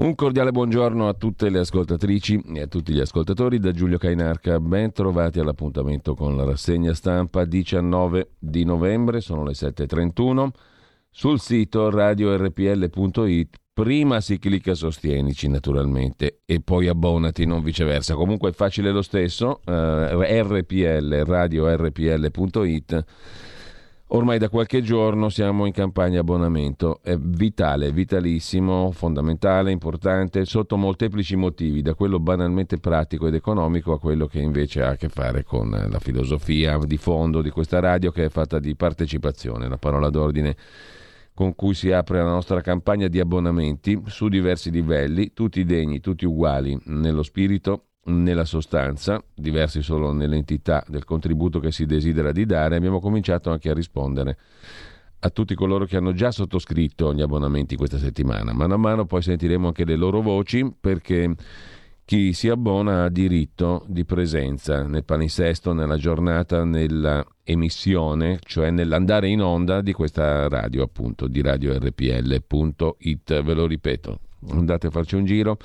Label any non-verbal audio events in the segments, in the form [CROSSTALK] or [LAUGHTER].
Un cordiale buongiorno a tutte le ascoltatrici e a tutti gli ascoltatori da Giulio Cainarca. Ben trovati all'appuntamento con la rassegna stampa 19 di novembre, sono le 7.31. Sul sito radiorpl.it prima si clicca sostienici naturalmente e poi abbonati, non viceversa. Comunque è facile lo stesso, eh, rpl, radiorpl.it Ormai da qualche giorno siamo in campagna abbonamento, è vitale, vitalissimo, fondamentale, importante, sotto molteplici motivi, da quello banalmente pratico ed economico a quello che invece ha a che fare con la filosofia di fondo di questa radio che è fatta di partecipazione, la parola d'ordine con cui si apre la nostra campagna di abbonamenti su diversi livelli, tutti degni, tutti uguali nello spirito nella sostanza, diversi solo nell'entità del contributo che si desidera di dare, abbiamo cominciato anche a rispondere a tutti coloro che hanno già sottoscritto gli abbonamenti questa settimana. Mano a mano poi sentiremo anche le loro voci perché chi si abbona ha diritto di presenza nel palinsesto, nella giornata, nella emissione, cioè nell'andare in onda di questa radio, appunto, di radiorpl.it. Ve lo ripeto, andate a farci un giro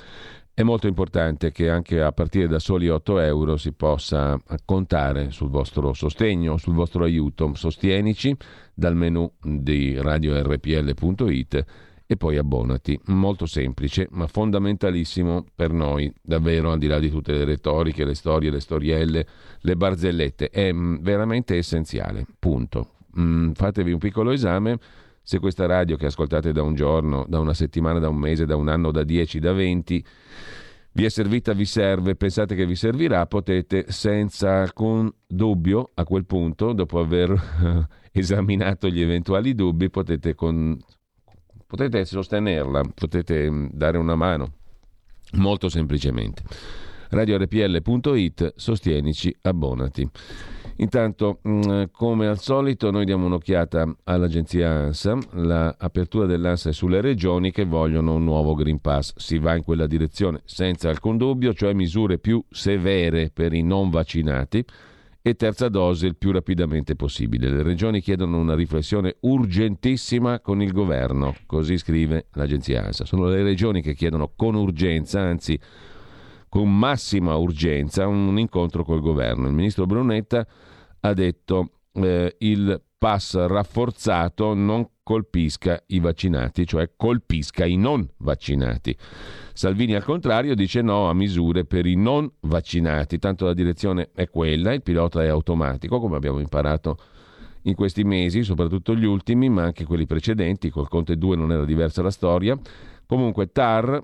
è molto importante che anche a partire da soli 8 euro si possa contare sul vostro sostegno, sul vostro aiuto. Sostienici dal menu di radiorpl.it e poi abbonati. Molto semplice, ma fondamentalissimo per noi, davvero, al di là di tutte le retoriche, le storie, le storielle, le barzellette. È mm, veramente essenziale. Punto. Mm, fatevi un piccolo esame. Se questa radio che ascoltate da un giorno, da una settimana, da un mese, da un anno, da 10, da 20 vi è servita, vi serve, pensate che vi servirà, potete senza alcun dubbio a quel punto, dopo aver [LAUGHS] esaminato gli eventuali dubbi, potete, con, potete sostenerla, potete mm, dare una mano, molto semplicemente. RadioRPL.it, sostienici, abbonati. Intanto, mm, come al solito, noi diamo un'occhiata all'agenzia ANSA. L'apertura dell'ANSA è sulle regioni che vogliono un nuovo Green Pass. Si va in quella direzione senza alcun dubbio, cioè misure più severe per i non vaccinati e terza dose il più rapidamente possibile. Le regioni chiedono una riflessione urgentissima con il governo, così scrive l'agenzia ANSA. Sono le regioni che chiedono con urgenza, anzi con massima urgenza, un incontro col governo. Il ministro Brunetta ha detto eh, il pass rafforzato non colpisca i vaccinati, cioè colpisca i non vaccinati. Salvini al contrario dice no a misure per i non vaccinati, tanto la direzione è quella, il pilota è automatico, come abbiamo imparato in questi mesi, soprattutto gli ultimi, ma anche quelli precedenti, col Conte 2 non era diversa la storia. Comunque TAR,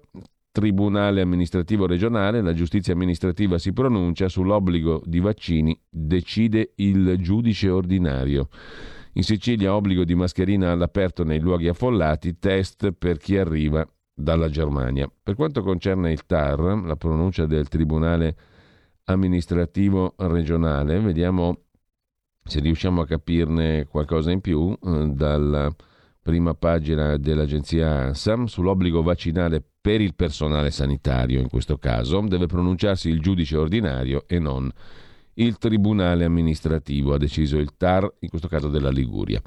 Tribunale amministrativo regionale, la giustizia amministrativa si pronuncia sull'obbligo di vaccini, decide il giudice ordinario. In Sicilia obbligo di mascherina all'aperto nei luoghi affollati, test per chi arriva dalla Germania. Per quanto concerne il TAR, la pronuncia del Tribunale amministrativo regionale, vediamo se riusciamo a capirne qualcosa in più eh, dalla prima pagina dell'agenzia ANSAM sull'obbligo vaccinale per il personale sanitario in questo caso, deve pronunciarsi il giudice ordinario e non il tribunale amministrativo, ha deciso il TAR, in questo caso della Liguria.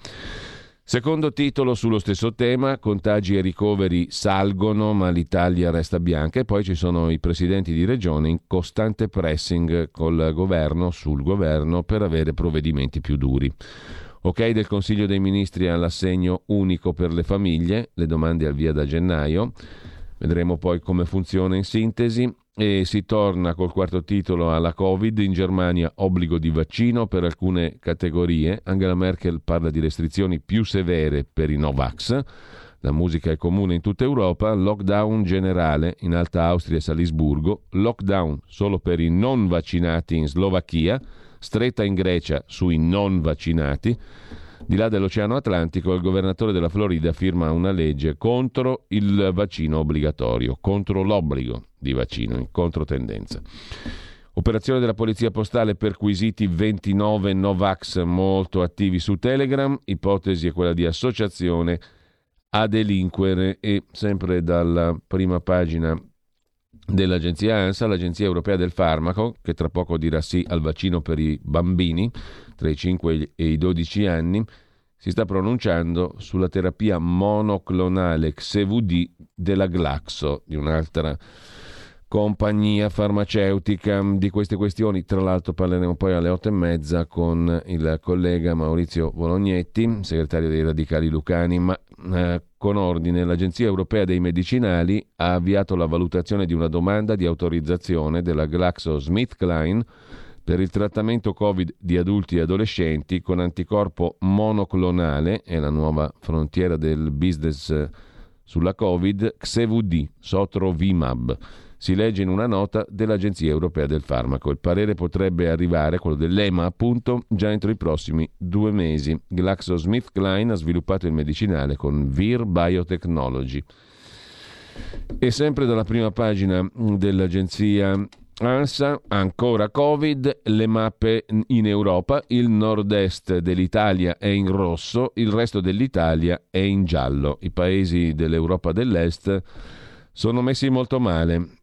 Secondo titolo sullo stesso tema, contagi e ricoveri salgono ma l'Italia resta bianca e poi ci sono i presidenti di regione in costante pressing col governo, sul governo per avere provvedimenti più duri. Ok del Consiglio dei Ministri all'assegno unico per le famiglie, le domande al via da gennaio. Vedremo poi come funziona in sintesi. E si torna col quarto titolo alla Covid. In Germania obbligo di vaccino per alcune categorie. Angela Merkel parla di restrizioni più severe per i Novax. La musica è comune in tutta Europa. Lockdown generale in Alta Austria e Salisburgo. Lockdown solo per i non vaccinati in Slovacchia. Stretta in Grecia sui non vaccinati. Di là dell'Oceano Atlantico, il governatore della Florida firma una legge contro il vaccino obbligatorio, contro l'obbligo di vaccino, in controtendenza. Operazione della Polizia Postale perquisiti 29 Novax molto attivi su Telegram, ipotesi è quella di associazione a delinquere e sempre dalla prima pagina dell'agenzia ANSA, l'Agenzia Europea del Farmaco, che tra poco dirà sì al vaccino per i bambini tra i 5 e i 12 anni, si sta pronunciando sulla terapia monoclonale XVD della Glaxo, di un'altra compagnia farmaceutica. Di queste questioni, tra l'altro, parleremo poi alle otto e mezza con il collega Maurizio Bolognetti, segretario dei Radicali Lucani, ma eh, con ordine l'Agenzia Europea dei Medicinali ha avviato la valutazione di una domanda di autorizzazione della GlaxoSmithKline per il trattamento Covid di adulti e adolescenti con anticorpo monoclonale, è la nuova frontiera del business sulla Covid, XEVD, Sotrovimab si legge in una nota dell'Agenzia Europea del Farmaco. Il parere potrebbe arrivare, quello dell'EMA appunto, già entro i prossimi due mesi. GlaxoSmithKline ha sviluppato il medicinale con Vir Biotechnology. E sempre dalla prima pagina dell'agenzia ANSA, ancora Covid, le mappe in Europa, il nord-est dell'Italia è in rosso, il resto dell'Italia è in giallo. I paesi dell'Europa dell'Est sono messi molto male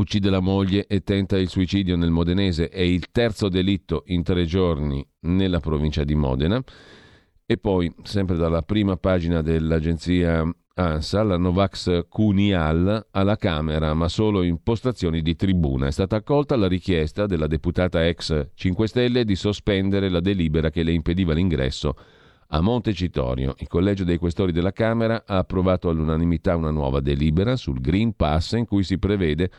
uccide la moglie e tenta il suicidio nel Modenese, è il terzo delitto in tre giorni nella provincia di Modena. E poi, sempre dalla prima pagina dell'agenzia ANSA, la Novax Cunial alla Camera, ma solo in postazioni di tribuna. È stata accolta la richiesta della deputata ex 5 Stelle di sospendere la delibera che le impediva l'ingresso a Montecitorio. Il Collegio dei Questori della Camera ha approvato all'unanimità una nuova delibera sul Green Pass in cui si prevede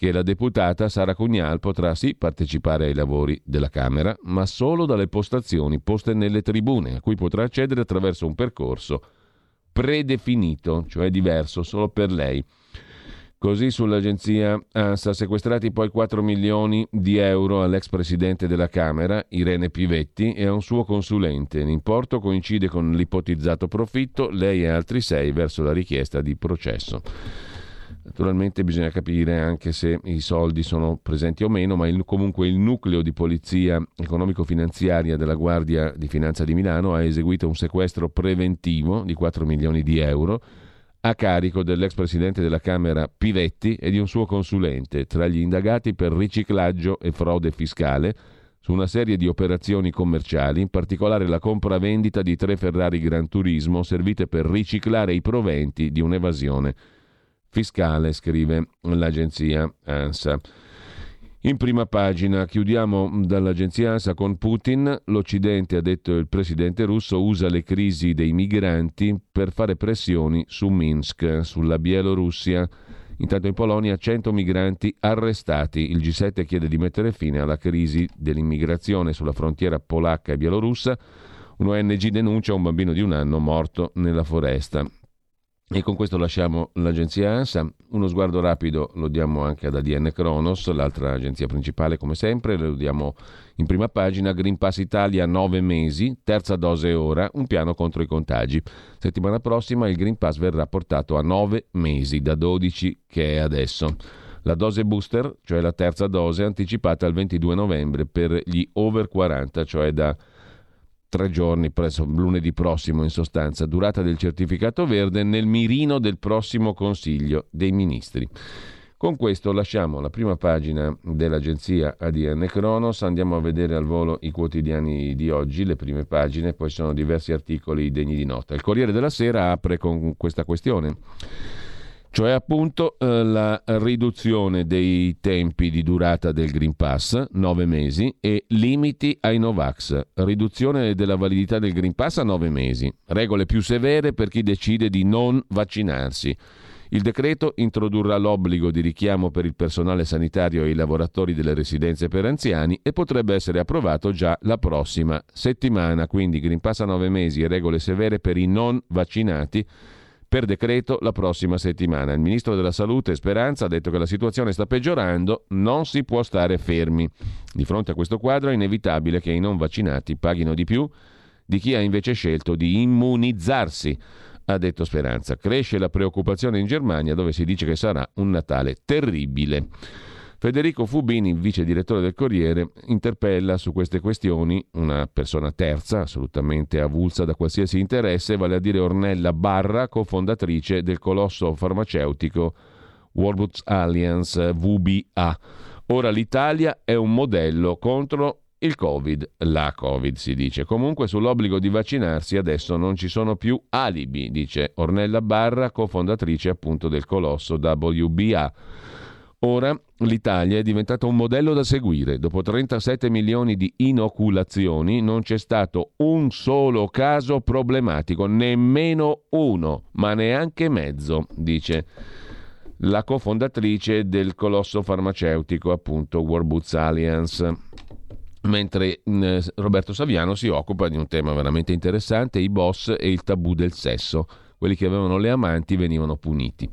che la deputata Sara Cugnal potrà sì partecipare ai lavori della Camera, ma solo dalle postazioni poste nelle tribune, a cui potrà accedere attraverso un percorso predefinito, cioè diverso solo per lei. Così sull'agenzia ANSA sequestrati poi 4 milioni di euro all'ex presidente della Camera, Irene Pivetti, e a un suo consulente. L'importo coincide con l'ipotizzato profitto, lei e altri sei verso la richiesta di processo. Naturalmente bisogna capire anche se i soldi sono presenti o meno, ma il, comunque il nucleo di polizia economico-finanziaria della Guardia di Finanza di Milano ha eseguito un sequestro preventivo di 4 milioni di euro a carico dell'ex presidente della Camera Pivetti e di un suo consulente, tra gli indagati per riciclaggio e frode fiscale su una serie di operazioni commerciali, in particolare la compravendita di tre Ferrari Gran Turismo servite per riciclare i proventi di un'evasione fiscale, scrive l'agenzia ANSA. In prima pagina chiudiamo dall'agenzia ANSA con Putin. L'Occidente, ha detto il presidente russo, usa le crisi dei migranti per fare pressioni su Minsk, sulla Bielorussia. Intanto in Polonia 100 migranti arrestati. Il G7 chiede di mettere fine alla crisi dell'immigrazione sulla frontiera polacca e bielorussa. Un ONG denuncia un bambino di un anno morto nella foresta. E con questo lasciamo l'agenzia ANSA. Uno sguardo rapido lo diamo anche ad ADN Kronos, l'altra agenzia principale come sempre, lo diamo in prima pagina. Green Pass Italia 9 mesi, terza dose ora, un piano contro i contagi. Settimana prossima il Green Pass verrà portato a 9 mesi, da 12 che è adesso. La dose booster, cioè la terza dose, anticipata al 22 novembre per gli over 40, cioè da tre giorni, presso lunedì prossimo in sostanza, durata del certificato verde nel mirino del prossimo Consiglio dei Ministri. Con questo lasciamo la prima pagina dell'agenzia ADN Kronos, andiamo a vedere al volo i quotidiani di oggi, le prime pagine, poi sono diversi articoli degni di nota. Il Corriere della Sera apre con questa questione cioè appunto eh, la riduzione dei tempi di durata del Green Pass, 9 mesi, e limiti ai Novax, riduzione della validità del Green Pass a 9 mesi, regole più severe per chi decide di non vaccinarsi. Il decreto introdurrà l'obbligo di richiamo per il personale sanitario e i lavoratori delle residenze per anziani e potrebbe essere approvato già la prossima settimana, quindi Green Pass a 9 mesi e regole severe per i non vaccinati per decreto la prossima settimana. Il ministro della Salute Speranza ha detto che la situazione sta peggiorando, non si può stare fermi. Di fronte a questo quadro è inevitabile che i non vaccinati paghino di più di chi ha invece scelto di immunizzarsi, ha detto Speranza. Cresce la preoccupazione in Germania dove si dice che sarà un Natale terribile. Federico Fubini, vice direttore del Corriere, interpella su queste questioni una persona terza, assolutamente avulsa da qualsiasi interesse, vale a dire Ornella Barra, cofondatrice del colosso farmaceutico World Alliance VBA. Ora l'Italia è un modello contro il Covid, la Covid si dice. Comunque sull'obbligo di vaccinarsi adesso non ci sono più alibi, dice Ornella Barra, cofondatrice appunto del colosso WBA. Ora l'Italia è diventata un modello da seguire. Dopo 37 milioni di inoculazioni non c'è stato un solo caso problematico, nemmeno uno, ma neanche mezzo, dice la cofondatrice del colosso farmaceutico, appunto World Boots Alliance. Mentre Roberto Saviano si occupa di un tema veramente interessante, i boss e il tabù del sesso. Quelli che avevano le amanti venivano puniti.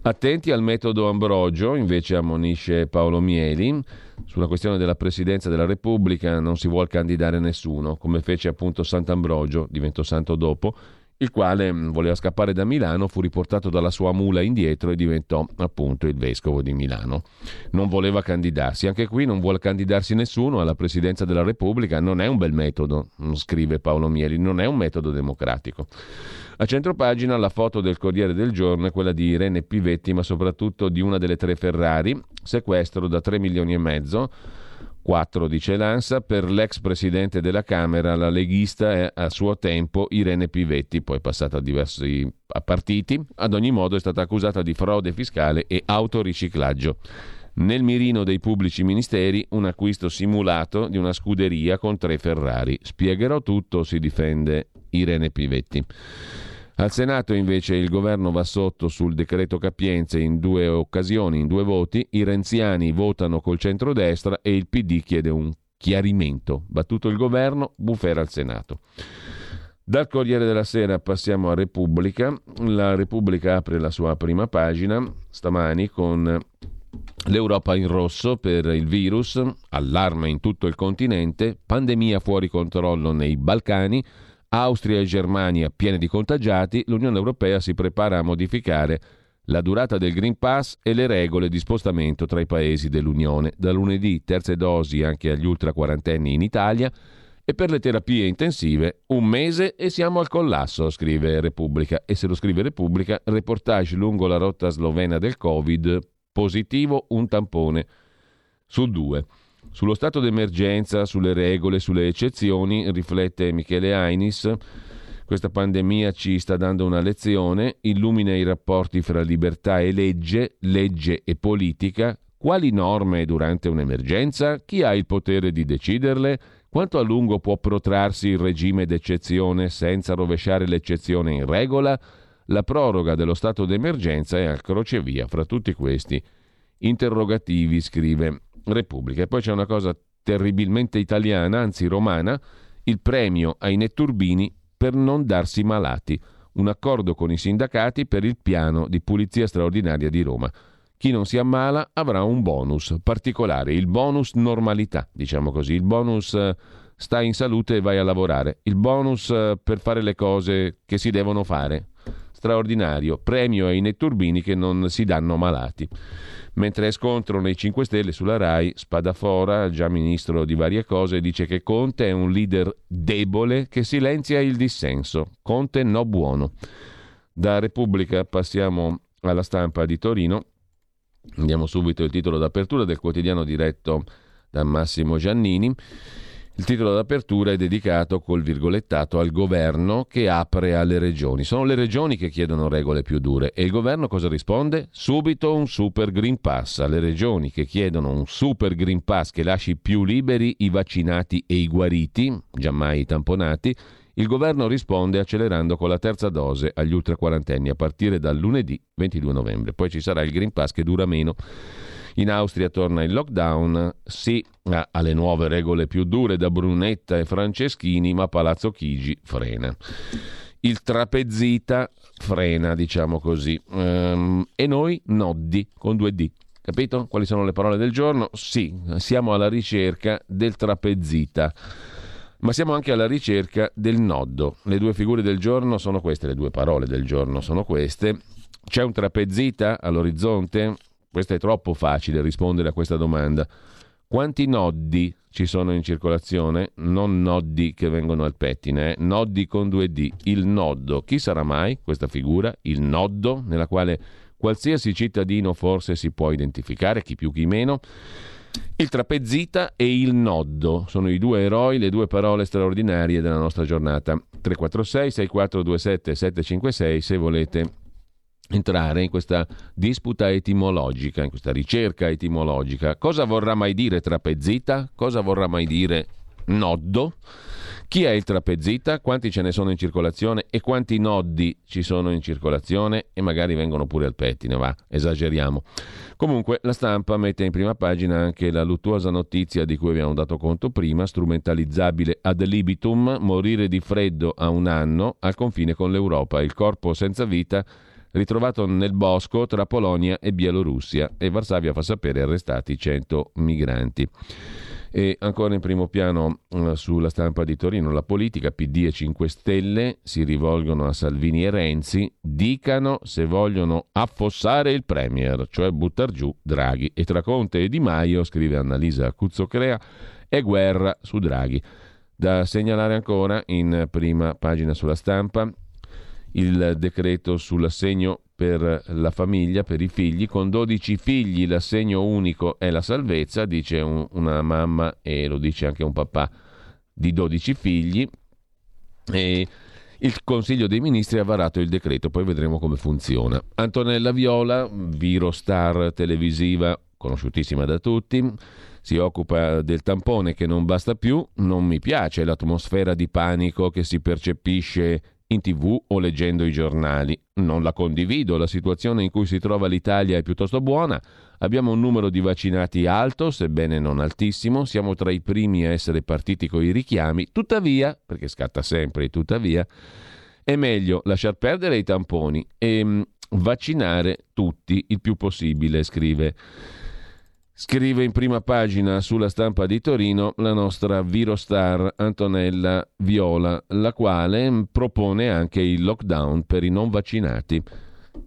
Attenti al metodo Ambrogio, invece ammonisce Paolo Mieli. Sulla questione della presidenza della Repubblica non si vuole candidare nessuno, come fece appunto Sant'Ambrogio, diventò santo dopo, il quale mm, voleva scappare da Milano, fu riportato dalla sua mula indietro e diventò appunto il vescovo di Milano. Non voleva candidarsi, anche qui non vuole candidarsi nessuno alla presidenza della Repubblica, non è un bel metodo, scrive Paolo Mieli, non è un metodo democratico. A centropagina la foto del Corriere del Giorno è quella di Irene Pivetti, ma soprattutto di una delle tre Ferrari, sequestro da 3 milioni e mezzo 4, dice l'ANSA, per l'ex presidente della Camera, la leghista è a suo tempo Irene Pivetti, poi passata a diversi partiti, ad ogni modo è stata accusata di frode fiscale e autoriciclaggio. Nel mirino dei pubblici ministeri un acquisto simulato di una scuderia con tre Ferrari. Spiegherò tutto, si difende Irene Pivetti. Al Senato invece il governo va sotto sul decreto capienze in due occasioni, in due voti. I renziani votano col centrodestra e il PD chiede un chiarimento. Battuto il governo, bufera al Senato. Dal Corriere della Sera passiamo a Repubblica. La Repubblica apre la sua prima pagina stamani con l'Europa in rosso per il virus, allarme in tutto il continente, pandemia fuori controllo nei Balcani, Austria e Germania piene di contagiati, l'Unione Europea si prepara a modificare la durata del Green Pass e le regole di spostamento tra i paesi dell'Unione. Da lunedì terze dosi anche agli ultra quarantenni in Italia e per le terapie intensive un mese e siamo al collasso, scrive Repubblica. E se lo scrive Repubblica, reportage lungo la rotta slovena del Covid, positivo un tampone su due. Sullo stato d'emergenza, sulle regole, sulle eccezioni, riflette Michele Ainis. Questa pandemia ci sta dando una lezione, illumina i rapporti fra libertà e legge, legge e politica. Quali norme durante un'emergenza? Chi ha il potere di deciderle? Quanto a lungo può protrarsi il regime d'eccezione senza rovesciare l'eccezione in regola? La proroga dello stato d'emergenza è al crocevia fra tutti questi interrogativi, scrive Repubblica. E poi c'è una cosa terribilmente italiana, anzi romana, il premio ai netturbini per non darsi malati. Un accordo con i sindacati per il piano di pulizia straordinaria di Roma. Chi non si ammala avrà un bonus particolare, il bonus normalità, diciamo così, il bonus eh, stai in salute e vai a lavorare, il bonus eh, per fare le cose che si devono fare. Straordinario, premio ai netturbini che non si danno malati. Mentre è scontro nei 5 Stelle sulla RAI, Spadafora, già ministro di varie cose, dice che Conte è un leader debole che silenzia il dissenso. Conte no buono. Da Repubblica passiamo alla stampa di Torino. Andiamo subito il titolo d'apertura del quotidiano diretto da Massimo Giannini. Il titolo d'apertura è dedicato col virgolettato al governo che apre alle regioni. Sono le regioni che chiedono regole più dure e il governo cosa risponde? Subito un super Green Pass alle regioni che chiedono un super Green Pass che lasci più liberi i vaccinati e i guariti, giammai i tamponati. Il governo risponde accelerando con la terza dose agli ultra quarantenni a partire dal lunedì 22 novembre. Poi ci sarà il Green Pass che dura meno. In Austria torna il lockdown, sì alle nuove regole più dure da Brunetta e Franceschini, ma Palazzo Chigi frena. Il trapezzita frena, diciamo così. Ehm, e noi noddi con due D. Capito? Quali sono le parole del giorno? Sì, siamo alla ricerca del trapezzita ma siamo anche alla ricerca del nodo. Le due figure del giorno sono queste, le due parole del giorno sono queste. C'è un trapezzita all'orizzonte? Questo è troppo facile rispondere a questa domanda. Quanti nodi ci sono in circolazione? Non nodi che vengono al pettine, eh? nodi con due D. Il nodo. Chi sarà mai questa figura? Il nodo nella quale qualsiasi cittadino forse si può identificare, chi più chi meno. Il trapezzita e il noddo sono i due eroi, le due parole straordinarie della nostra giornata. 346 6427 756 se volete entrare in questa disputa etimologica, in questa ricerca etimologica. Cosa vorrà mai dire trapezzita? Cosa vorrà mai dire noddo? Chi è il trapezzita? Quanti ce ne sono in circolazione e quanti nodi ci sono in circolazione? E magari vengono pure al pettine, va, esageriamo. Comunque la stampa mette in prima pagina anche la luttuosa notizia di cui abbiamo dato conto prima, strumentalizzabile ad libitum, morire di freddo a un anno al confine con l'Europa, il corpo senza vita ritrovato nel bosco tra Polonia e Bielorussia e Varsavia fa sapere arrestati 100 migranti. E ancora in primo piano eh, sulla stampa di Torino, la politica, PD e 5 Stelle si rivolgono a Salvini e Renzi, dicano se vogliono affossare il Premier, cioè buttar giù Draghi. E tra Conte e Di Maio, scrive Annalisa Cuzzocrea, è guerra su Draghi. Da segnalare ancora in prima pagina sulla stampa il decreto sull'assegno per la famiglia, per i figli. Con 12 figli l'assegno unico è la salvezza, dice un, una mamma e lo dice anche un papà di 12 figli. E il Consiglio dei Ministri ha varato il decreto, poi vedremo come funziona. Antonella Viola, virostar televisiva conosciutissima da tutti, si occupa del tampone che non basta più, non mi piace l'atmosfera di panico che si percepisce in tv o leggendo i giornali. Non la condivido, la situazione in cui si trova l'Italia è piuttosto buona, abbiamo un numero di vaccinati alto, sebbene non altissimo, siamo tra i primi a essere partiti con i richiami, tuttavia, perché scatta sempre tuttavia, è meglio lasciar perdere i tamponi e mm, vaccinare tutti il più possibile, scrive Scrive in prima pagina sulla stampa di Torino la nostra virostar Antonella Viola, la quale propone anche il lockdown per i non vaccinati.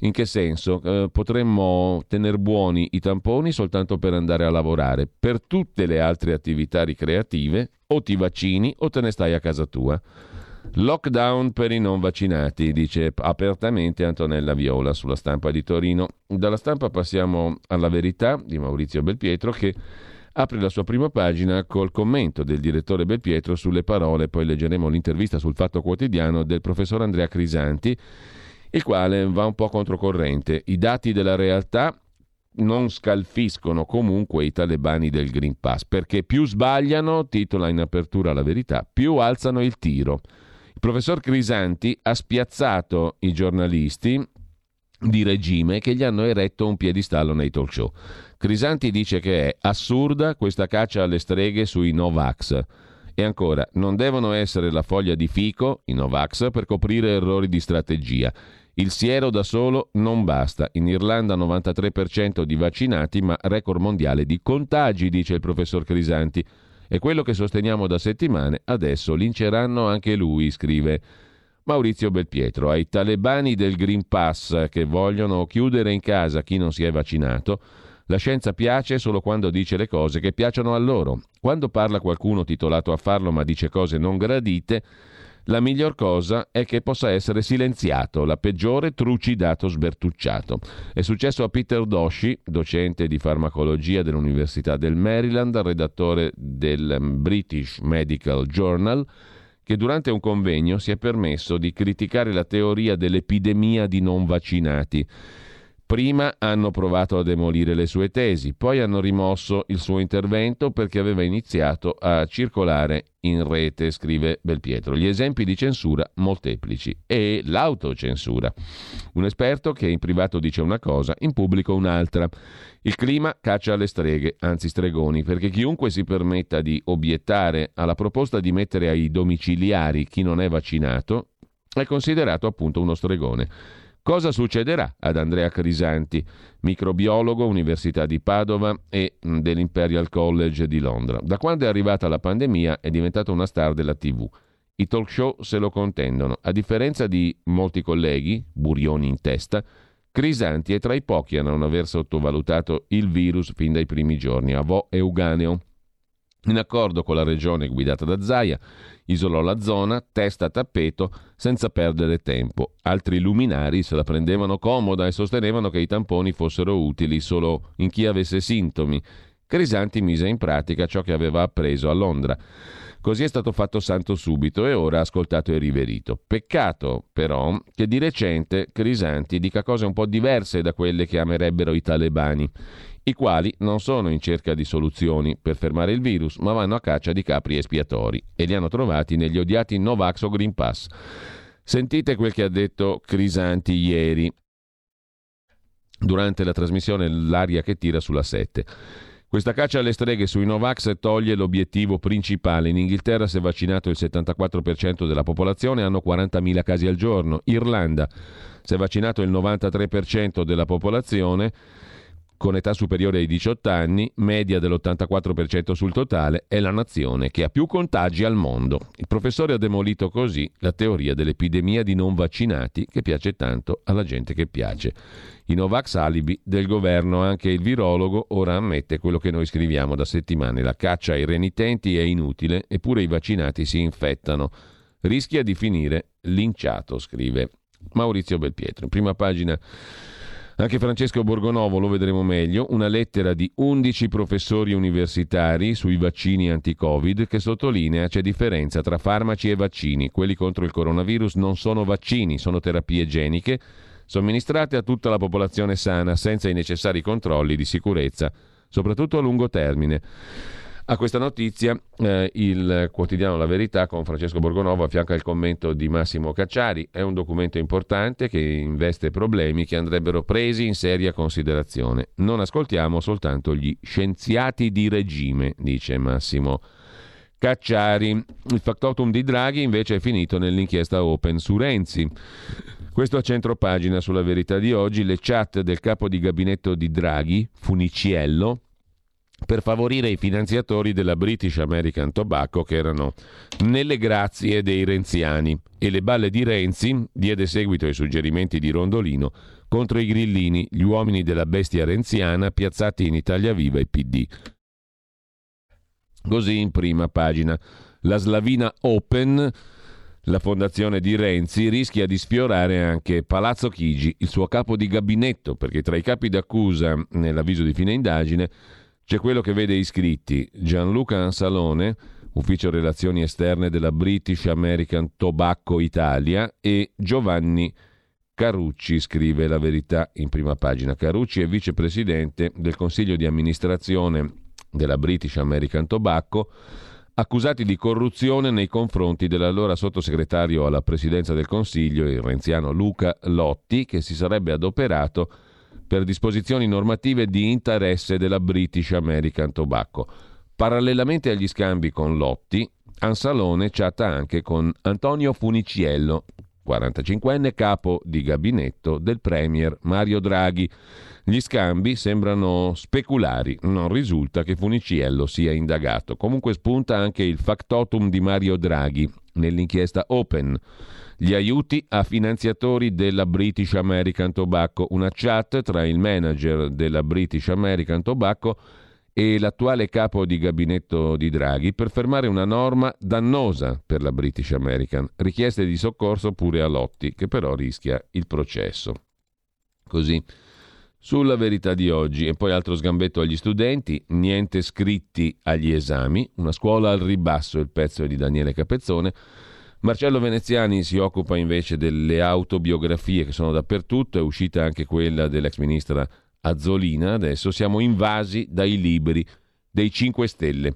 In che senso? Eh, potremmo tenere buoni i tamponi soltanto per andare a lavorare. Per tutte le altre attività ricreative o ti vaccini o te ne stai a casa tua. Lockdown per i non vaccinati, dice apertamente Antonella Viola sulla stampa di Torino. Dalla stampa passiamo alla verità di Maurizio Belpietro che apre la sua prima pagina col commento del direttore Belpietro sulle parole, poi leggeremo l'intervista sul Fatto Quotidiano del professor Andrea Crisanti, il quale va un po' controcorrente. I dati della realtà non scalfiscono comunque i talebani del Green Pass, perché più sbagliano, titola in apertura la verità, più alzano il tiro professor Crisanti ha spiazzato i giornalisti di regime che gli hanno eretto un piedistallo nei talk show. Crisanti dice che è assurda questa caccia alle streghe sui Novax. E ancora, non devono essere la foglia di fico, i Novax, per coprire errori di strategia. Il siero da solo non basta. In Irlanda 93% di vaccinati, ma record mondiale di contagi, dice il professor Crisanti. E quello che sosteniamo da settimane adesso linceranno anche lui, scrive Maurizio Belpietro. Ai talebani del Green Pass che vogliono chiudere in casa chi non si è vaccinato, la scienza piace solo quando dice le cose che piacciono a loro. Quando parla qualcuno titolato a farlo ma dice cose non gradite, la miglior cosa è che possa essere silenziato, la peggiore trucidato, sbertucciato. È successo a Peter Doshi, docente di farmacologia dell'Università del Maryland, redattore del British Medical Journal, che durante un convegno si è permesso di criticare la teoria dell'epidemia di non vaccinati Prima hanno provato a demolire le sue tesi, poi hanno rimosso il suo intervento perché aveva iniziato a circolare in rete, scrive Belpietro. Gli esempi di censura molteplici e l'autocensura. Un esperto che in privato dice una cosa, in pubblico un'altra. Il clima caccia alle streghe, anzi stregoni, perché chiunque si permetta di obiettare alla proposta di mettere ai domiciliari chi non è vaccinato è considerato appunto uno stregone. Cosa succederà ad Andrea Crisanti, microbiologo, Università di Padova e mm, dell'Imperial College di Londra? Da quando è arrivata la pandemia è diventato una star della TV. I talk show se lo contendono. A differenza di molti colleghi, burioni in testa, Crisanti è tra i pochi a non aver sottovalutato il virus fin dai primi giorni. Avò Euganeo. In accordo con la regione guidata da Zaia, isolò la zona, testa a tappeto, senza perdere tempo. Altri luminari se la prendevano comoda e sostenevano che i tamponi fossero utili solo in chi avesse sintomi. Crisanti mise in pratica ciò che aveva appreso a Londra. Così è stato fatto santo subito e ora ascoltato e riverito. Peccato, però, che di recente Crisanti dica cose un po' diverse da quelle che amerebbero i talebani, i quali non sono in cerca di soluzioni per fermare il virus, ma vanno a caccia di capri espiatori e li hanno trovati negli odiati Novax o Green Pass. Sentite quel che ha detto Crisanti ieri durante la trasmissione L'aria che tira sulla 7. Questa caccia alle streghe sui Novax toglie l'obiettivo principale. In Inghilterra si è vaccinato il 74% della popolazione, hanno 40.000 casi al giorno. Irlanda si è vaccinato il 93% della popolazione con età superiore ai 18 anni, media dell'84% sul totale, è la nazione che ha più contagi al mondo. Il professore ha demolito così la teoria dell'epidemia di non vaccinati che piace tanto alla gente che piace. I Novax alibi del governo, anche il virologo ora ammette quello che noi scriviamo da settimane. La caccia ai renitenti è inutile, eppure i vaccinati si infettano. Rischia di finire linciato, scrive Maurizio Belpietro. In prima pagina anche Francesco Borgonovo lo vedremo meglio, una lettera di 11 professori universitari sui vaccini anti-Covid che sottolinea c'è differenza tra farmaci e vaccini. Quelli contro il coronavirus non sono vaccini, sono terapie geniche somministrate a tutta la popolazione sana senza i necessari controlli di sicurezza, soprattutto a lungo termine. A questa notizia eh, il quotidiano La Verità con Francesco Borgonovo affianca il commento di Massimo Cacciari. È un documento importante che investe problemi che andrebbero presi in seria considerazione. Non ascoltiamo soltanto gli scienziati di regime, dice Massimo Cacciari. Il factotum di Draghi invece è finito nell'inchiesta Open su Renzi. Questo a centro pagina sulla verità di oggi, le chat del capo di gabinetto di Draghi, Funiciello, per favorire i finanziatori della British American Tobacco che erano nelle grazie dei renziani e le balle di Renzi diede seguito ai suggerimenti di Rondolino contro i grillini, gli uomini della bestia renziana piazzati in Italia Viva e PD. Così in prima pagina. La Slavina Open la fondazione di Renzi rischia di sfiorare anche Palazzo Chigi, il suo capo di gabinetto, perché tra i capi d'accusa nell'avviso di fine indagine c'è quello che vede iscritti Gianluca Ansalone, ufficio relazioni esterne della British American Tobacco Italia, e Giovanni Carucci, scrive la verità in prima pagina. Carucci è vicepresidente del consiglio di amministrazione della British American Tobacco accusati di corruzione nei confronti dell'allora sottosegretario alla presidenza del Consiglio, il renziano Luca Lotti, che si sarebbe adoperato per disposizioni normative di interesse della British American Tobacco. Parallelamente agli scambi con Lotti, Ansalone chatta anche con Antonio Funiciello, 45enne capo di gabinetto del Premier Mario Draghi gli scambi sembrano speculari, non risulta che Funiciello sia indagato. Comunque spunta anche il factotum di Mario Draghi nell'inchiesta Open. Gli aiuti a finanziatori della British American Tobacco, una chat tra il manager della British American Tobacco e l'attuale capo di gabinetto di Draghi per fermare una norma dannosa per la British American, richieste di soccorso pure a Lotti, che però rischia il processo. Così sulla verità di oggi. E poi altro sgambetto agli studenti, niente scritti agli esami, una scuola al ribasso, il pezzo è di Daniele Capezzone. Marcello Veneziani si occupa invece delle autobiografie che sono dappertutto, è uscita anche quella dell'ex ministra Azzolina, adesso siamo invasi dai libri dei 5 Stelle.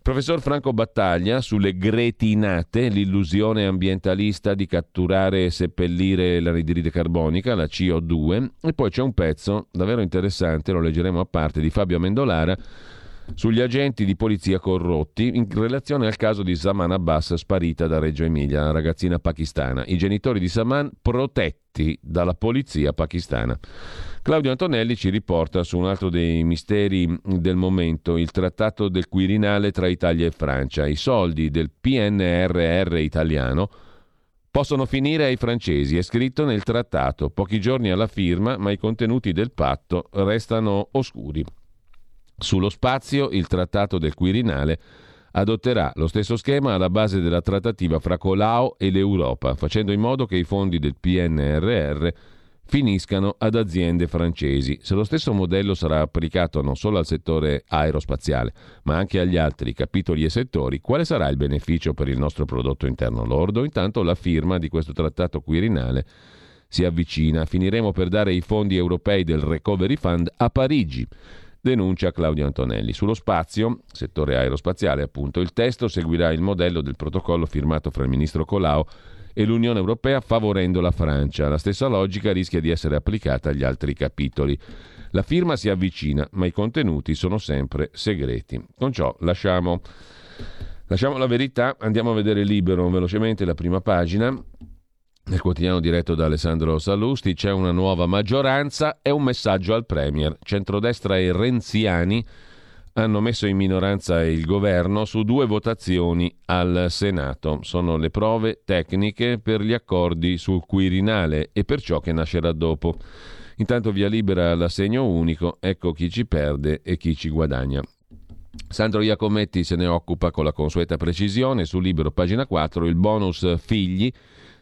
Professor Franco Battaglia sulle gretinate, l'illusione ambientalista di catturare e seppellire l'anidride carbonica, la CO2, e poi c'è un pezzo davvero interessante, lo leggeremo a parte, di Fabio Amendolara sugli agenti di polizia corrotti in relazione al caso di Saman Abbas sparita da Reggio Emilia, la ragazzina pakistana. I genitori di Saman protetti dalla polizia pakistana. Claudio Antonelli ci riporta su un altro dei misteri del momento, il trattato del Quirinale tra Italia e Francia. I soldi del PNRR italiano possono finire ai francesi, è scritto nel trattato, pochi giorni alla firma, ma i contenuti del patto restano oscuri. Sullo spazio, il trattato del Quirinale adotterà lo stesso schema alla base della trattativa fra Colau e l'Europa, facendo in modo che i fondi del PNRR finiscano ad aziende francesi. Se lo stesso modello sarà applicato non solo al settore aerospaziale, ma anche agli altri capitoli e settori, quale sarà il beneficio per il nostro prodotto interno lordo? Intanto la firma di questo trattato quirinale si avvicina. Finiremo per dare i fondi europei del Recovery Fund a Parigi denuncia Claudio Antonelli. Sullo spazio, settore aerospaziale appunto, il testo seguirà il modello del protocollo firmato fra il ministro Colau e l'Unione Europea favorendo la Francia. La stessa logica rischia di essere applicata agli altri capitoli. La firma si avvicina, ma i contenuti sono sempre segreti. Con ciò lasciamo, lasciamo la verità, andiamo a vedere libero velocemente la prima pagina. Nel quotidiano diretto da Alessandro Sallusti c'è una nuova maggioranza e un messaggio al Premier. Centrodestra e Renziani hanno messo in minoranza il governo su due votazioni al Senato. Sono le prove tecniche per gli accordi sul Quirinale e per ciò che nascerà dopo. Intanto via libera l'assegno unico, ecco chi ci perde e chi ci guadagna. Sandro Iacometti se ne occupa con la consueta precisione, su Libero pagina 4, il bonus figli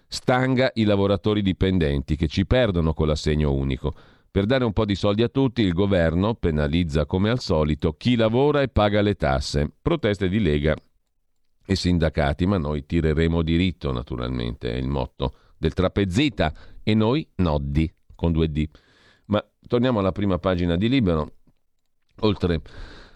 stanga i lavoratori dipendenti che ci perdono con l'assegno unico. Per dare un po' di soldi a tutti, il governo penalizza come al solito chi lavora e paga le tasse. Proteste di Lega e sindacati, ma noi tireremo diritto, naturalmente, è il motto del trapezzita e noi noddi con due D. Ma torniamo alla prima pagina di Libero. Oltre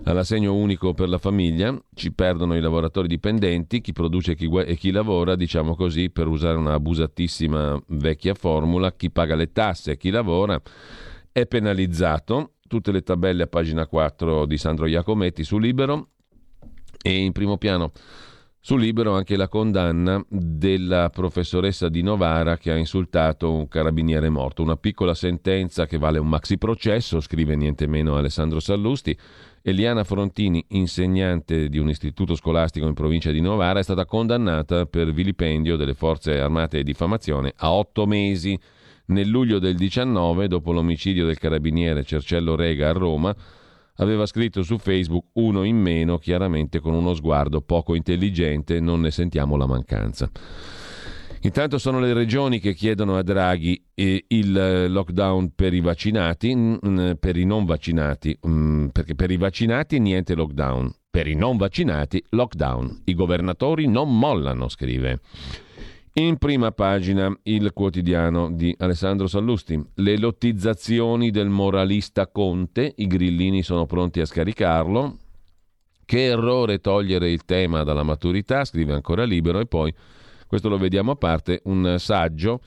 all'assegno unico per la famiglia, ci perdono i lavoratori dipendenti, chi produce e chi lavora, diciamo così, per usare una abusatissima vecchia formula, chi paga le tasse e chi lavora è penalizzato. Tutte le tabelle a pagina 4 di Sandro Iacometti su Libero e in primo piano su Libero anche la condanna della professoressa di Novara che ha insultato un carabiniere morto. Una piccola sentenza che vale un maxi processo, scrive niente meno Alessandro Sallusti. Eliana Frontini, insegnante di un istituto scolastico in provincia di Novara, è stata condannata per vilipendio delle forze armate e diffamazione a otto mesi. Nel luglio del 19, dopo l'omicidio del carabiniere Cercello Rega a Roma, aveva scritto su Facebook uno in meno, chiaramente con uno sguardo poco intelligente, non ne sentiamo la mancanza. Intanto sono le regioni che chiedono a Draghi eh, il eh, lockdown per i vaccinati, per i non vaccinati, mh, perché per i vaccinati niente lockdown, per i non vaccinati lockdown. I governatori non mollano, scrive. In prima pagina il quotidiano di Alessandro Sallusti. Le lottizzazioni del moralista Conte, i grillini sono pronti a scaricarlo. Che errore togliere il tema dalla maturità, scrive ancora libero e poi questo lo vediamo a parte, un saggio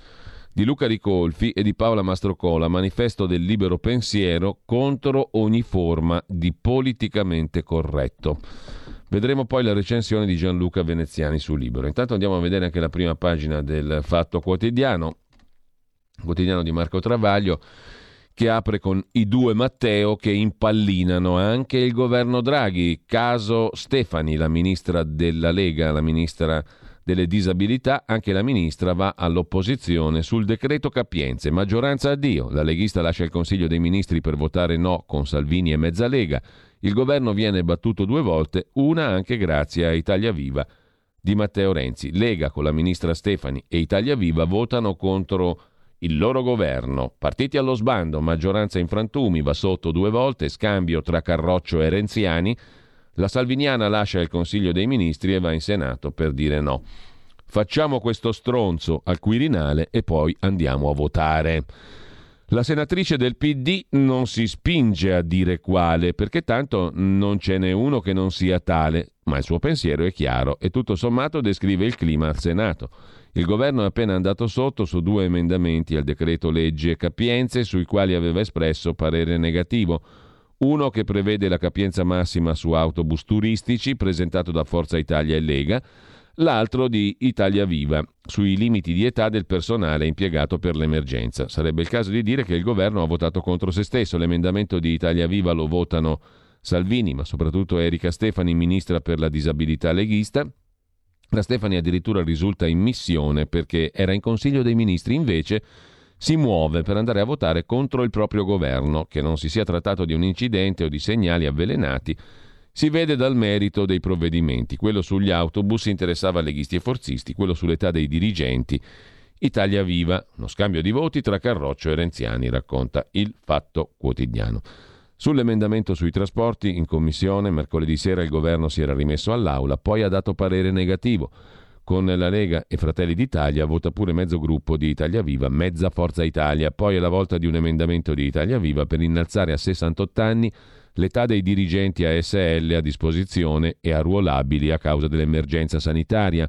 di Luca Ricolfi e di Paola Mastrocola, manifesto del libero pensiero contro ogni forma di politicamente corretto. Vedremo poi la recensione di Gianluca Veneziani su Libero. Intanto andiamo a vedere anche la prima pagina del Fatto Quotidiano, quotidiano di Marco Travaglio, che apre con i due Matteo che impallinano anche il governo Draghi. Caso Stefani, la ministra della Lega, la ministra delle disabilità, anche la ministra va all'opposizione sul decreto Capienze. Maggioranza addio. La leghista lascia il Consiglio dei Ministri per votare no con Salvini e mezza Lega. Il governo viene battuto due volte, una anche grazie a Italia Viva di Matteo Renzi. Lega con la ministra Stefani e Italia Viva votano contro il loro governo. Partiti allo sbando, maggioranza in frantumi, va sotto due volte, scambio tra Carroccio e Renziani. La Salviniana lascia il Consiglio dei Ministri e va in Senato per dire no. Facciamo questo stronzo al Quirinale e poi andiamo a votare. La senatrice del PD non si spinge a dire quale, perché tanto non ce n'è uno che non sia tale, ma il suo pensiero è chiaro e tutto sommato descrive il clima al Senato. Il governo è appena andato sotto su due emendamenti al decreto legge capienze sui quali aveva espresso parere negativo. Uno che prevede la capienza massima su autobus turistici, presentato da Forza Italia e Lega, l'altro di Italia Viva, sui limiti di età del personale impiegato per l'emergenza. Sarebbe il caso di dire che il governo ha votato contro se stesso. L'emendamento di Italia Viva lo votano Salvini, ma soprattutto Erika Stefani, ministra per la disabilità leghista. La Stefani addirittura risulta in missione perché era in Consiglio dei Ministri, invece si muove per andare a votare contro il proprio governo, che non si sia trattato di un incidente o di segnali avvelenati si vede dal merito dei provvedimenti. Quello sugli autobus interessava leghisti e forzisti, quello sull'età dei dirigenti Italia Viva, uno scambio di voti tra Carroccio e Renziani, racconta il Fatto Quotidiano. Sull'emendamento sui trasporti, in commissione, mercoledì sera il governo si era rimesso all'aula, poi ha dato parere negativo. Con la Lega e Fratelli d'Italia vota pure mezzo gruppo di Italia Viva, mezza Forza Italia. Poi è la volta di un emendamento di Italia Viva per innalzare a 68 anni l'età dei dirigenti ASL a disposizione e arruolabili a causa dell'emergenza sanitaria.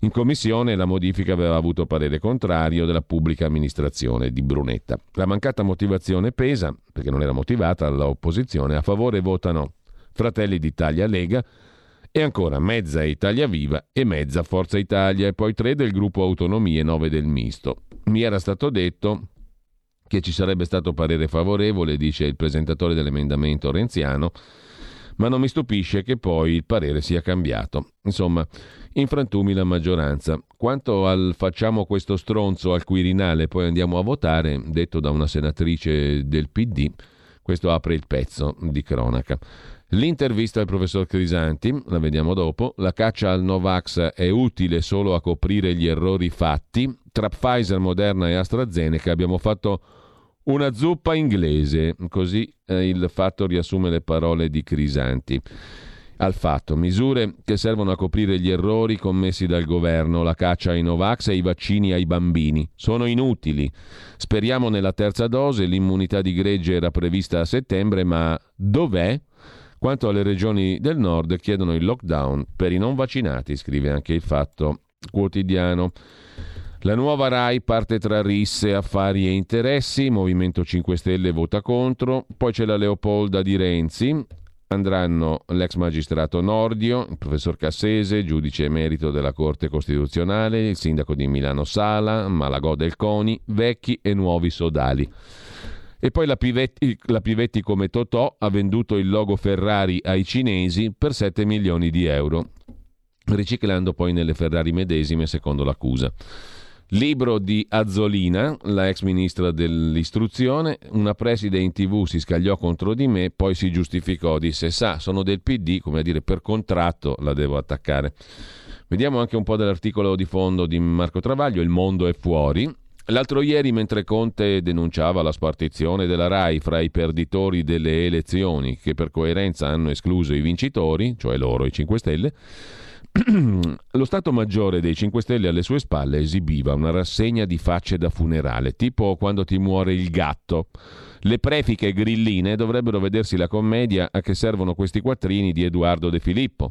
In commissione la modifica aveva avuto parere contrario della pubblica amministrazione di Brunetta. La mancata motivazione pesa, perché non era motivata dall'opposizione, a favore votano Fratelli d'Italia Lega e ancora mezza Italia Viva e mezza Forza Italia e poi tre del gruppo Autonomie 9 del Misto. Mi era stato detto che ci sarebbe stato parere favorevole, dice il presentatore dell'emendamento renziano, ma non mi stupisce che poi il parere sia cambiato. Insomma, in frantumi la maggioranza. Quanto al facciamo questo stronzo al Quirinale e poi andiamo a votare, detto da una senatrice del PD, questo apre il pezzo di cronaca. L'intervista al professor Crisanti, la vediamo dopo, la caccia al Novax è utile solo a coprire gli errori fatti. Tra Pfizer, Moderna e AstraZeneca abbiamo fatto una zuppa inglese, così eh, il fatto riassume le parole di Crisanti al fatto. Misure che servono a coprire gli errori commessi dal governo, la caccia ai Novax e i vaccini ai bambini. Sono inutili. Speriamo nella terza dose, l'immunità di gregge era prevista a settembre, ma dov'è? Quanto alle regioni del nord chiedono il lockdown per i non vaccinati, scrive anche il fatto quotidiano. La nuova RAI parte tra risse, affari e interessi, Movimento 5 Stelle vota contro, poi c'è la Leopolda di Renzi, andranno l'ex magistrato Nordio, il professor Cassese, giudice emerito della Corte Costituzionale, il sindaco di Milano Sala, Malagò del Coni, vecchi e nuovi sodali. E poi la Pivetti, la Pivetti come Totò ha venduto il logo Ferrari ai cinesi per 7 milioni di euro, riciclando poi nelle Ferrari medesime secondo l'accusa. Libro di Azzolina, la ex ministra dell'istruzione, una preside in tv si scagliò contro di me, poi si giustificò, disse sa, sono del PD, come a dire per contratto la devo attaccare. Vediamo anche un po' dell'articolo di fondo di Marco Travaglio, Il mondo è fuori. L'altro ieri, mentre Conte denunciava la spartizione della RAI fra i perditori delle elezioni, che per coerenza hanno escluso i vincitori, cioè loro, i 5 Stelle, [CLEARS THROAT] lo Stato Maggiore dei 5 Stelle alle sue spalle esibiva una rassegna di facce da funerale, tipo quando ti muore il gatto. Le prefiche grilline dovrebbero vedersi la commedia a che servono questi quattrini di Edoardo De Filippo.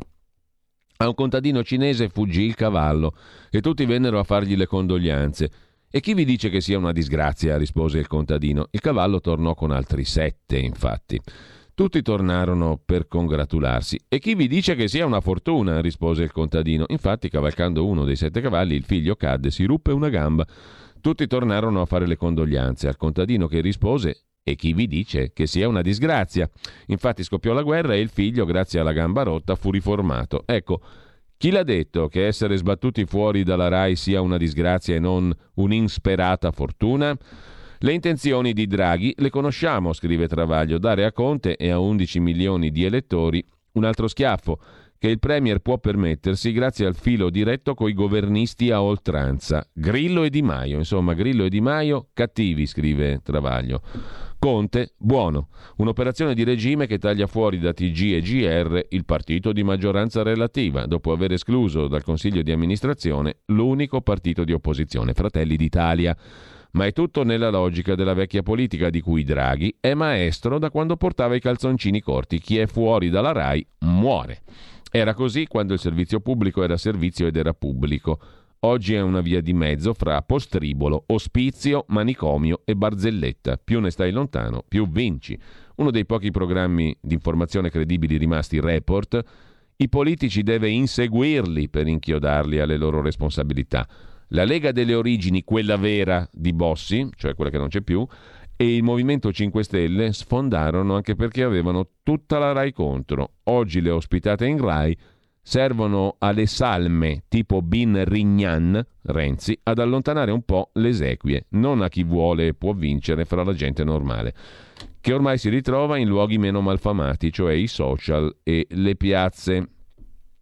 A un contadino cinese fuggì il cavallo e tutti vennero a fargli le condoglianze. E chi vi dice che sia una disgrazia? rispose il contadino. Il cavallo tornò con altri sette, infatti. Tutti tornarono per congratularsi. E chi vi dice che sia una fortuna? rispose il contadino. Infatti, cavalcando uno dei sette cavalli, il figlio cadde, si ruppe una gamba. Tutti tornarono a fare le condoglianze al contadino che rispose e chi vi dice che sia una disgrazia? Infatti scoppiò la guerra e il figlio, grazie alla gamba rotta, fu riformato. Ecco, chi l'ha detto che essere sbattuti fuori dalla RAI sia una disgrazia e non un'insperata fortuna? Le intenzioni di Draghi le conosciamo, scrive Travaglio, dare a Conte e a 11 milioni di elettori un altro schiaffo che il Premier può permettersi grazie al filo diretto coi governisti a oltranza. Grillo e Di Maio, insomma, Grillo e Di Maio cattivi, scrive Travaglio. Conte, buono. Un'operazione di regime che taglia fuori da TG e GR il partito di maggioranza relativa, dopo aver escluso dal Consiglio di amministrazione l'unico partito di opposizione, Fratelli d'Italia ma è tutto nella logica della vecchia politica di cui Draghi è maestro da quando portava i calzoncini corti. Chi è fuori dalla RAI muore. Era così quando il servizio pubblico era servizio ed era pubblico. Oggi è una via di mezzo fra postribolo, ospizio, manicomio e barzelletta. Più ne stai lontano, più vinci. Uno dei pochi programmi di informazione credibili rimasti report. I politici deve inseguirli per inchiodarli alle loro responsabilità. La Lega delle Origini, quella vera di Bossi, cioè quella che non c'è più, e il Movimento 5 Stelle sfondarono anche perché avevano tutta la RAI contro. Oggi le ospitate in RAI servono alle salme tipo Bin Rignan, Renzi, ad allontanare un po' le esequie, non a chi vuole e può vincere fra la gente normale, che ormai si ritrova in luoghi meno malfamati, cioè i social e le piazze.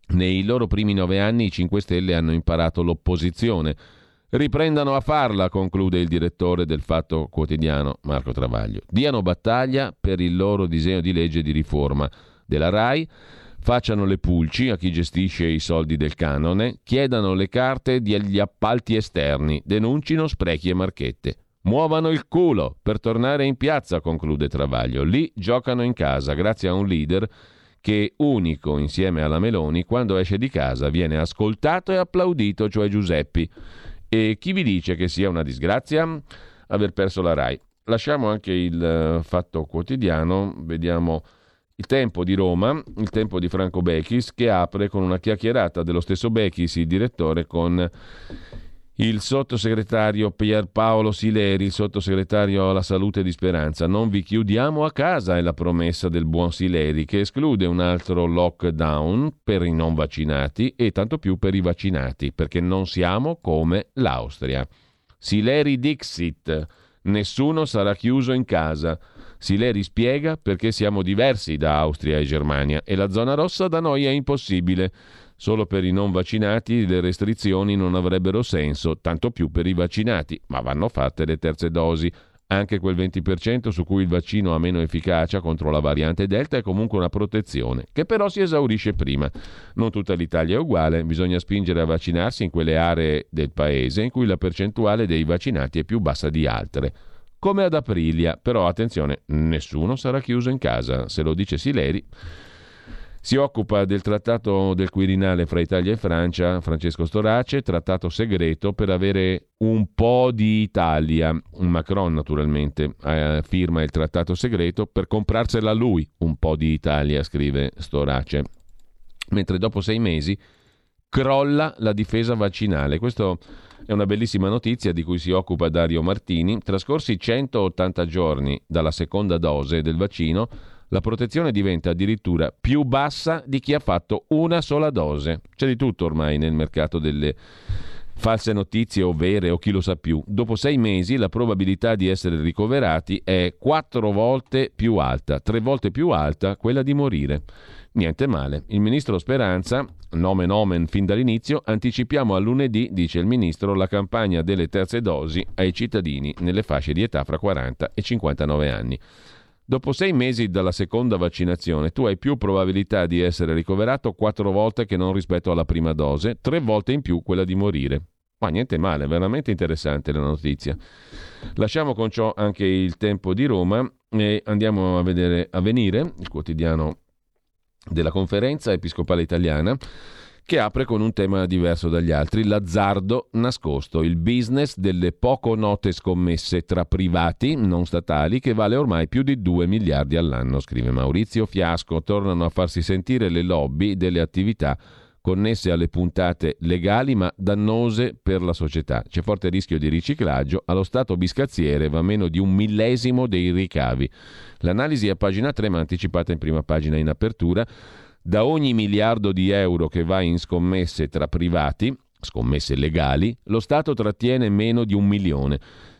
Nei loro primi nove anni i 5 Stelle hanno imparato l'opposizione, riprendano a farla, conclude il direttore del Fatto Quotidiano Marco Travaglio. Diano battaglia per il loro disegno di legge di riforma della RAI, facciano le pulci a chi gestisce i soldi del canone, chiedano le carte degli appalti esterni, denuncino sprechi e marchette. Muovano il culo per tornare in piazza, conclude Travaglio. Lì giocano in casa, grazie a un leader che, unico insieme alla Meloni, quando esce di casa viene ascoltato e applaudito, cioè Giuseppi. E chi vi dice che sia una disgrazia aver perso la RAI? Lasciamo anche il uh, fatto quotidiano, vediamo il tempo di Roma, il tempo di Franco Bechis, che apre con una chiacchierata dello stesso Bechis, il direttore, con il sottosegretario Pierpaolo Sileri, il sottosegretario alla salute di Speranza. Non vi chiudiamo a casa, è la promessa del buon Sileri, che esclude un altro lockdown per i non vaccinati e tanto più per i vaccinati, perché non siamo come l'Austria. Sileri Dixit, nessuno sarà chiuso in casa. Sileri spiega perché siamo diversi da Austria e Germania e la zona rossa da noi è impossibile. Solo per i non vaccinati le restrizioni non avrebbero senso, tanto più per i vaccinati, ma vanno fatte le terze dosi. Anche quel 20% su cui il vaccino ha meno efficacia contro la variante Delta è comunque una protezione, che però si esaurisce prima. Non tutta l'Italia è uguale, bisogna spingere a vaccinarsi in quelle aree del paese in cui la percentuale dei vaccinati è più bassa di altre come ad Aprilia. Però attenzione, nessuno sarà chiuso in casa, se lo dice Sileri. Si occupa del trattato del Quirinale fra Italia e Francia, Francesco Storace, trattato segreto per avere un po' di Italia. Macron naturalmente eh, firma il trattato segreto per comprarsela lui un po' di Italia, scrive Storace. Mentre dopo sei mesi crolla la difesa vaccinale. Questo è una bellissima notizia di cui si occupa Dario Martini. Trascorsi 180 giorni dalla seconda dose del vaccino, la protezione diventa addirittura più bassa di chi ha fatto una sola dose. C'è di tutto ormai nel mercato delle false notizie o vere o chi lo sa più. Dopo sei mesi la probabilità di essere ricoverati è quattro volte più alta, tre volte più alta quella di morire. Niente male. Il ministro Speranza, nomen omen fin dall'inizio, anticipiamo a lunedì, dice il ministro, la campagna delle terze dosi ai cittadini nelle fasce di età fra 40 e 59 anni. Dopo sei mesi dalla seconda vaccinazione tu hai più probabilità di essere ricoverato quattro volte che non rispetto alla prima dose, tre volte in più quella di morire. Ma niente male, veramente interessante la notizia. Lasciamo con ciò anche il tempo di Roma e andiamo a vedere Avvenire, il quotidiano della conferenza episcopale italiana che apre con un tema diverso dagli altri, l'azzardo nascosto, il business delle poco note scommesse tra privati non statali che vale ormai più di 2 miliardi all'anno, scrive Maurizio Fiasco. Tornano a farsi sentire le lobby delle attività connesse alle puntate legali ma dannose per la società. C'è forte rischio di riciclaggio, allo Stato biscazziere va meno di un millesimo dei ricavi. L'analisi a pagina 3 ma anticipata in prima pagina in apertura. Da ogni miliardo di euro che va in scommesse tra privati, scommesse legali, lo Stato trattiene meno di un milione.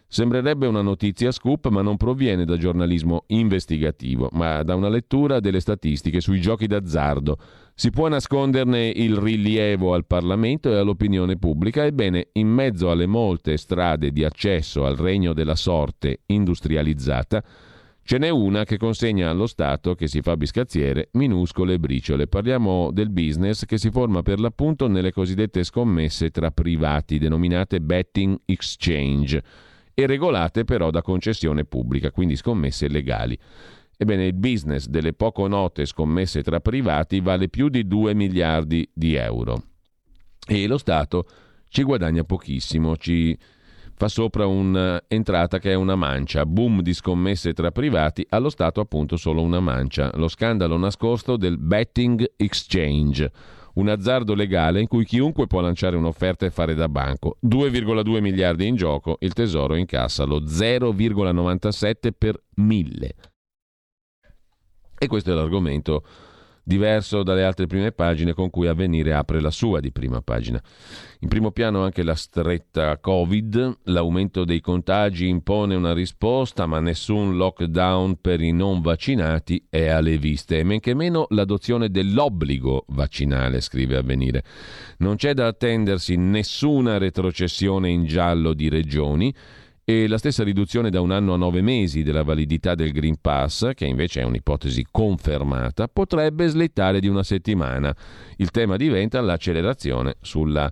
Sembrerebbe una notizia scoop, ma non proviene da giornalismo investigativo, ma da una lettura delle statistiche sui giochi d'azzardo si può nasconderne il rilievo al Parlamento e all'opinione pubblica, ebbene, in mezzo alle molte strade di accesso al regno della sorte industrializzata, ce n'è una che consegna allo Stato, che si fa biscazziere, minuscole briciole. Parliamo del business che si forma per l'appunto nelle cosiddette scommesse tra privati, denominate betting exchange, e regolate però da concessione pubblica, quindi scommesse legali. Ebbene, il business delle poco note scommesse tra privati vale più di 2 miliardi di euro e lo Stato ci guadagna pochissimo, ci fa sopra un'entrata che è una mancia, boom di scommesse tra privati, allo Stato appunto solo una mancia, lo scandalo nascosto del betting exchange, un azzardo legale in cui chiunque può lanciare un'offerta e fare da banco. 2,2 miliardi in gioco, il Tesoro incassa lo 0,97 per mille. E questo è l'argomento diverso dalle altre prime pagine con cui Avvenire apre la sua di prima pagina. In primo piano anche la stretta Covid, l'aumento dei contagi impone una risposta, ma nessun lockdown per i non vaccinati è alle viste, e men che meno l'adozione dell'obbligo vaccinale, scrive Avvenire. Non c'è da attendersi nessuna retrocessione in giallo di regioni, e la stessa riduzione da un anno a nove mesi della validità del Green Pass, che invece è un'ipotesi confermata, potrebbe slittare di una settimana. Il tema diventa l'accelerazione sulla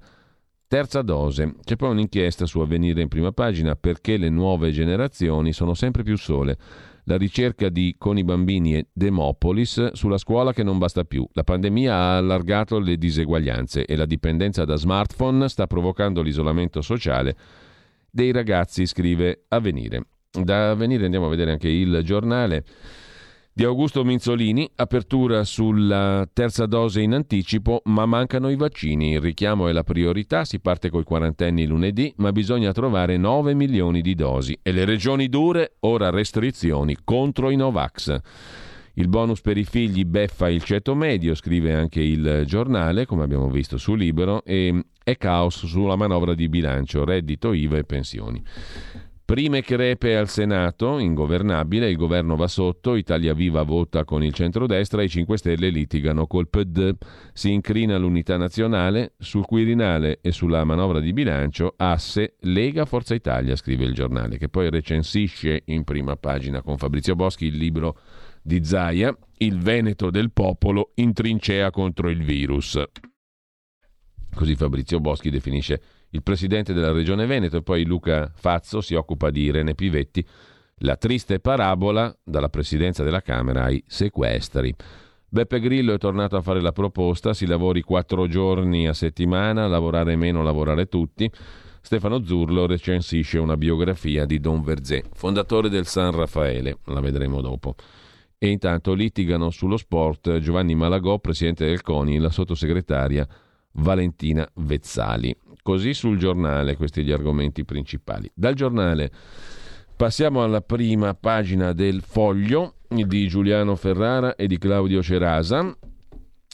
terza dose. C'è poi un'inchiesta su avvenire in prima pagina perché le nuove generazioni sono sempre più sole. La ricerca di Con i bambini e Demopolis sulla scuola che non basta più. La pandemia ha allargato le diseguaglianze e la dipendenza da smartphone sta provocando l'isolamento sociale dei ragazzi, scrive Avvenire. Da Avvenire andiamo a vedere anche il giornale di Augusto Minzolini, apertura sulla terza dose in anticipo, ma mancano i vaccini. Il richiamo è la priorità, si parte coi quarantenni lunedì, ma bisogna trovare 9 milioni di dosi. E le regioni dure, ora restrizioni contro i Novax. Il bonus per i figli beffa il ceto medio, scrive anche il giornale, come abbiamo visto su Libero, e è caos sulla manovra di bilancio, reddito, IVA e pensioni. Prime crepe al Senato, ingovernabile, il governo va sotto, Italia Viva vota con il centrodestra i 5 Stelle litigano col PD. Si incrina l'unità nazionale, sul Quirinale e sulla manovra di bilancio, asse Lega Forza Italia, scrive il giornale, che poi recensisce in prima pagina con Fabrizio Boschi il libro di Zaia, il Veneto del popolo in trincea contro il virus. Così Fabrizio Boschi definisce il presidente della regione Veneto e poi Luca Fazzo si occupa di Irene Pivetti, la triste parabola dalla presidenza della Camera ai sequestri. Beppe Grillo è tornato a fare la proposta, si lavori quattro giorni a settimana, lavorare meno, lavorare tutti. Stefano Zurlo recensisce una biografia di Don Verzé, fondatore del San Raffaele, la vedremo dopo. E intanto litigano sullo sport Giovanni Malagò, presidente del CONI, e la sottosegretaria Valentina Vezzali. Così sul giornale questi gli argomenti principali. Dal giornale passiamo alla prima pagina del foglio di Giuliano Ferrara e di Claudio Cerasa.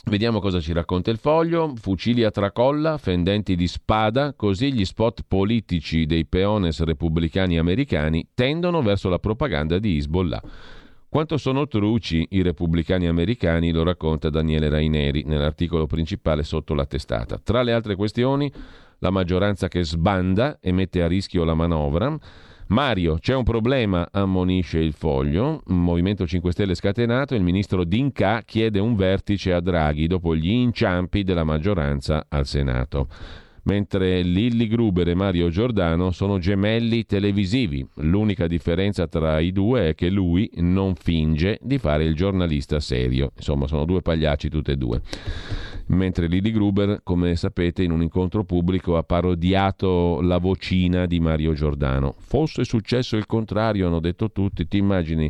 Vediamo cosa ci racconta il foglio. Fucili a tracolla, fendenti di spada, così gli spot politici dei peones repubblicani americani tendono verso la propaganda di Hezbollah. Quanto sono truci i repubblicani americani lo racconta Daniele Raineri nell'articolo principale sotto la testata. Tra le altre questioni, la maggioranza che sbanda e mette a rischio la manovra. Mario, c'è un problema, ammonisce il foglio. Movimento 5 Stelle scatenato, il ministro D'Inca chiede un vertice a Draghi dopo gli inciampi della maggioranza al Senato mentre Lilli Gruber e Mario Giordano sono gemelli televisivi. L'unica differenza tra i due è che lui non finge di fare il giornalista serio. Insomma, sono due pagliacci tutte e due. Mentre Lilli Gruber, come sapete, in un incontro pubblico ha parodiato la vocina di Mario Giordano. Fosse successo il contrario, hanno detto tutti, ti immagini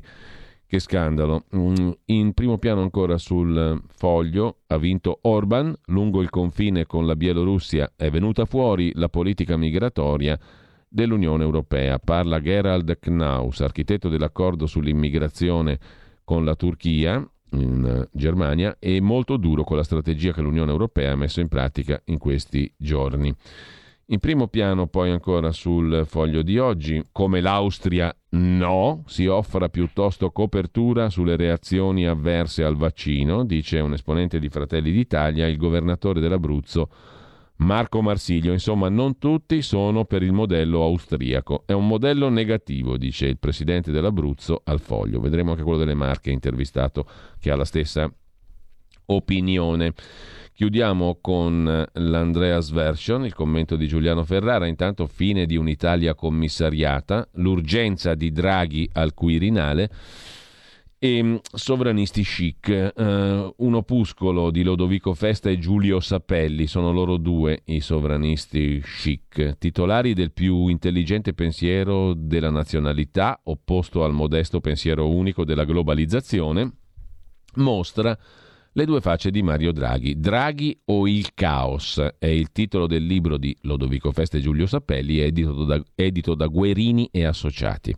che scandalo. Mm, in primo piano ancora sul foglio ha vinto Orban, lungo il confine con la Bielorussia è venuta fuori la politica migratoria dell'Unione Europea. Parla Gerald Knaus, architetto dell'accordo sull'immigrazione con la Turchia in Germania e molto duro con la strategia che l'Unione Europea ha messo in pratica in questi giorni. In primo piano poi ancora sul foglio di oggi, come l'Austria no, si offra piuttosto copertura sulle reazioni avverse al vaccino, dice un esponente di Fratelli d'Italia, il governatore dell'Abruzzo Marco Marsiglio. Insomma, non tutti sono per il modello austriaco. È un modello negativo, dice il presidente dell'Abruzzo al foglio. Vedremo anche quello delle Marche intervistato che ha la stessa opinione. Chiudiamo con l'Andreas Version, il commento di Giuliano Ferrara. Intanto, fine di un'Italia commissariata, l'urgenza di Draghi al Quirinale e mm, sovranisti chic. Uh, un opuscolo di Lodovico Festa e Giulio Sapelli, sono loro due i sovranisti chic, titolari del più intelligente pensiero della nazionalità, opposto al modesto pensiero unico della globalizzazione, mostra le due facce di Mario Draghi. Draghi o il caos è il titolo del libro di Lodovico Festa e Giulio Sappelli, edito da, edito da Guerini e Associati.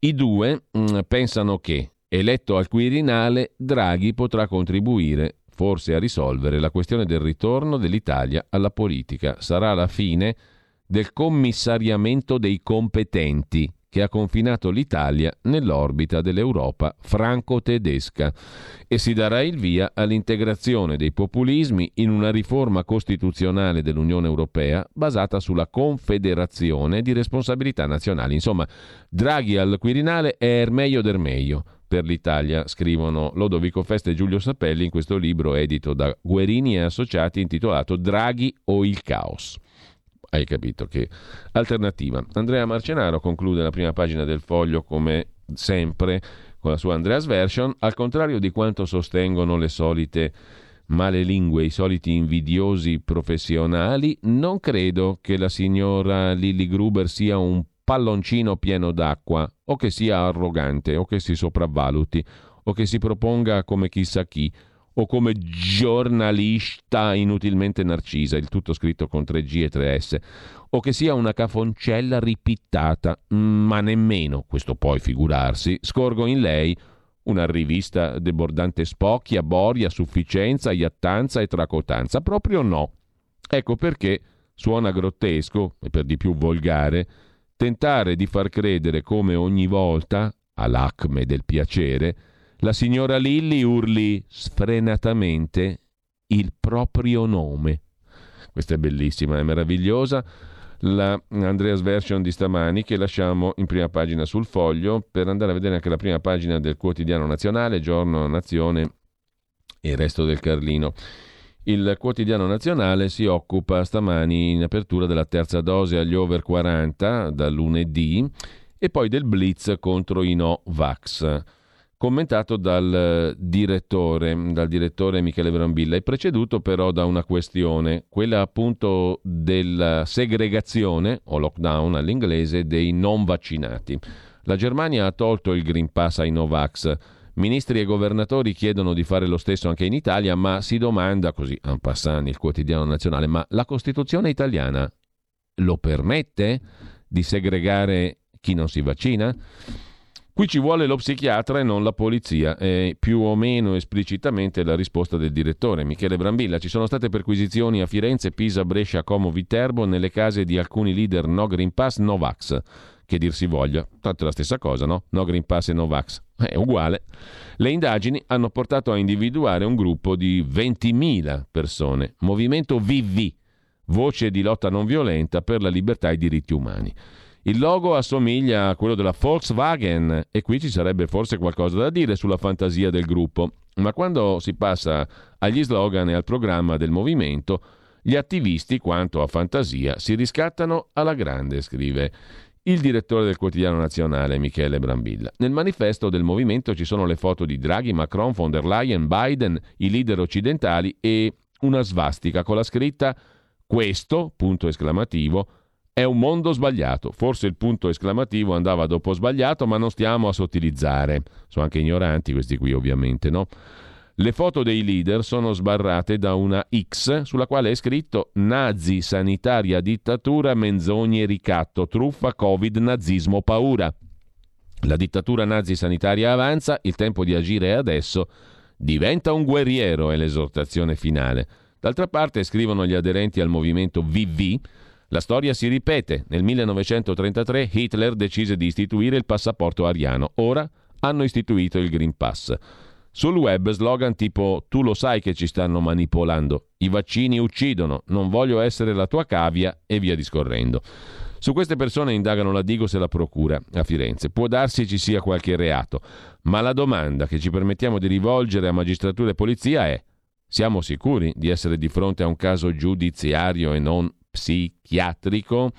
I due mh, mm, pensano che Eletto al Quirinale, Draghi potrà contribuire forse a risolvere la questione del ritorno dell'Italia alla politica. Sarà la fine del commissariamento dei competenti che ha confinato l'Italia nell'orbita dell'Europa franco-tedesca e si darà il via all'integrazione dei populismi in una riforma costituzionale dell'Unione Europea basata sulla confederazione di responsabilità nazionali. Insomma, Draghi al Quirinale è Ermeio d'Ermeio per l'Italia, scrivono Lodovico Feste e Giulio Sapelli in questo libro edito da Guerini e Associati intitolato Draghi o il caos. Hai capito che alternativa. Andrea Marcenaro conclude la prima pagina del foglio come sempre con la sua Andreas Version, al contrario di quanto sostengono le solite male lingue, i soliti invidiosi professionali, non credo che la signora Lilly Gruber sia un palloncino pieno d'acqua, o che sia arrogante, o che si sopravvaluti, o che si proponga come chissà chi, o come giornalista inutilmente narcisa, il tutto scritto con 3G e 3S, o che sia una cafoncella ripittata, ma nemmeno, questo poi figurarsi, scorgo in lei una rivista debordante spocchia, boria, sufficienza, iattanza e tracotanza. Proprio no. Ecco perché suona grottesco e per di più volgare tentare di far credere come ogni volta, all'acme del piacere, la signora Lilli urli sfrenatamente il proprio nome. Questa è bellissima, è meravigliosa. La Andreas Version di stamani che lasciamo in prima pagina sul foglio per andare a vedere anche la prima pagina del quotidiano nazionale, giorno, nazione e il resto del Carlino. Il quotidiano nazionale si occupa stamani in apertura della terza dose agli over 40 da lunedì e poi del blitz contro i no vax commentato dal direttore, dal direttore Michele Brambilla, è preceduto però da una questione, quella appunto della segregazione o lockdown all'inglese dei non vaccinati. La Germania ha tolto il Green Pass ai Novax. Ministri e governatori chiedono di fare lo stesso anche in Italia, ma si domanda, così en passant il quotidiano nazionale, ma la Costituzione italiana lo permette di segregare chi non si vaccina? Qui ci vuole lo psichiatra e non la polizia, è più o meno esplicitamente la risposta del direttore Michele Brambilla. Ci sono state perquisizioni a Firenze, Pisa, Brescia, Como, Viterbo nelle case di alcuni leader no Green Pass, no Vax. Che dir si voglia, tanto è la stessa cosa, no? No Green Pass e no Vax. È uguale. Le indagini hanno portato a individuare un gruppo di 20.000 persone, movimento VV, voce di lotta non violenta per la libertà e i diritti umani. Il logo assomiglia a quello della Volkswagen e qui ci sarebbe forse qualcosa da dire sulla fantasia del gruppo, ma quando si passa agli slogan e al programma del movimento, gli attivisti, quanto a fantasia, si riscattano alla grande, scrive il direttore del quotidiano nazionale Michele Brambilla. Nel manifesto del movimento ci sono le foto di Draghi, Macron, von der Leyen, Biden, i leader occidentali e una svastica con la scritta questo, punto esclamativo, è un mondo sbagliato. Forse il punto esclamativo andava dopo sbagliato, ma non stiamo a sottilizzare. Sono anche ignoranti questi qui, ovviamente, no? Le foto dei leader sono sbarrate da una X sulla quale è scritto nazi, sanitaria, dittatura, menzogne, ricatto, truffa, covid, nazismo, paura. La dittatura nazi sanitaria avanza, il tempo di agire è adesso. Diventa un guerriero è l'esortazione finale. D'altra parte, scrivono gli aderenti al movimento VV, la storia si ripete. Nel 1933 Hitler decise di istituire il passaporto ariano. Ora hanno istituito il Green Pass. Sul web slogan tipo tu lo sai che ci stanno manipolando, i vaccini uccidono, non voglio essere la tua cavia e via discorrendo. Su queste persone indagano la Digos e la Procura a Firenze. Può darsi ci sia qualche reato, ma la domanda che ci permettiamo di rivolgere a magistratura e polizia è siamo sicuri di essere di fronte a un caso giudiziario e non psichiatrico?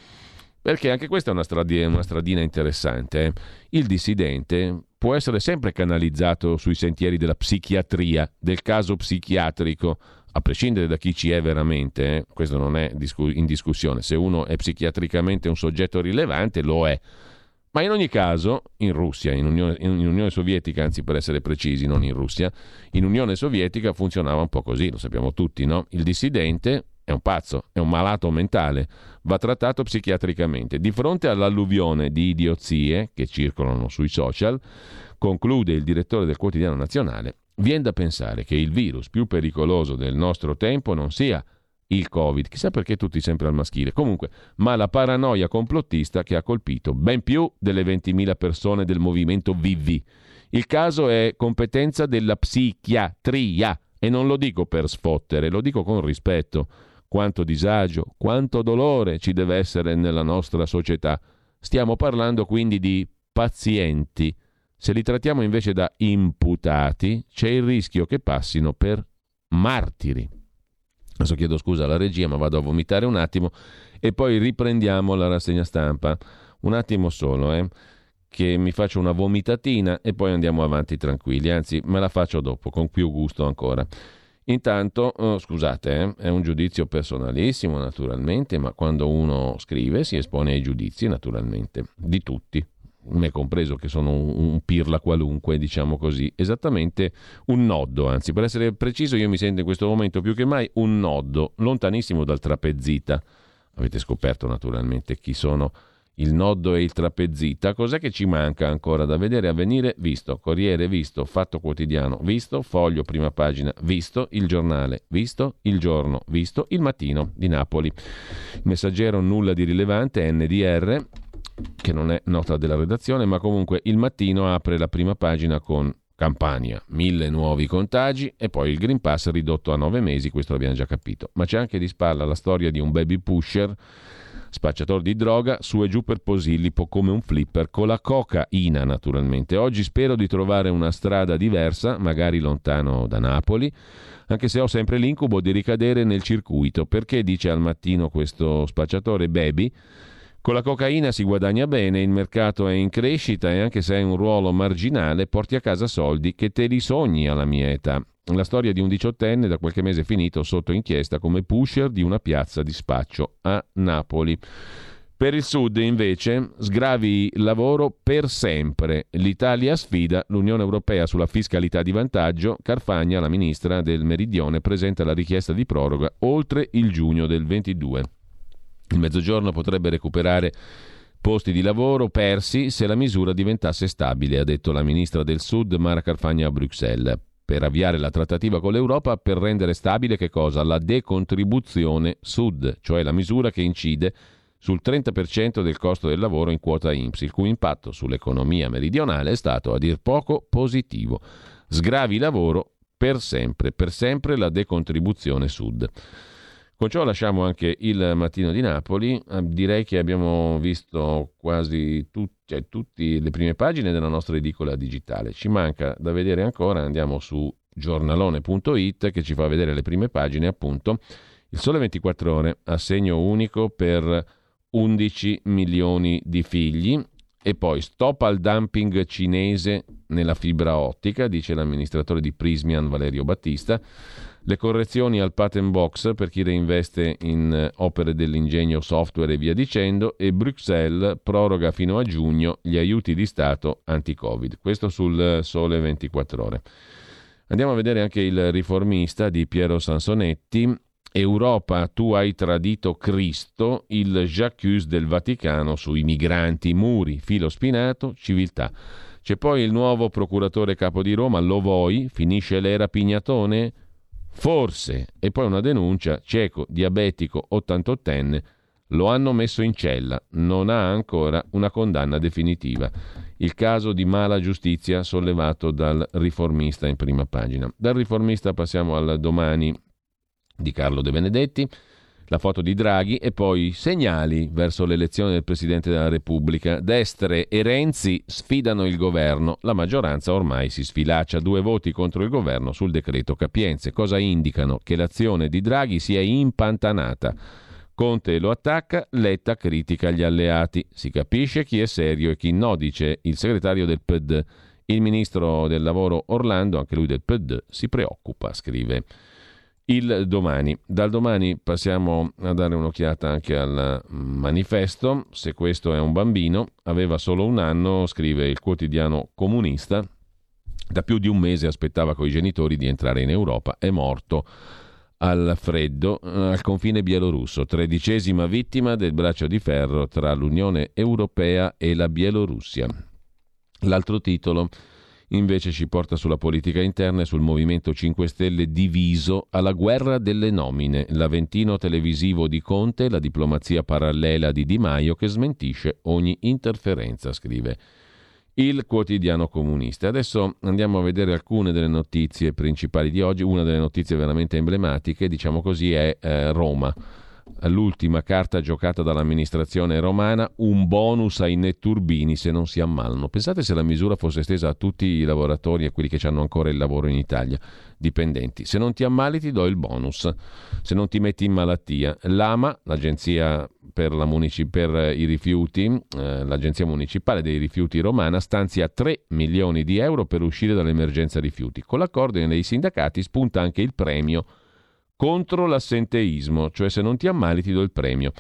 Perché anche questa è una stradina, una stradina interessante. Eh. Il dissidente può essere sempre canalizzato sui sentieri della psichiatria, del caso psichiatrico, a prescindere da chi ci è veramente, eh. questo non è in discussione. Se uno è psichiatricamente un soggetto rilevante, lo è. Ma in ogni caso, in Russia, in Unione, in Unione, Sovietica, anzi per essere precisi, non in Russia, in Unione Sovietica funzionava un po' così, lo sappiamo tutti, no? Il dissidente è un pazzo, è un malato mentale, va trattato psichiatricamente. Di fronte all'alluvione di idiozie che circolano sui social, conclude il direttore del quotidiano nazionale, viene da pensare che il virus più pericoloso del nostro tempo non sia il Covid, chissà perché tutti sempre al maschile, comunque, ma la paranoia complottista che ha colpito ben più delle 20.000 persone del movimento Vivi. Il caso è competenza della psichiatria e non lo dico per sfottere, lo dico con rispetto. Quanto disagio, quanto dolore ci deve essere nella nostra società. Stiamo parlando quindi di pazienti. Se li trattiamo invece da imputati, c'è il rischio che passino per martiri. Adesso chiedo scusa alla regia, ma vado a vomitare un attimo e poi riprendiamo la rassegna stampa. Un attimo solo, eh, che mi faccio una vomitatina e poi andiamo avanti tranquilli. Anzi, me la faccio dopo, con più gusto ancora. Intanto, oh, scusate, eh, è un giudizio personalissimo naturalmente, ma quando uno scrive si espone ai giudizi naturalmente, di tutti, me compreso che sono un, pirla qualunque, diciamo così, esattamente un nodo, anzi per essere preciso io mi sento in questo momento più che mai un nodo, lontanissimo dal trapezzita. Avete scoperto naturalmente chi sono il nodo e il trapezzita. Cos'è che ci manca ancora da vedere? Avvenire visto, Corriere visto, Fatto Quotidiano visto, Foglio prima pagina visto, Il Giornale visto, Il Giorno visto, Il Mattino di Napoli. Messaggero nulla di rilevante, NDR che non è nota della redazione, ma comunque il mattino apre la prima pagina con Campania, mille nuovi contagi e poi il Green Pass ridotto a nove mesi, questo l'abbiamo già capito. Ma c'è anche di spalla la storia di un baby pusher, spacciatore di droga, su e giù per Posillipo come un flipper, con la cocaina naturalmente. Oggi spero di trovare una strada diversa, magari lontano da Napoli, anche se ho sempre l'incubo di ricadere nel circuito, perché dice al mattino questo spacciatore baby con la cocaina si guadagna bene, il mercato è in crescita e anche se hai un ruolo marginale porti a casa soldi che te li sogni alla mia età. La storia di un diciottenne da qualche mese finito sotto inchiesta come pusher di una piazza di spaccio a Napoli. Per il Sud, invece, sgravi lavoro per sempre. L'Italia sfida l'Unione Europea sulla fiscalità di vantaggio. Carfagna, la ministra del Meridione, presenta la richiesta di proroga oltre il giugno del 22. Il Mezzogiorno potrebbe recuperare posti di lavoro persi se la misura diventasse stabile, ha detto la ministra del Sud Mara Carfagna a Bruxelles. Per avviare la trattativa con l'Europa per rendere stabile che cosa? La decontribuzione Sud, cioè la misura che incide sul 30% del costo del lavoro in quota INPS, il cui impatto sull'economia meridionale è stato a dir poco positivo. Sgravi lavoro per sempre, per sempre la decontribuzione Sud. Con ciò lasciamo anche il mattino di Napoli. Eh, direi che abbiamo visto quasi tut- cioè, tutte le prime pagine della nostra edicola digitale. Ci manca da vedere ancora, andiamo su giornalone.it che ci fa vedere le prime pagine, appunto. Il sole 24 ore, assegno unico per 11 milioni di figli. E poi stop al dumping cinese nella fibra ottica, dice l'amministratore di Prismian Valerio Battista le correzioni al patent box per chi reinveste in eh, opere dell'ingegno software e via dicendo e Bruxelles proroga fino a giugno gli aiuti di Stato anti-Covid. Questo sul eh, sole 24 ore. Andiamo a vedere anche il riformista di Piero Sansonetti. Europa, tu hai tradito Cristo, il J'accuse del Vaticano sui migranti, muri, filo spinato, civiltà. C'è poi il nuovo procuratore capo di Roma, lo vuoi? Finisce l'era Pignatone? Forse, e poi una denuncia, cieco, diabetico, 88enne, lo hanno messo in cella, non ha ancora una condanna definitiva. Il caso di mala giustizia sollevato dal riformista in prima pagina. Dal riformista passiamo al domani di Carlo De Benedetti la foto di Draghi e poi segnali verso l'elezione del Presidente della Repubblica. Destre e Renzi sfidano il governo, la maggioranza ormai si sfilaccia due voti contro il governo sul decreto Capienze. Cosa indicano? Che l'azione di Draghi sia impantanata. Conte lo attacca, Letta critica gli alleati. Si capisce chi è serio e chi no, dice il segretario del PD. Il ministro del lavoro Orlando, anche lui del PD, si preoccupa, scrive il domani. Dal domani passiamo a dare un'occhiata anche al manifesto. Se questo è un bambino, aveva solo un anno, scrive il quotidiano comunista. Da più di un mese aspettava coi genitori di entrare in Europa, è morto al freddo eh, al confine bielorusso, tredicesima vittima del braccio di ferro tra l'Unione Europea e la Bielorussia. L'altro titolo invece ci porta sulla politica interna e sul Movimento 5 Stelle diviso alla guerra delle nomine, l'aventino televisivo di Conte, la diplomazia parallela di Di Maio che smentisce ogni interferenza, scrive il quotidiano comunista. Adesso andiamo a vedere alcune delle notizie principali di oggi. Una delle notizie veramente emblematiche, diciamo così, è eh, Roma l'ultima carta giocata dall'amministrazione romana, un bonus ai netturbini se non si ammalano. Pensate se la misura fosse estesa a tutti i lavoratori e quelli che hanno ancora il lavoro in Italia, dipendenti. Se non ti ammali ti do il bonus, se non ti metti in malattia. L'AMA, l'agenzia per, la munici- per i rifiuti, eh, l'agenzia municipale dei rifiuti romana, stanzia 3 milioni di euro per uscire dall'emergenza rifiuti. Con l'accordo dei sindacati spunta anche il premio contro l'assenteismo, cioè se non ti ammali ti do il premio.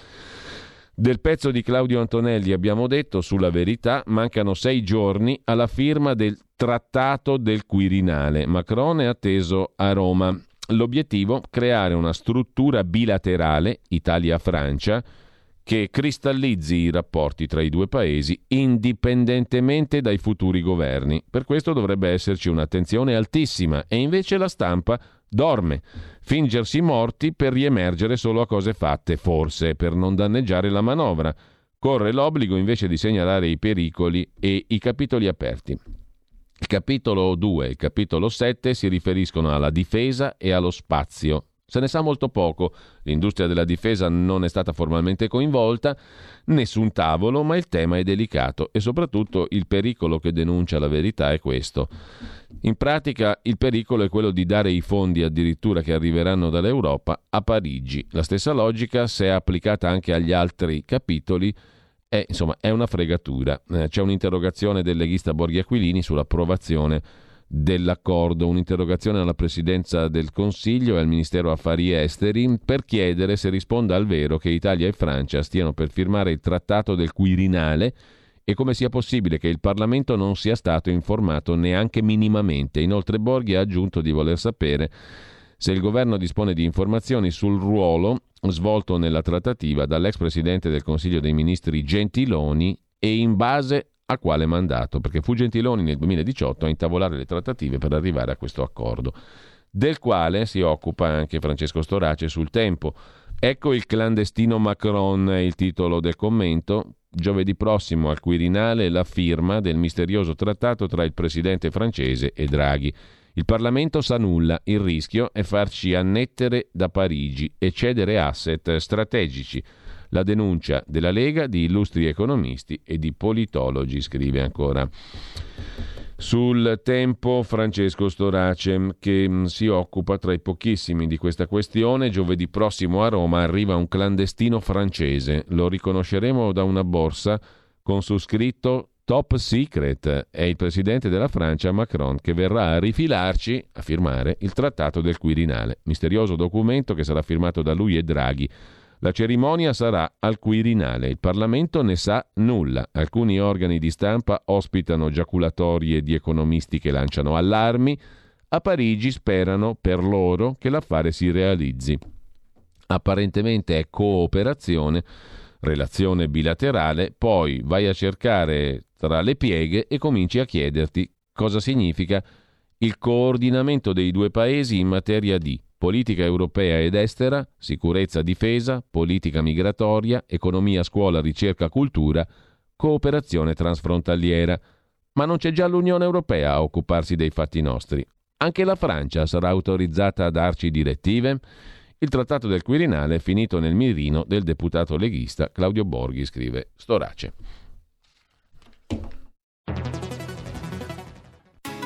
Del pezzo di Claudio Antonelli abbiamo detto sulla verità, mancano sei giorni alla firma del Trattato del Quirinale. Macron è atteso a Roma. L'obiettivo? Creare una struttura bilaterale Italia-Francia che cristallizzi i rapporti tra i due paesi indipendentemente dai futuri governi. Per questo dovrebbe esserci un'attenzione altissima e invece la stampa dorme fingersi morti per riemergere solo a cose fatte, forse per non danneggiare la manovra. Corre l'obbligo invece di segnalare i pericoli e i capitoli aperti. Il capitolo 2 e il capitolo 7 si riferiscono alla difesa e allo spazio. Se ne sa molto poco, l'industria della difesa non è stata formalmente coinvolta, nessun tavolo, ma il tema è delicato e soprattutto il pericolo che denuncia la verità è questo. In pratica il pericolo è quello di dare i fondi addirittura che arriveranno dall'Europa a Parigi. La stessa logica, se applicata anche agli altri capitoli, è, insomma, è una fregatura. Eh, c'è un'interrogazione del leghista Borghi Aquilini sull'approvazione dell'accordo, un'interrogazione alla Presidenza del Consiglio e al Ministero Affari Esteri per chiedere se risponda al vero che Italia e Francia stiano per firmare il trattato del Quirinale e come sia possibile che il Parlamento non sia stato informato neanche minimamente. Inoltre Borghi ha aggiunto di voler sapere se il governo dispone di informazioni sul ruolo svolto nella trattativa dall'ex Presidente del Consiglio dei Ministri Gentiloni e in base a quale mandato? Perché fu Gentiloni nel 2018 a intavolare le trattative per arrivare a questo accordo, del quale si occupa anche Francesco Storace sul tempo. Ecco il clandestino Macron, il titolo del commento. Giovedì prossimo al Quirinale la firma del misterioso trattato tra il presidente francese e Draghi. Il Parlamento sa nulla, il rischio è farci annettere da Parigi e cedere asset strategici la denuncia della Lega di illustri economisti e di politologi, scrive ancora. Sul tempo Francesco Storace che mm, si occupa tra i pochissimi di questa questione. Giovedì prossimo a Roma arriva un clandestino francese. Lo riconosceremo da una borsa con su scritto Top Secret. È il presidente della Francia Macron che verrà a rifilarci, a firmare, il trattato del Quirinale. Misterioso documento che sarà firmato da lui e Draghi la cerimonia sarà al Quirinale. Il Parlamento ne sa nulla. Alcuni organi di stampa ospitano giaculatorie di economisti che lanciano allarmi. A Parigi sperano per loro che l'affare si realizzi. Apparentemente è cooperazione, relazione bilaterale, poi vai a cercare tra le pieghe e cominci a chiederti cosa significa il coordinamento dei due paesi in materia di politica europea ed estera, sicurezza difesa, politica migratoria, economia scuola ricerca cultura, cooperazione transfrontaliera. Ma non c'è già l'Unione Europea a occuparsi dei fatti nostri. Anche la Francia sarà autorizzata a darci direttive? Il trattato del Quirinale è finito nel mirino del deputato leghista Claudio Borghi, scrive Storace.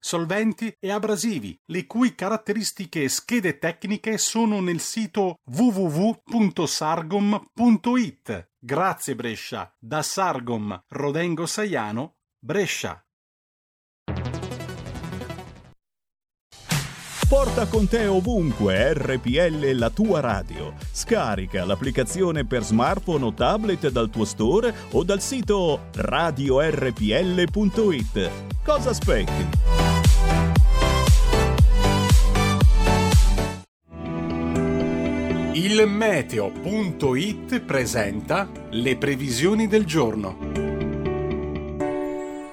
solventi e abrasivi, le cui caratteristiche e schede tecniche sono nel sito www.sargom.it. Grazie Brescia, da Sargom Rodengo Saiano, Brescia. Porta con te ovunque RPL la tua radio. Scarica l'applicazione per smartphone o tablet dal tuo store o dal sito radiorpl.it. Cosa aspetti? Il meteo.it presenta le previsioni del giorno.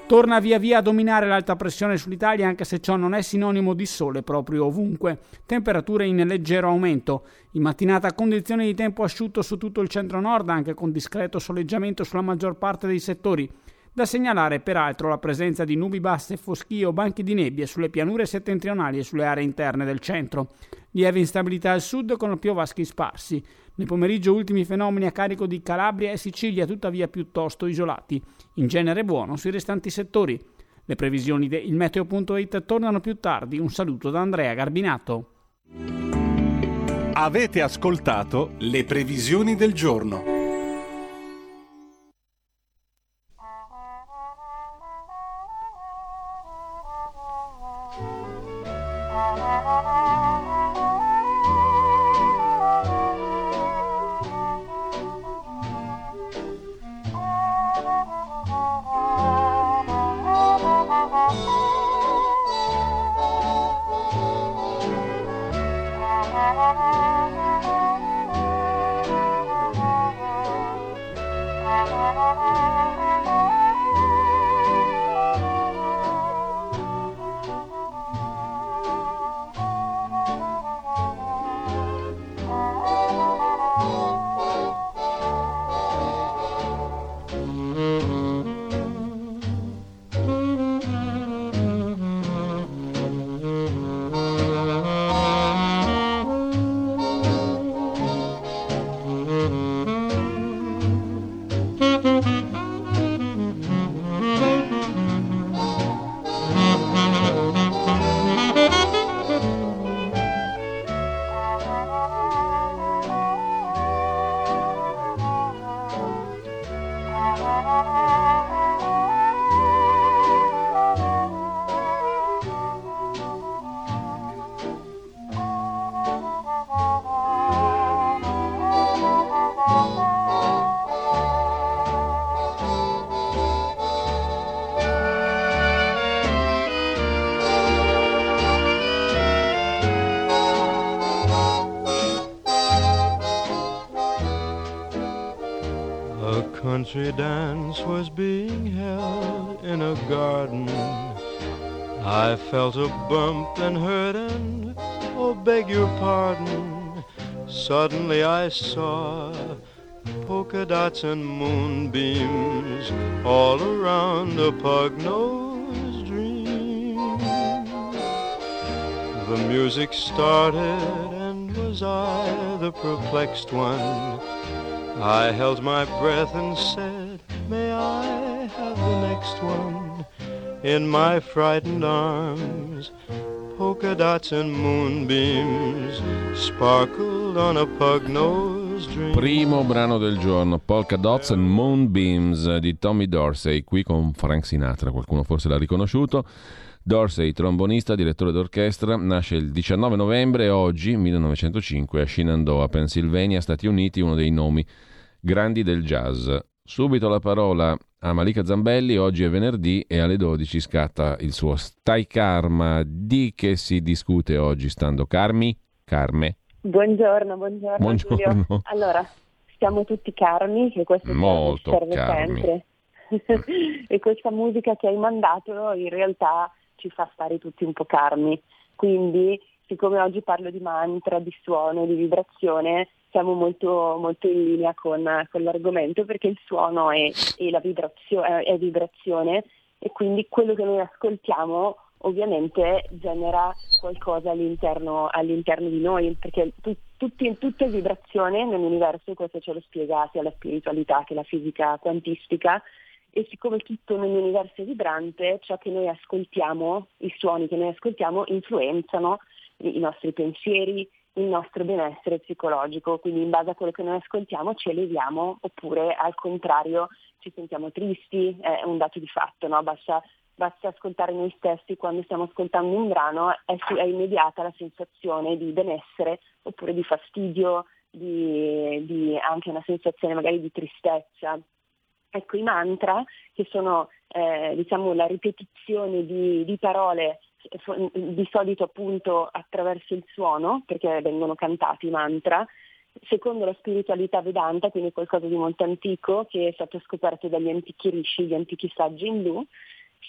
Torna via via a dominare l'alta pressione sull'Italia anche se ciò non è sinonimo di sole proprio ovunque. Temperature in leggero aumento. In mattinata condizioni di tempo asciutto su tutto il centro-nord anche con discreto soleggiamento sulla maggior parte dei settori. Da segnalare peraltro la presenza di nubi basse, foschie o banchi di nebbie sulle pianure settentrionali e sulle aree interne del centro. Lieve instabilità al sud con piovaschi sparsi. Nel pomeriggio ultimi fenomeni a carico di Calabria e Sicilia tuttavia piuttosto isolati in genere buono sui restanti settori. Le previsioni del Meteo.it tornano più tardi. Un saluto da Andrea Garbinato. Avete ascoltato le previsioni del giorno. Country dance was being held in a garden. I felt a bump and heard an, oh, beg your pardon. Suddenly I saw polka dots and moonbeams all around a pug-nosed dream. The music started and was I the perplexed one? I held my breath and said, May I have the next one in my frightened arms? Polka dots and moonbeams sparkled on a pug-nosed dream. Primo brano del giorno, Polka Dots and Moonbeams di Tommy Dorsey, qui con Frank Sinatra, qualcuno forse l'ha riconosciuto. Dorsey, trombonista, direttore d'orchestra, nasce il 19 novembre oggi, 1905, a Shenandoah, Pennsylvania, Stati Uniti, uno dei nomi grandi del jazz. Subito la parola a Malika Zambelli, oggi è venerdì e alle 12 scatta il suo Stai Karma. Di che si discute oggi stando Carmi? Carme? Buongiorno, buongiorno, buongiorno. Giulio. Allora, siamo tutti carmi e questo Molto serve carmi. sempre. [LAUGHS] e questa musica che hai mandato in realtà ci fa stare tutti un po' carmi. Quindi, siccome oggi parlo di mantra, di suono, di vibrazione, siamo molto, molto in linea con, con l'argomento perché il suono è, è, vibrazio- è vibrazione e quindi quello che noi ascoltiamo ovviamente genera qualcosa all'interno, all'interno di noi, perché tu, tutti, tutto è vibrazione nell'universo, questo ce lo spiega sia la spiritualità che la fisica quantistica, e siccome tutto nell'universo è vibrante, ciò che noi ascoltiamo, i suoni che noi ascoltiamo influenzano i nostri pensieri, il nostro benessere psicologico, quindi in base a quello che noi ascoltiamo ci eleviamo oppure al contrario ci sentiamo tristi, è un dato di fatto, no? basta, basta, ascoltare noi stessi quando stiamo ascoltando un brano, è, è immediata la sensazione di benessere oppure di fastidio, di, di anche una sensazione magari di tristezza. Ecco, i mantra, che sono eh, diciamo, la ripetizione di, di parole di solito appunto attraverso il suono, perché vengono cantati i mantra, secondo la spiritualità vedanta, quindi qualcosa di molto antico che è stato scoperto dagli antichi rishi, gli antichi saggi indù,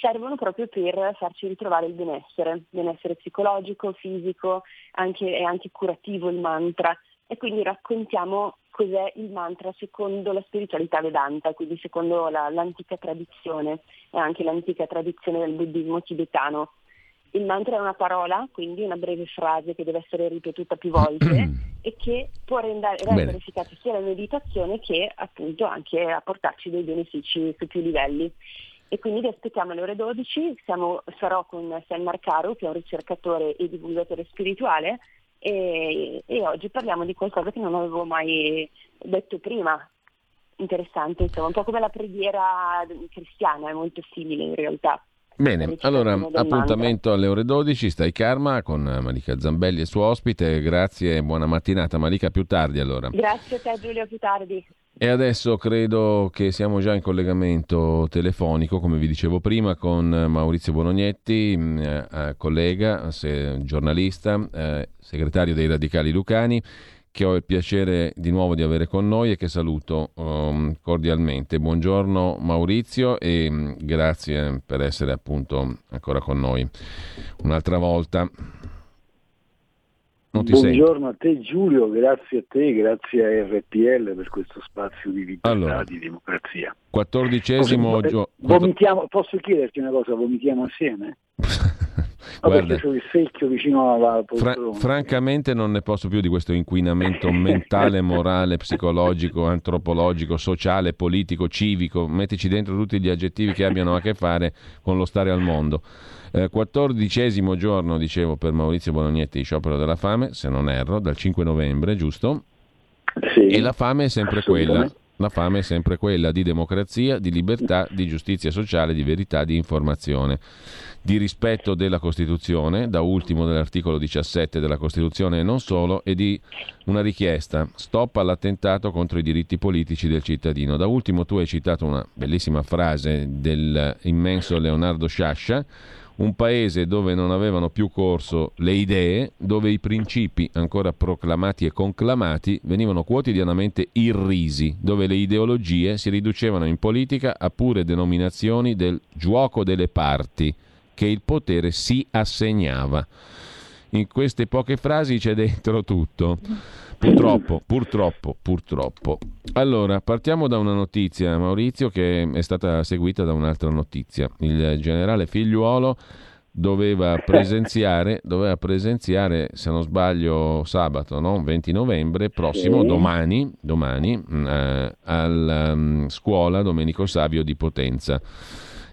servono proprio per farci ritrovare il benessere, benessere psicologico, fisico, anche, è anche curativo il mantra e quindi raccontiamo cos'è il mantra secondo la spiritualità vedanta, quindi secondo la, l'antica tradizione e anche l'antica tradizione del buddismo tibetano. Il mantra è una parola, quindi una breve frase che deve essere ripetuta più volte e che può rendere, rendere efficace sia la meditazione che appunto anche a portarci dei benefici su più livelli. E quindi vi aspettiamo alle ore 12, siamo, sarò con Sam Marcaro che è un ricercatore e divulgatore spirituale e, e oggi parliamo di qualcosa che non avevo mai detto prima, interessante, insomma, un po' come la preghiera cristiana, è molto simile in realtà. Bene, allora appuntamento alle ore 12, stai karma con Malika Zambelli e suo ospite, grazie e buona mattinata Malika, più tardi allora. Grazie a te Giulio, più tardi. E adesso credo che siamo già in collegamento telefonico, come vi dicevo prima, con Maurizio Bolognetti, eh, collega, se, giornalista, eh, segretario dei Radicali Lucani che ho il piacere di nuovo di avere con noi e che saluto um, cordialmente. Buongiorno Maurizio e um, grazie per essere appunto ancora con noi un'altra volta. Non ti Buongiorno sento. a te Giulio, grazie a te, grazie a RPL per questo spazio di libertà, allora, di democrazia. Quattordicesimo giorno. Vomitiamo, posso chiederti una cosa, vomitiamo assieme? [LAUGHS] Guarda, il secchio vicino alla fra- francamente non ne posso più di questo inquinamento [LAUGHS] mentale, morale, psicologico, antropologico, sociale, politico, civico. Mettici dentro tutti gli aggettivi che abbiano a che fare con lo stare al mondo. Eh, quattordicesimo giorno, dicevo, per Maurizio Bolognetti, sciopero della fame, se non erro, dal 5 novembre, giusto? Sì, e la fame è sempre quella. La fame è sempre quella di democrazia, di libertà, di giustizia sociale, di verità, di informazione di rispetto della Costituzione, da ultimo dell'articolo 17 della Costituzione e non solo, e di una richiesta, stop all'attentato contro i diritti politici del cittadino. Da ultimo tu hai citato una bellissima frase dell'immenso Leonardo Sciascia, un paese dove non avevano più corso le idee, dove i principi ancora proclamati e conclamati venivano quotidianamente irrisi, dove le ideologie si riducevano in politica a pure denominazioni del gioco delle parti che il potere si assegnava. In queste poche frasi c'è dentro tutto. Purtroppo, purtroppo, purtroppo. Allora, partiamo da una notizia, Maurizio, che è stata seguita da un'altra notizia. Il generale figliuolo doveva [LAUGHS] presenziare, doveva presenziare se non sbaglio, sabato, no? 20 novembre prossimo, domani, domani eh, alla um, scuola Domenico Savio di Potenza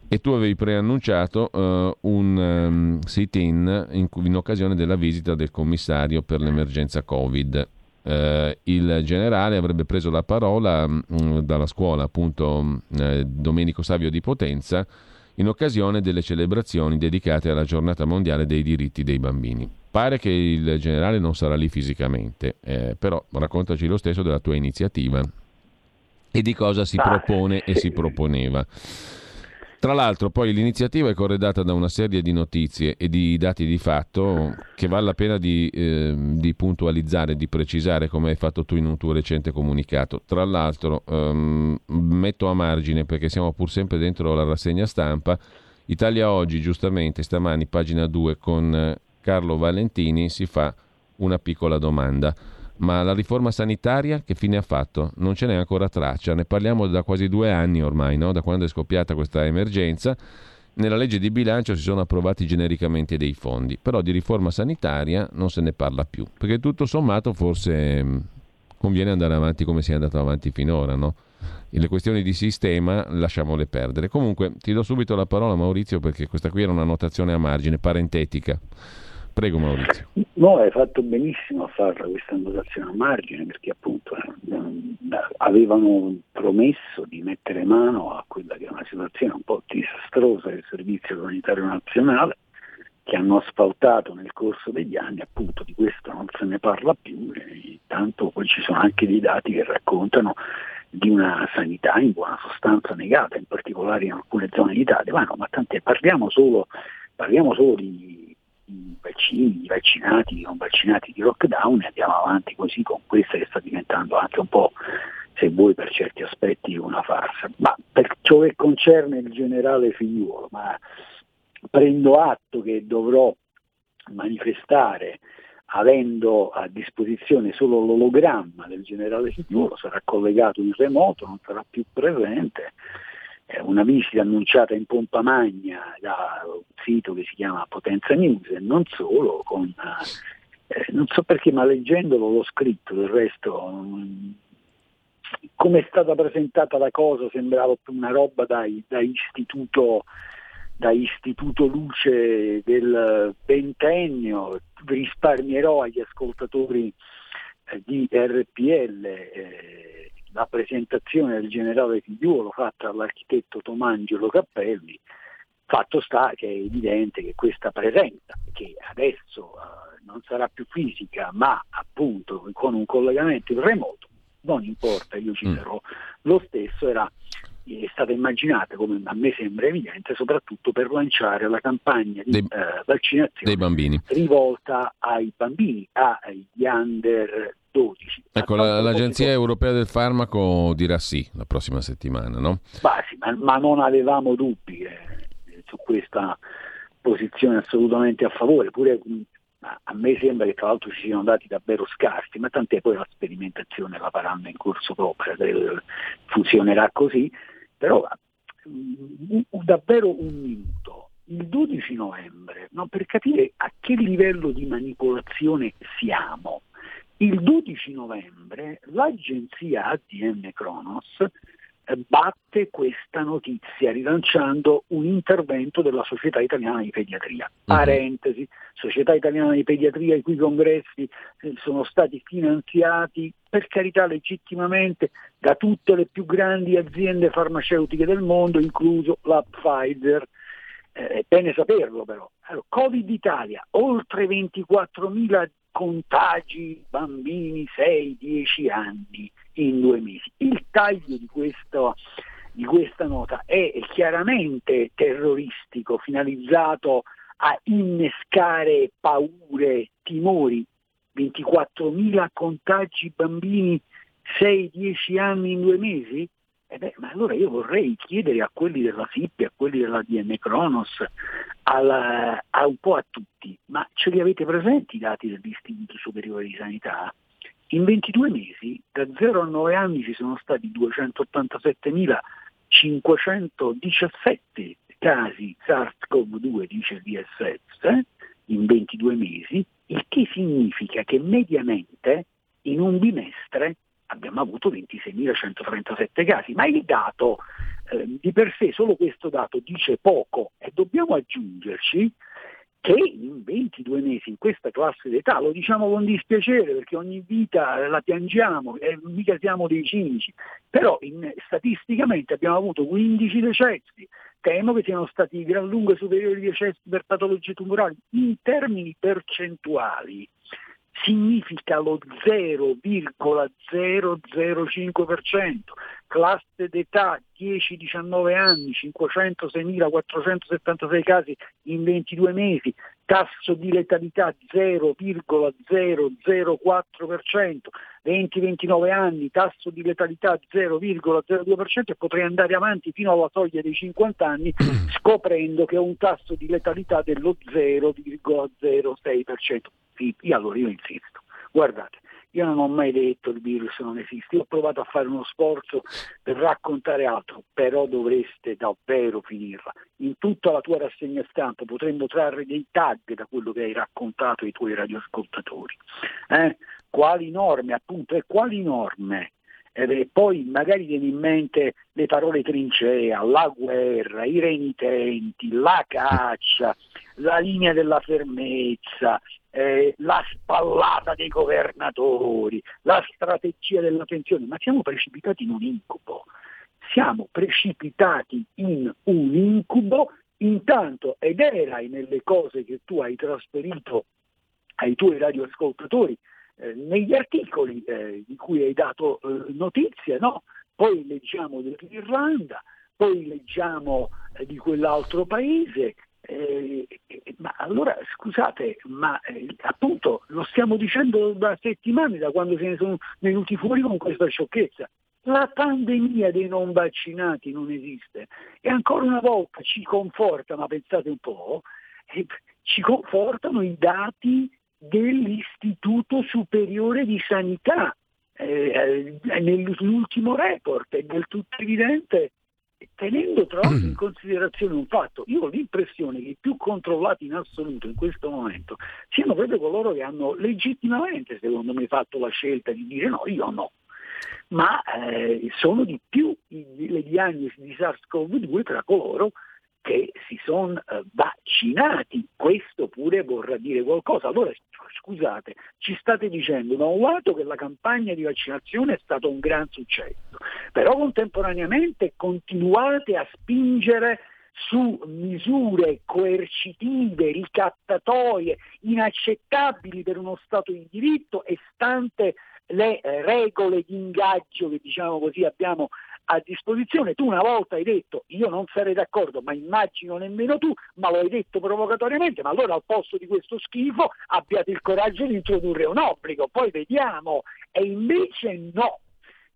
e tu avevi preannunciato uh, un um, sit-in in, in, occasione della visita del commissario per l'emergenza Covid. Uh, il generale avrebbe preso la parola um, dalla scuola appunto uh, Domenico Savio di Potenza in occasione delle celebrazioni dedicate alla giornata mondiale dei diritti dei bambini. Pare che il generale non sarà lì fisicamente, eh, però raccontaci lo stesso della tua iniziativa. e di cosa si ah, propone e si proponeva. Tra l'altro poi l'iniziativa è corredata da una serie di notizie e di dati di fatto che vale la pena di, eh, di puntualizzare, di precisare come hai fatto tu in un tuo recente comunicato. Tra l'altro ehm, metto a margine perché siamo pur sempre dentro la rassegna stampa, Italia Oggi giustamente stamani pagina 2 con Carlo Valentini si fa una piccola domanda. Ma la riforma sanitaria che fine ha fatto? Non ce n'è ancora traccia, ne parliamo da quasi due anni ormai, no? da quando è scoppiata questa emergenza. Nella legge di bilancio si sono approvati genericamente dei fondi, però di riforma sanitaria non se ne parla più, perché tutto sommato forse mm, conviene andare avanti come si è andato avanti finora, no? Le questioni di sistema lasciamole perdere. Comunque ti do subito la parola Maurizio perché questa qui era una notazione a margine, parentetica. Prego Maurizio. No, hai fatto benissimo a farla questa annotazione a margine perché appunto eh, avevano promesso di mettere mano a quella che è una situazione un po' disastrosa del Servizio Sanitario Nazionale che hanno asfaltato nel corso degli anni, appunto di questo non se ne parla più, e tanto poi ci sono anche dei dati che raccontano di una sanità in buona sostanza negata, in particolare in alcune zone d'Italia, ma no, ma tant'è, parliamo solo, parliamo solo di vaccini, vaccinati, non vaccinati di lockdown e andiamo avanti così con questa che sta diventando anche un po', se vuoi per certi aspetti, una farsa. Ma per ciò che concerne il generale figliuolo, ma prendo atto che dovrò manifestare avendo a disposizione solo l'ologramma del generale figliuolo, sarà collegato in remoto, non sarà più presente una visita annunciata in pompa magna da un sito che si chiama Potenza News e non solo, con, eh, non so perché ma leggendolo l'ho scritto, del resto um, come è stata presentata la cosa sembrava più una roba da, da, istituto, da istituto luce del ventennio, risparmierò agli ascoltatori eh, di RPL. Eh, la presentazione del generale Figliuolo fatta dall'architetto Tomangelo Cappelli, fatto sta che è evidente che questa presenza, che adesso eh, non sarà più fisica, ma appunto con un collegamento in remoto, non importa, io ci mm. sarò mm. lo stesso, era, è stata immaginata, come a me sembra evidente, soprattutto per lanciare la campagna di dei, eh, vaccinazione rivolta ai bambini, agli under 12. Ecco, la, l'Agenzia Europea del Farmaco dirà sì la prossima settimana, no? Bah, sì, ma, ma, non avevamo dubbi eh, su questa posizione assolutamente a favore, pure a me sembra che tra l'altro ci siano dati davvero scarsi, ma tant'è poi la sperimentazione la faranno in corso d'opera, funzionerà così, però mm, davvero un minuto. Il 12 novembre, no, per capire a che livello di manipolazione siamo, il 12 novembre l'agenzia ADM Kronos eh, batte questa notizia rilanciando un intervento della Società Italiana di Pediatria. Mhm. Parentesi, Società Italiana di Pediatria i cui congressi eh, sono stati finanziati per carità legittimamente da tutte le più grandi aziende farmaceutiche del mondo, incluso la Pfizer. Eh, è bene saperlo però. Allora, Covid Italia, oltre 24.000 contagi bambini 6-10 anni in due mesi. Il taglio di, questo, di questa nota è chiaramente terroristico, finalizzato a innescare paure, timori. 24.000 contagi bambini 6-10 anni in due mesi? Eh beh, ma allora io vorrei chiedere a quelli della SIP, a quelli della DM Kronos, alla, a un po' a tutti, ma ce li avete presenti i dati dell'Istituto Superiore di Sanità? In 22 mesi, da 0 a 9 anni ci sono stati 287.517 casi SARS-CoV-2, dice il DSS, eh? in 22 mesi, il che significa che mediamente in un bimestre abbiamo avuto 26.137 casi, ma il dato eh, di per sé, solo questo dato dice poco. E dobbiamo aggiungerci che in 22 mesi in questa classe d'età, lo diciamo con dispiacere perché ogni vita la piangiamo e mica siamo dei cinici, però in, statisticamente abbiamo avuto 15 decessi, temo che siano stati di gran lunga superiori ai decessi per patologie tumorali in termini percentuali significa lo 0,005%, classe d'età 10-19 anni, 506.476 casi in 22 mesi, tasso di letalità 0,004%, 20-29 anni, tasso di letalità 0,02% e potrei andare avanti fino alla soglia dei 50 anni scoprendo che ho un tasso di letalità dello 0,06%. Sì, allora io insisto, guardate, io non ho mai detto il virus non esiste, io ho provato a fare uno sforzo per raccontare altro, però dovreste davvero finirla. In tutta la tua rassegna stampa potremmo trarre dei tag da quello che hai raccontato ai tuoi radioascoltatori. Eh? Quali norme, appunto, e quali norme? E poi magari viene in mente le parole trincea, la guerra, i renitenti, la caccia, la linea della fermezza, eh, la spallata dei governatori, la strategia della tensione, ma siamo precipitati in un incubo. Siamo precipitati in un incubo intanto ed erai nelle cose che tu hai trasferito ai tuoi radioascoltatori eh, negli articoli eh, di cui hai dato eh, notizie, no? poi leggiamo dell'Irlanda, poi leggiamo eh, di quell'altro paese, eh, ma allora scusate, ma eh, appunto lo stiamo dicendo da settimane, da quando se ne sono venuti fuori con questa sciocchezza. La pandemia dei non vaccinati non esiste e ancora una volta ci conforta, ma pensate un po', eh, ci confortano i dati dell'Istituto Superiore di Sanità. Eh, eh nell'ultimo report è del tutto evidente tenendo tra l'altro in mm. considerazione un fatto, io ho l'impressione che i più controllati in assoluto in questo momento siano proprio coloro che hanno legittimamente, secondo me, fatto la scelta di dire no, io no. Ma eh, sono di più le diagnosi di SARS-CoV-2 tra coloro che si sono eh, vaccinati. Questo pure vorrà dire qualcosa. Allora, scusate, ci state dicendo da un lato che la campagna di vaccinazione è stato un gran successo, però contemporaneamente continuate a spingere su misure coercitive, ricattatorie, inaccettabili per uno Stato di diritto e stante le eh, regole di ingaggio che diciamo così abbiamo a disposizione. Tu una volta hai detto io non sarei d'accordo, ma immagino nemmeno tu, ma lo hai detto provocatoriamente, ma allora al posto di questo schifo abbiate il coraggio di introdurre un obbligo, poi vediamo. E invece no,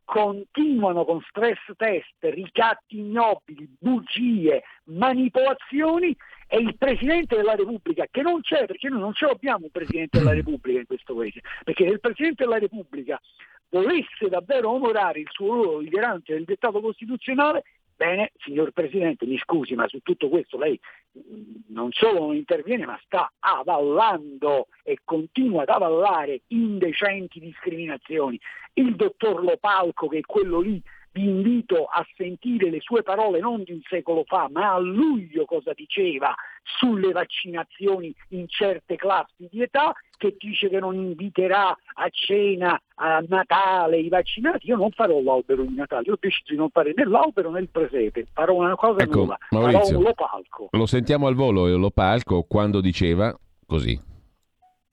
continuano con stress test, ricatti ignobili, bugie, manipolazioni e il Presidente della Repubblica, che non c'è, perché noi non ce l'abbiamo un Presidente della Repubblica in questo Paese, perché se il Presidente della Repubblica volesse davvero onorare il suo ruolo di garante del dettato costituzionale, bene, signor Presidente, mi scusi, ma su tutto questo lei mm, non solo non interviene, ma sta avallando e continua ad avallare indecenti discriminazioni. Il dottor Lopalco, che è quello lì vi invito a sentire le sue parole non di un secolo fa, ma a luglio cosa diceva sulle vaccinazioni in certe classi di età, che dice che non inviterà a cena a Natale i vaccinati. Io non farò l'albero di Natale, io ho deciso di non fare né l'albero né il presepe, farò una cosa ecco, nuova, Maurizio, farò un lopalco. Lo sentiamo al volo, il lopalco, quando diceva così.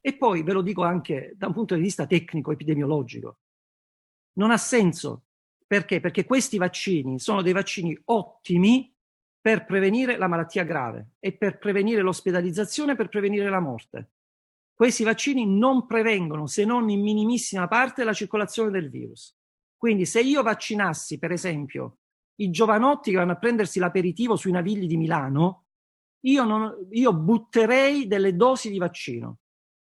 E poi ve lo dico anche da un punto di vista tecnico, epidemiologico. Non ha senso perché? Perché questi vaccini sono dei vaccini ottimi per prevenire la malattia grave e per prevenire l'ospedalizzazione e per prevenire la morte. Questi vaccini non prevengono, se non in minimissima parte, la circolazione del virus. Quindi se io vaccinassi, per esempio, i giovanotti che vanno a prendersi l'aperitivo sui navigli di Milano, io, non, io butterei delle dosi di vaccino.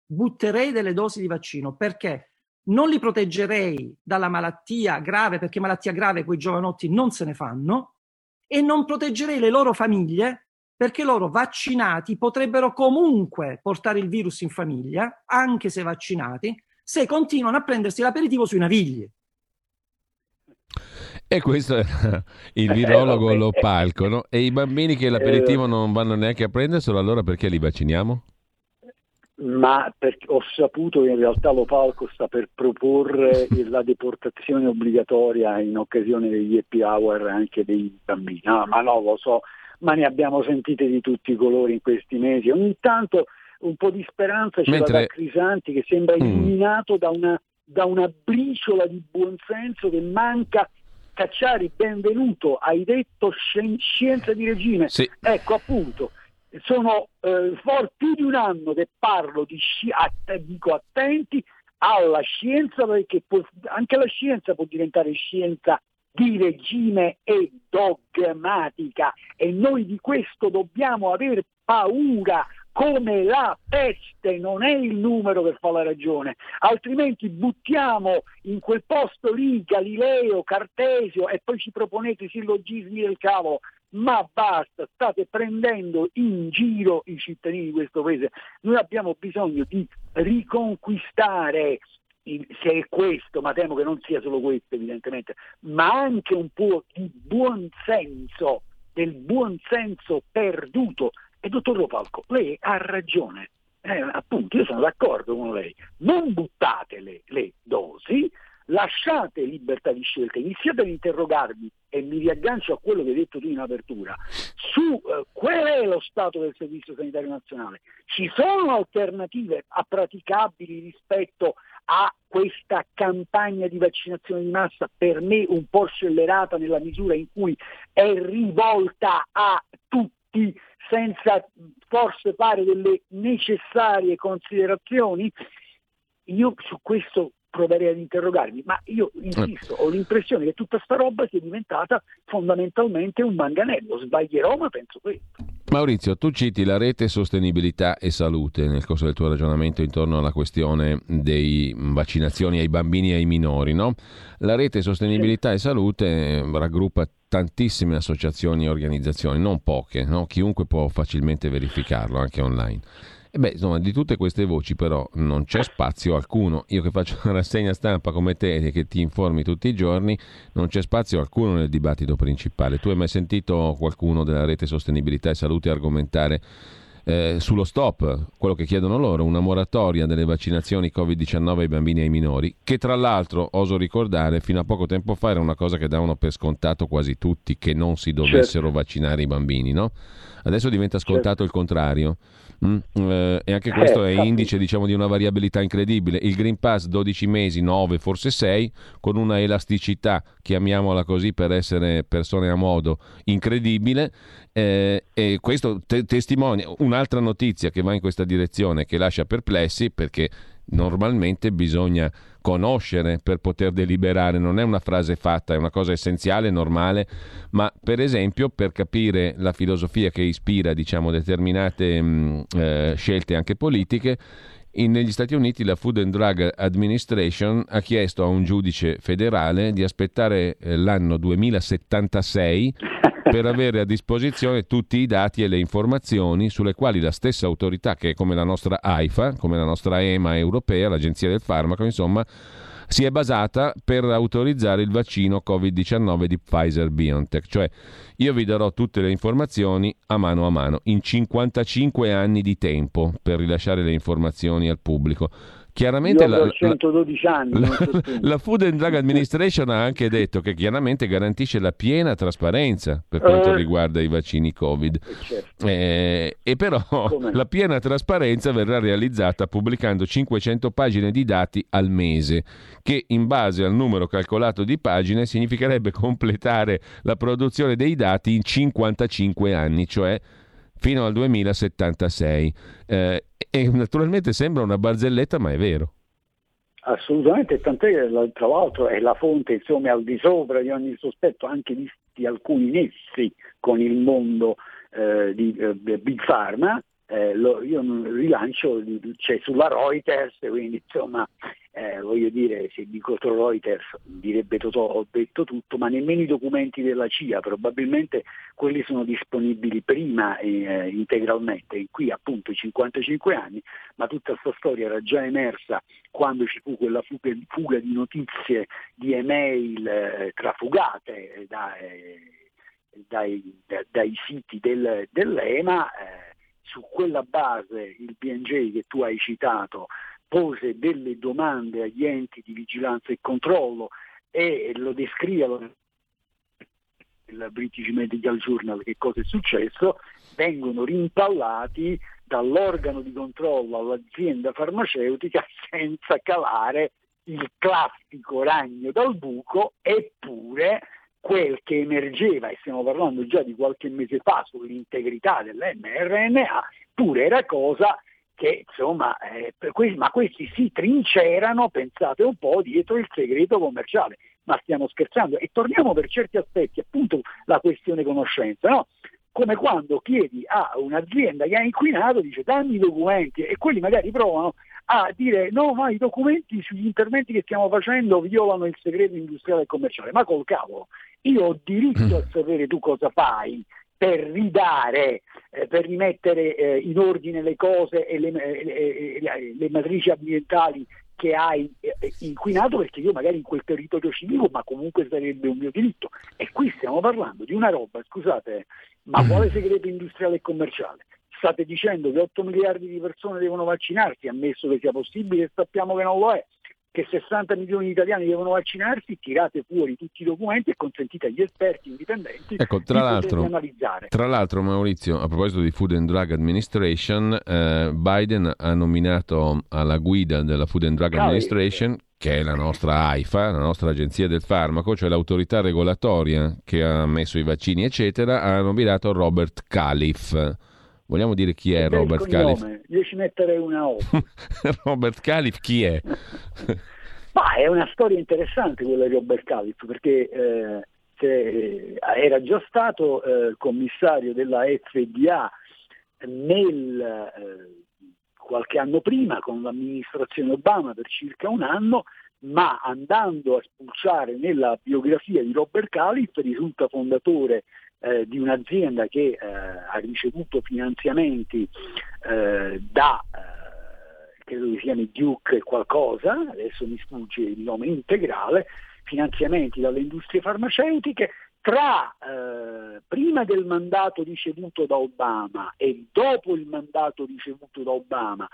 Butterei delle dosi di vaccino perché? Non li proteggerei dalla malattia grave, perché malattia grave quei giovanotti non se ne fanno, e non proteggerei le loro famiglie, perché loro vaccinati potrebbero comunque portare il virus in famiglia, anche se vaccinati, se continuano a prendersi l'aperitivo sui navigli. E questo è [LAUGHS] il eh, virologo lo palco, no? E i bambini che l'aperitivo non vanno neanche a prenderselo, allora perché li vacciniamo? Ma ho saputo che in realtà Lopalco sta per proporre [LAUGHS] la deportazione obbligatoria in occasione degli happy hour anche dei bambini. No, ma no, lo so, ma ne abbiamo sentite di tutti i colori in questi mesi. Ogni tanto un po' di speranza c'è Mentre... da Crisanti che sembra mm. illuminato mm. da, una, da una briciola di buonsenso che manca Cacciari, benvenuto, hai detto scienza di regime. Sì. Ecco appunto, sono eh, for più di un anno che parlo di sci- dico attenti alla scienza perché può, anche la scienza può diventare scienza di regime e dogmatica e noi di questo dobbiamo aver paura come la peste, non è il numero che fa la ragione, altrimenti buttiamo in quel posto lì Galileo, Cartesio e poi ci proponete sillogismi del cavolo. Ma basta, state prendendo in giro i cittadini di questo paese. Noi abbiamo bisogno di riconquistare se è questo, ma temo che non sia solo questo evidentemente, ma anche un po' di buon senso, del buon senso perduto. E dottor Lopalco, lei ha ragione, eh, appunto io sono d'accordo con lei, non buttate le, le dosi, lasciate libertà di scelta, iniziate ad interrogarvi e mi riaggancio a quello che hai detto tu in apertura, su eh, qual è lo stato del Servizio Sanitario Nazionale. Ci sono alternative praticabili rispetto a questa campagna di vaccinazione di massa, per me un po' scellerata nella misura in cui è rivolta a tutti senza forse fare delle necessarie considerazioni? Io su questo proverei ad interrogarmi, ma io insisto, ho l'impressione che tutta sta roba sia diventata fondamentalmente un manganello, sbaglierò ma penso questo. Maurizio, tu citi la rete sostenibilità e salute nel corso del tuo ragionamento intorno alla questione dei vaccinazioni ai bambini e ai minori, no? La rete sostenibilità sì. e salute raggruppa tantissime associazioni e organizzazioni, non poche, no? chiunque può facilmente verificarlo anche online. E beh, insomma, di tutte queste voci però non c'è spazio alcuno. Io che faccio una [LAUGHS] rassegna stampa come te e che ti informi tutti i giorni, non c'è spazio alcuno nel dibattito principale. Tu hai mai sentito qualcuno della rete sostenibilità e salute argomentare eh, sullo stop, quello che chiedono loro, una moratoria delle vaccinazioni Covid-19 ai bambini e ai minori, che tra l'altro, oso ricordare, fino a poco tempo fa era una cosa che davano per scontato quasi tutti, che non si dovessero certo. vaccinare i bambini, no? Adesso diventa scontato certo. il contrario. Mm, eh, e anche questo eh, è indice diciamo, di una variabilità incredibile. Il Green Pass 12 mesi, 9, forse 6, con una elasticità, chiamiamola così per essere persone a modo, incredibile. Eh, e questo te- testimonia un'altra notizia che va in questa direzione, che lascia perplessi perché normalmente bisogna conoscere per poter deliberare, non è una frase fatta, è una cosa essenziale, normale, ma per esempio per capire la filosofia che ispira diciamo, determinate mh, mm, eh, scelte anche politiche, in, negli Stati Uniti la Food and Drug Administration ha chiesto a un giudice federale di aspettare eh, l'anno 2076 per avere a disposizione tutti i dati e le informazioni sulle quali la stessa autorità, che è come la nostra AIFA, come la nostra EMA europea, l'Agenzia del Farmaco, insomma, si è basata per autorizzare il vaccino Covid-19 di Pfizer BioNTech. Cioè, io vi darò tutte le informazioni a mano a mano, in 55 anni di tempo per rilasciare le informazioni al pubblico. Chiaramente la, 112 anni, la, [LAUGHS] la, Food and Drug Administration ha anche detto che chiaramente garantisce la piena trasparenza per quanto eh, riguarda i vaccini Covid. Eh, certo. Eh, e però Come? la piena trasparenza verrà realizzata pubblicando 500 pagine di dati al mese, che in base al numero calcolato di pagine significherebbe completare la produzione dei dati in 55 anni, cioè fino al 2076. Eh, e naturalmente sembra una barzelletta, ma è vero. Assolutamente, tant'è che tra l'altro è la fonte insomma, al di sopra di ogni sospetto, anche visti alcuni nessi con il mondo eh, di eh, Big Pharma, eh, lo, io rilancio cioè, sulla Reuters, quindi insomma eh, voglio dire, se dico Reuters direbbe Totò, ho detto tutto, ma nemmeno i documenti della CIA, probabilmente quelli sono disponibili prima eh, integralmente, qui appunto i 55 anni, ma tutta questa storia era già emersa quando ci fu quella fuga, fuga di notizie, di email eh, trafugate da, eh, dai, da, dai, siti del, dell'EMA eh, su quella base il BNJ che tu hai citato pose delle domande agli enti di vigilanza e controllo e lo descrive il British Medical Journal che cosa è successo, vengono rimpallati dall'organo di controllo all'azienda farmaceutica senza calare il classico ragno dal buco, eppure quel che emergeva, e stiamo parlando già di qualche mese fa, sull'integrità dell'mRNA, pure era cosa che insomma, eh, questi, ma questi si trincerano, pensate un po', dietro il segreto commerciale. Ma stiamo scherzando e torniamo per certi aspetti appunto alla questione conoscenza, no? come quando chiedi a un'azienda che ha inquinato, dice dammi i documenti e quelli magari provano a dire no, ma i documenti sugli interventi che stiamo facendo violano il segreto industriale e commerciale, ma col cavolo, io ho diritto a sapere tu cosa fai per ridare, eh, per rimettere eh, in ordine le cose e le, eh, le, le matrici ambientali che hai eh, inquinato perché io magari in quel territorio ci vivo ma comunque sarebbe un mio diritto. E qui stiamo parlando di una roba scusate ma quale segreto industriale e commerciale state dicendo che 8 miliardi di persone devono vaccinarsi, ammesso che sia possibile e sappiamo che non lo è, che 60 milioni di italiani devono vaccinarsi, tirate fuori tutti i documenti e consentite agli esperti indipendenti ecco, tra di l'altro, analizzare. Tra l'altro Maurizio, a proposito di Food and Drug Administration, eh, Biden ha nominato alla guida della Food and Drug Administration che è la nostra AIFA, la nostra agenzia del farmaco, cioè l'autorità regolatoria che ha messo i vaccini, eccetera, ha nominato Robert Califf Vogliamo dire chi è Robert Calif? Io ci metterei una O. [LAUGHS] Robert Calif chi è? [LAUGHS] Ma è una storia interessante quella di Robert Calif perché eh, eh, era già stato eh, commissario della FDA nel, eh, qualche anno prima con l'amministrazione Obama per circa un anno, ma andando a spulciare nella biografia di Robert Calif risulta fondatore eh, di un'azienda che eh, ha ricevuto finanziamenti eh, da eh, credo che siano Duke qualcosa, adesso mi sfugge il nome integrale, finanziamenti dalle industrie farmaceutiche, tra eh, prima del mandato ricevuto da Obama e dopo il mandato ricevuto da Obama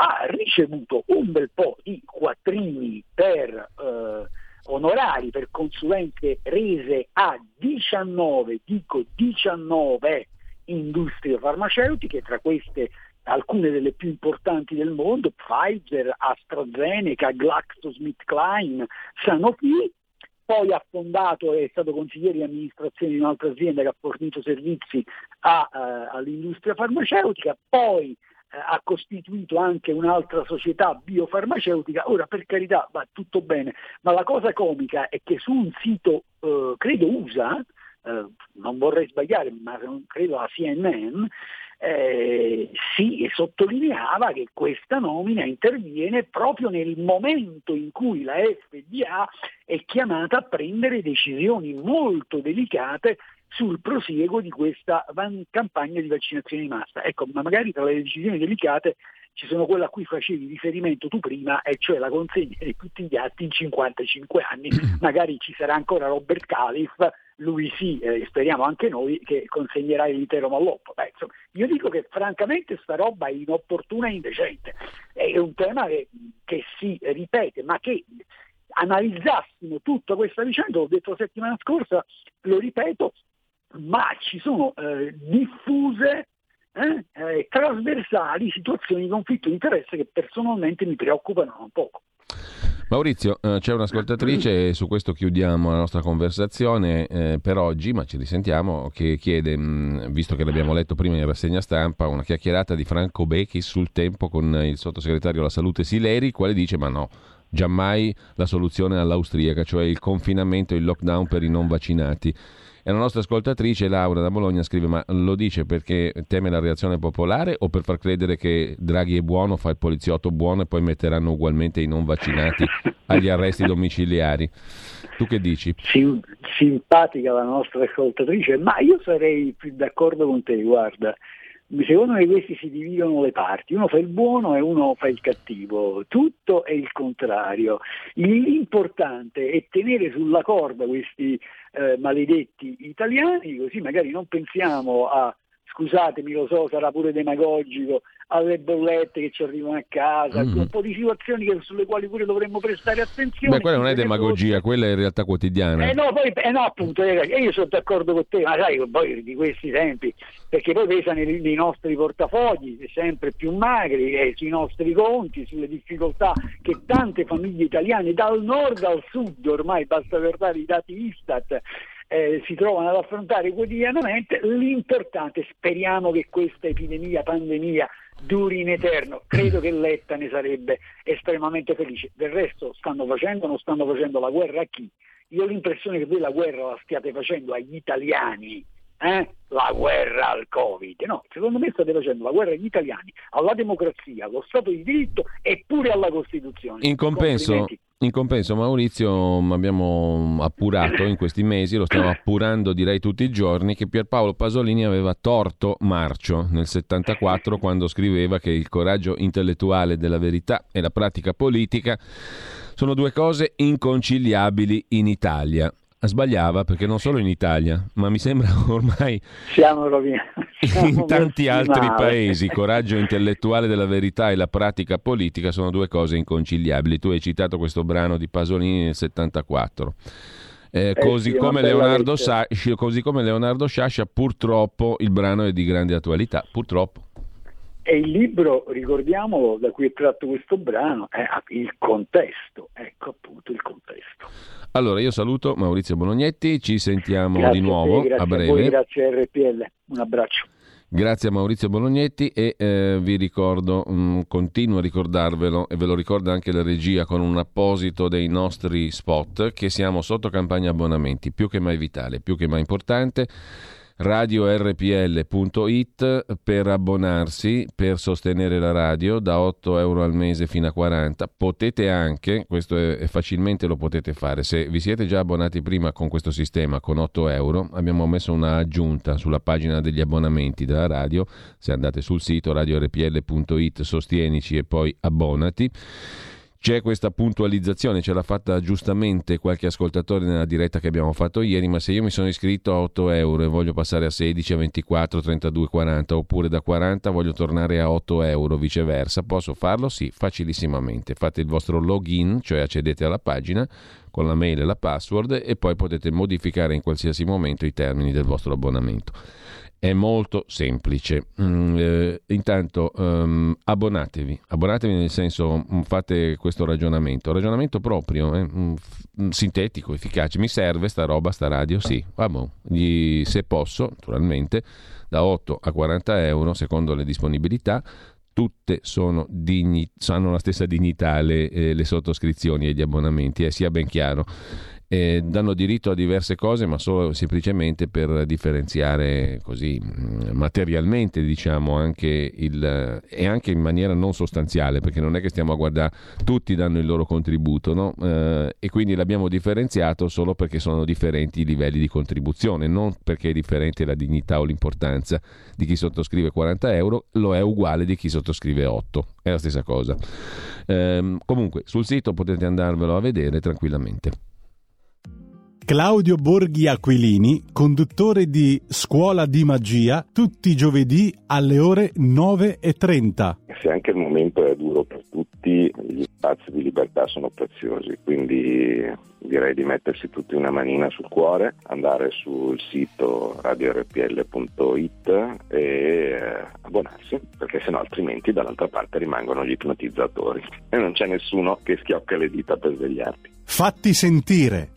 ha ricevuto un bel po' di quattrini per eh, onorari per consulenze rese a 19, dico 19 industrie farmaceutiche, tra queste alcune delle più importanti del mondo, Pfizer, AstraZeneca, GlaxoSmithKline, Sanofi, poi ha fondato e è stato consigliere di amministrazione di un'altra azienda che ha fornito servizi a, uh, all'industria farmaceutica, poi ha costituito anche un'altra società biofarmaceutica, ora per carità va tutto bene, ma la cosa comica è che su un sito, eh, credo USA, eh, non vorrei sbagliare, ma credo a CNN, eh, si sottolineava che questa nomina interviene proprio nel momento in cui la FDA è chiamata a prendere decisioni molto delicate sul prosieguo di questa van- campagna di vaccinazione di massa. Ecco, ma magari tra le decisioni delicate ci sono quelle a cui facevi riferimento tu prima, e cioè la consegna di tutti gli atti in 55 anni. [CLEARS THROAT] Magari ci sarà ancora Robert Calif, lui sì, eh, speriamo anche noi, che consegnerà l'intero malloppo. Beh, insomma, io dico che francamente sta roba è inopportuna e indecente. È un tema che, che si ripete, ma che analizzassimo tutta questa vicenda, l'ho detto la settimana scorsa, lo ripeto, ma ci sono eh, diffuse eh, eh, trasversali situazioni di conflitto di interesse che personalmente mi preoccupano un poco. Maurizio, eh, c'è un'ascoltatrice e su questo chiudiamo la nostra conversazione eh, per oggi, ma ci risentiamo, che chiede, mh, visto che l'abbiamo letto prima in rassegna stampa, una chiacchierata di Franco Becchi sul tempo con il sottosegretario alla salute Sileri, quale dice ma no, giammai la soluzione all'austriaca, cioè il confinamento e il lockdown per i non vaccinati. E la nostra ascoltatrice Laura da Bologna scrive: Ma lo dice perché teme la reazione popolare o per far credere che Draghi è buono, fa il poliziotto buono e poi metteranno ugualmente i non vaccinati agli arresti domiciliari? Tu che dici? Sim- simpatica la nostra ascoltatrice, ma io sarei più d'accordo con te, guarda secondo me questi si dividono le parti, uno fa il buono e uno fa il cattivo, tutto è il contrario. L'importante è tenere sulla corda questi eh, maledetti italiani, così magari non pensiamo a scusatemi lo so, sarà pure demagogico, alle bollette che ci arrivano a casa, mm. un po' di situazioni che, sulle quali pure dovremmo prestare attenzione. Beh, quella non è demagogia, cose... quella è realtà quotidiana. Eh no, poi, eh no appunto, eh, io sono d'accordo con te, ma sai, poi di questi tempi, perché poi pesa nei, nei nostri portafogli, sempre più magri, eh, sui nostri conti, sulle difficoltà che tante famiglie italiane dal nord al sud, ormai basta guardare i dati Istat, eh, si trovano ad affrontare quotidianamente. L'importante, speriamo che questa epidemia, pandemia duri in eterno. Credo che Letta ne sarebbe estremamente felice. Del resto stanno facendo, non stanno facendo la guerra a chi? Io ho l'impressione che voi la guerra la stiate facendo agli italiani eh? la guerra al Covid. No, secondo me state facendo la guerra agli italiani, alla democrazia, allo Stato di diritto e pure alla Costituzione. In compenso, in compenso Maurizio, abbiamo appurato in questi mesi, lo stiamo appurando direi tutti i giorni, che Pierpaolo Pasolini aveva torto Marcio nel 74 quando scriveva che il coraggio intellettuale della verità e la pratica politica sono due cose inconciliabili in Italia sbagliava perché non solo in Italia, ma mi sembra [LAUGHS] ormai Siamo rovinati. in tanti altri paesi. Coraggio intellettuale della verità e la pratica politica sono due cose inconciliabili. Tu hai citato questo brano di Pasolini nel 74. Eh, eh, così, sì, come Sa- così, come Leonardo Sciascia, purtroppo il brano è di grande attualità. Purtroppo. E il libro, ricordiamolo, da cui è tratto questo brano, è il contesto. Ecco appunto il contesto. Allora, io saluto Maurizio Bolognetti, ci sentiamo grazie di nuovo a, te, a breve. A voi, grazie a RPL, un abbraccio. Grazie a Maurizio Bolognetti e eh, vi ricordo, mh, mm, continuo a ricordarvelo e ve lo ricorda anche la regia con un apposito dei nostri spot che siamo sotto campagna abbonamenti, più che mai vitale, più che mai importante radiorpl.it per abbonarsi, per sostenere la radio da 8 euro al mese fino a 40. Potete anche, questo è, facilmente lo potete fare, se vi siete già abbonati prima con questo sistema con 8 euro, abbiamo messo una aggiunta sulla pagina degli abbonamenti della radio, se andate sul sito radiorpl.it sostienici e poi abbonati c'è questa puntualizzazione, ce l'ha fatta giustamente qualche ascoltatore nella diretta che abbiamo fatto ieri, ma se io mi sono iscritto a 8 euro e voglio passare a 16, a 24, 32, 40 oppure da 40 voglio tornare a 8 euro viceversa, posso farlo? Sì, facilissimamente. Fate il vostro login, cioè accedete alla pagina con la mail e la password e poi potete modificare in qualsiasi momento i termini del vostro abbonamento è molto semplice. Mm, eh, intanto um, abbonatevi, abbonatevi nel senso mm, fate questo ragionamento, ragionamento proprio, eh, mm, sintetico, efficace. Mi serve sta roba, sta radio? Sì, vabbè, ah, Gli, se posso, naturalmente, da 8 a 40 euro secondo le disponibilità. Tutte sono digni, hanno la stessa dignità le, eh, le sottoscrizioni e gli abbonamenti, eh, sia ben chiaro eh, danno diritto a diverse cose, ma solo semplicemente per differenziare così mm, materialmente, diciamo, anche il, e anche in maniera non sostanziale, perché non è che stiamo a guardare, tutti danno il loro contributo, no? eh, e quindi l'abbiamo differenziato solo perché sono differenti i livelli di contribuzione, non perché è differente la dignità o l'importanza di chi sottoscrive 40 euro, lo è uguale di chi sottoscrive 8, è la stessa cosa. Eh, comunque sul sito potete andarvelo a vedere tranquillamente. Claudio Borghi Aquilini, conduttore di Scuola di Magia, tutti i giovedì alle ore 9.30. Se anche il momento è duro per tutti, gli spazi di libertà sono preziosi, quindi direi di mettersi tutti una manina sul cuore, andare sul sito radiorpl.it e eh, abbonarsi, perché sennò altrimenti dall'altra parte rimangono gli ipnotizzatori [LAUGHS] e non c'è nessuno che schiocca le dita per svegliarti. Fatti sentire!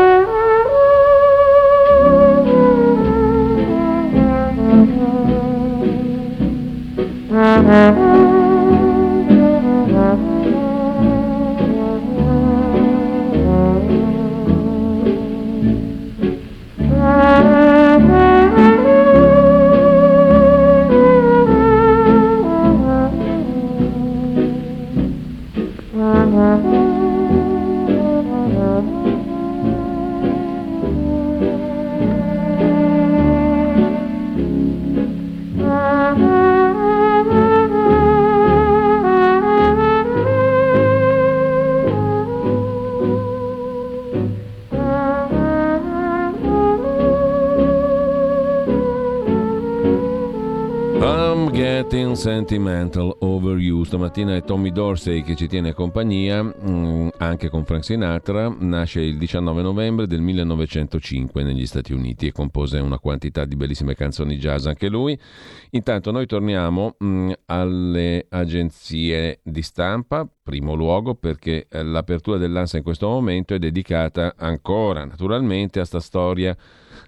MUZIEK American Sentimental Over You. Stamattina è Tommy Dorsey che ci tiene compagnia, mm, anche con Frank Sinatra. Nasce il 19 novembre del 1905 negli Stati Uniti e compose una quantità di bellissime canzoni jazz anche lui. Intanto noi torniamo mm, alle agenzie di stampa, primo luogo perché eh, l'apertura dell'ANSA in questo momento è dedicata ancora naturalmente a sta storia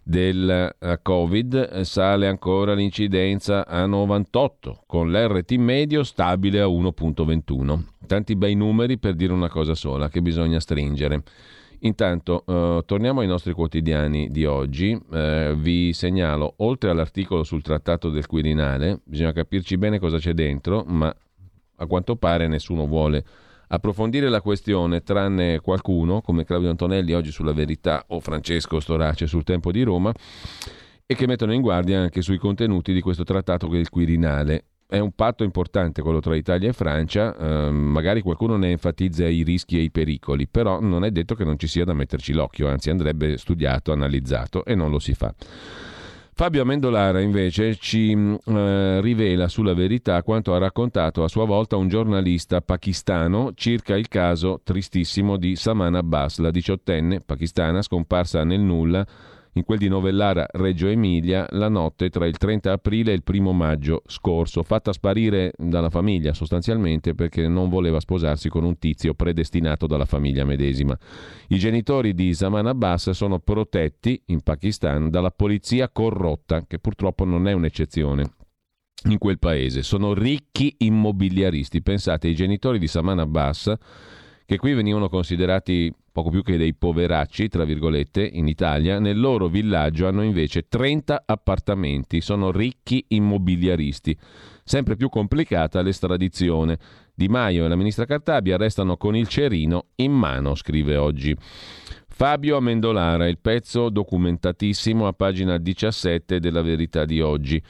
del eh, Covid sale ancora l'incidenza a 98, con l'RT medio stabile a 1.21. Tanti bei numeri per dire una cosa sola, che bisogna stringere. Intanto, eh, torniamo ai nostri quotidiani di oggi. Eh, vi segnalo, oltre all'articolo sul trattato del Quirinale, bisogna capirci bene cosa c'è dentro, ma a quanto pare nessuno vuole approfondire la questione, tranne qualcuno come Claudio Antonelli oggi sulla Verità o Francesco Storace sul Tempo di Roma, e che mettono in guardia anche sui contenuti di questo trattato che è il Quirinale. È un patto importante quello tra Italia e Francia, eh, magari qualcuno ne enfatizza i rischi e i pericoli, però non è detto che non ci sia da metterci l'occhio, anzi andrebbe studiato, analizzato e non lo si fa. Fabio Amendolara invece ci mm, eh, rivela sulla verità quanto ha raccontato a sua volta un giornalista pakistano circa il caso tristissimo di Saman Abbas, la diciottenne pakistana scomparsa nel nulla in quel di Novellara Reggio Emilia la notte tra il 30 aprile e il 1 maggio scorso, fatta sparire dalla famiglia sostanzialmente perché non voleva sposarsi con un tizio predestinato dalla famiglia medesima. I genitori di Zaman Abbas sono protetti in Pakistan dalla polizia corrotta, che purtroppo non è un'eccezione in quel paese. Sono ricchi immobiliaristi. Pensate, i genitori di Saman Abbas, che qui venivano considerati poco più che dei poveracci, tra virgolette, in Italia, nel loro villaggio hanno invece 30 appartamenti, sono ricchi immobiliaristi. Sempre più complicata l'estradizione. Di Maio e la ministra Cartabia restano con il cerino in mano, scrive oggi. Fabio Amendolara, il pezzo documentatissimo a pagina 17 della Verità di oggi.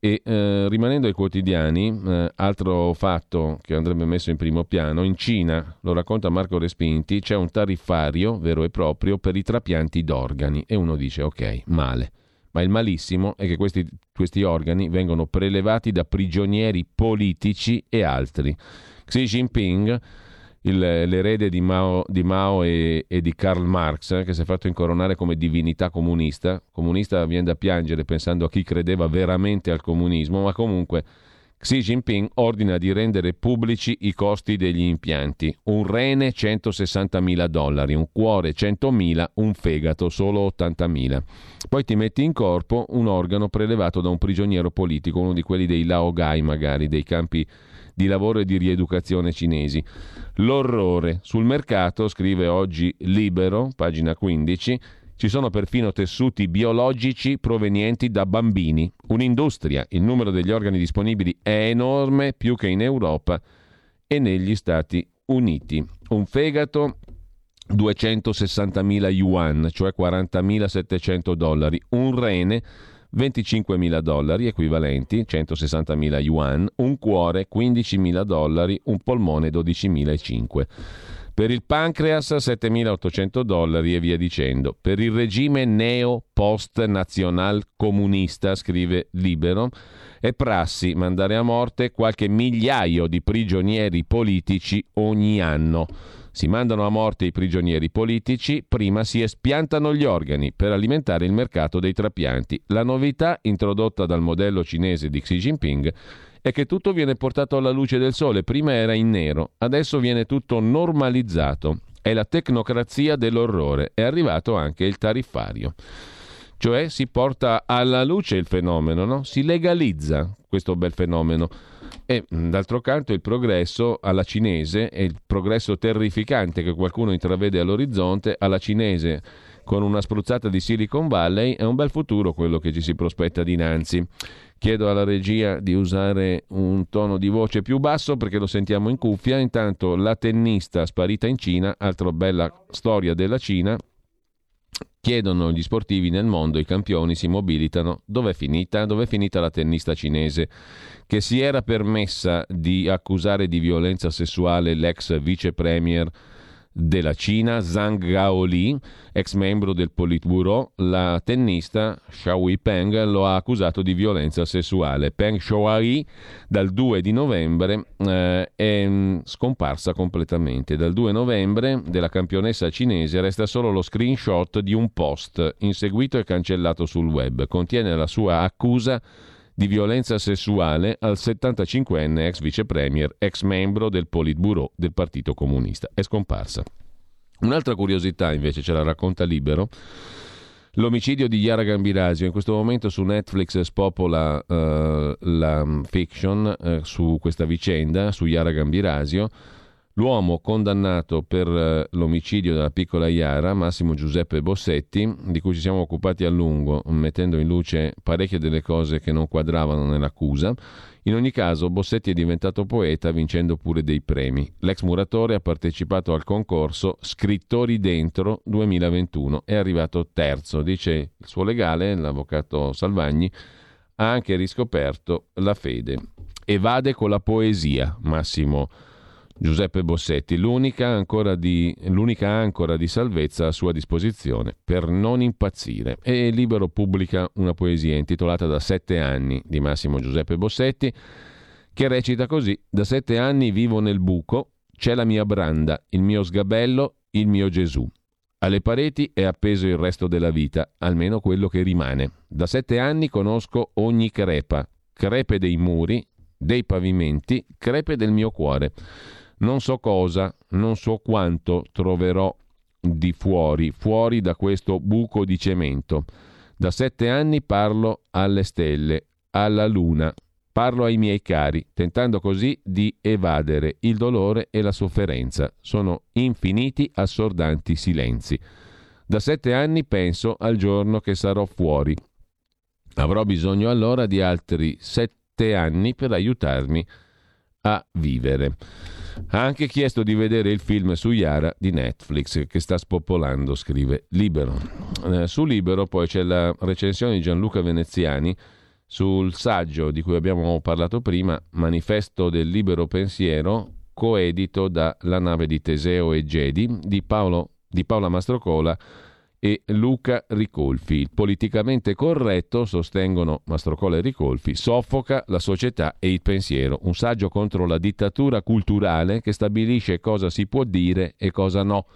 E eh, rimanendo ai quotidiani, eh, altro fatto che andrebbe messo in primo piano, in Cina, lo racconta Marco Respinti, c'è un tariffario vero e proprio per i trapianti d'organi e uno dice ok, male. Ma il malissimo è che questi, questi organi vengono prelevati da prigionieri politici e altri. Xi Jinping il, l'erede di Mao, di Mao e, e, di Karl Marx, eh, che si è fatto incoronare come divinità comunista. Comunista viene da piangere pensando a chi credeva veramente al comunismo, ma comunque Xi Jinping ordina di rendere pubblici i costi degli impianti. Un rene 160.000 dollari, un cuore 100.000, un fegato solo 80.000. Poi ti metti in corpo un organo prelevato da un prigioniero politico, uno di quelli dei Laogai magari, dei campi di lavoro e di rieducazione cinesi. L'orrore. Sul mercato, scrive oggi Libero, pagina 15, ci sono perfino tessuti biologici provenienti da bambini. Un'industria. Il numero degli organi disponibili è enorme, più che in Europa e negli Stati Uniti. Un fegato 260.000 yuan, cioè 40.700 dollari. Un rene 25.000 dollari equivalenti, 160.000 yuan, un cuore 15.000 dollari, un polmone 12.500. Per il pancreas 7.800 dollari e via dicendo. Per il regime neo-post-nazional comunista, scrive Libero, è prassi mandare a morte qualche migliaio di prigionieri politici ogni anno. Si mandano a morte i prigionieri politici, prima si espiantano gli organi per alimentare il mercato dei trapianti. La novità introdotta dal modello cinese di Xi Jinping è che tutto viene portato alla luce del sole, prima era in nero, adesso viene tutto normalizzato. È la tecnocrazia dell'orrore, è arrivato anche il tariffario. Cioè si porta alla luce il fenomeno, no? si legalizza questo bel fenomeno. E d'altro canto il progresso alla cinese e il progresso terrificante che qualcuno intravede all'orizzonte alla cinese con una spruzzata di Silicon Valley è un bel futuro quello che ci si prospetta dinanzi. Chiedo alla regia di usare un tono di voce più basso perché lo sentiamo in cuffia. Intanto la tennista sparita in Cina, altra bella storia della Cina, Chiedono gli sportivi nel mondo, i campioni si mobilitano. Dov'è finita? Dov'è finita la tennista cinese che si era permessa di accusare di violenza sessuale l'ex vice premier della Cina, Zhang Gaoli, ex membro del Politburo, la tennista Xiaoyi Peng lo ha accusato di violenza sessuale. Peng Shuai dal 2 di novembre eh, è mm, scomparsa completamente. Dal 2 novembre della campionessa cinese resta solo lo screenshot di un post inseguito e cancellato sul web. Contiene la sua accusa di violenza sessuale al 75enne ex vice premier, ex membro del Politburo del Partito Comunista. È scomparsa. Un'altra curiosità invece ce la racconta Libero. L'omicidio di Yara Gambirasio, in questo momento su Netflix spopola uh, la fiction uh, su questa vicenda, su Yara Gambirasio. L'uomo condannato per eh, l'omicidio della piccola Iara, Massimo Giuseppe Bossetti, di cui ci siamo occupati a lungo, mettendo in luce parecchie delle cose che non quadravano nell'accusa, in ogni caso Bossetti è diventato poeta vincendo pure dei premi. L'ex muratore ha partecipato al concorso Scrittori Dentro 2021, è arrivato terzo, dice il suo legale, l'avvocato Salvagni, ha anche riscoperto la fede. Evade con la poesia, Massimo Giuseppe Bossetti, l'unica ancora, di, l'unica ancora di salvezza a sua disposizione per non impazzire. E Libero pubblica una poesia intitolata Da sette anni di Massimo Giuseppe Bossetti, che recita così: Da sette anni vivo nel buco, c'è la mia branda, il mio sgabello, il mio Gesù. Alle pareti è appeso il resto della vita, almeno quello che rimane. Da sette anni conosco ogni crepa, crepe dei muri, dei pavimenti, crepe del mio cuore. Non so cosa, non so quanto troverò di fuori, fuori da questo buco di cemento. Da sette anni parlo alle stelle, alla luna, parlo ai miei cari, tentando così di evadere il dolore e la sofferenza. Sono infiniti, assordanti silenzi. Da sette anni penso al giorno che sarò fuori. Avrò bisogno allora di altri sette anni per aiutarmi a vivere. Ha anche chiesto di vedere il film su Yara di Netflix che sta spopolando, scrive Libero. Eh, su Libero poi c'è la recensione di Gianluca Veneziani sul saggio di cui abbiamo parlato prima, Manifesto del libero pensiero, coedito da La nave di Teseo e Gedi di, Paolo, di Paola Mastrocola e Luca Ricolfi. Il politicamente corretto, sostengono Mastrocola e Ricolfi, soffoca la società e il pensiero. Un saggio contro la dittatura culturale che stabilisce cosa si può dire e cosa no.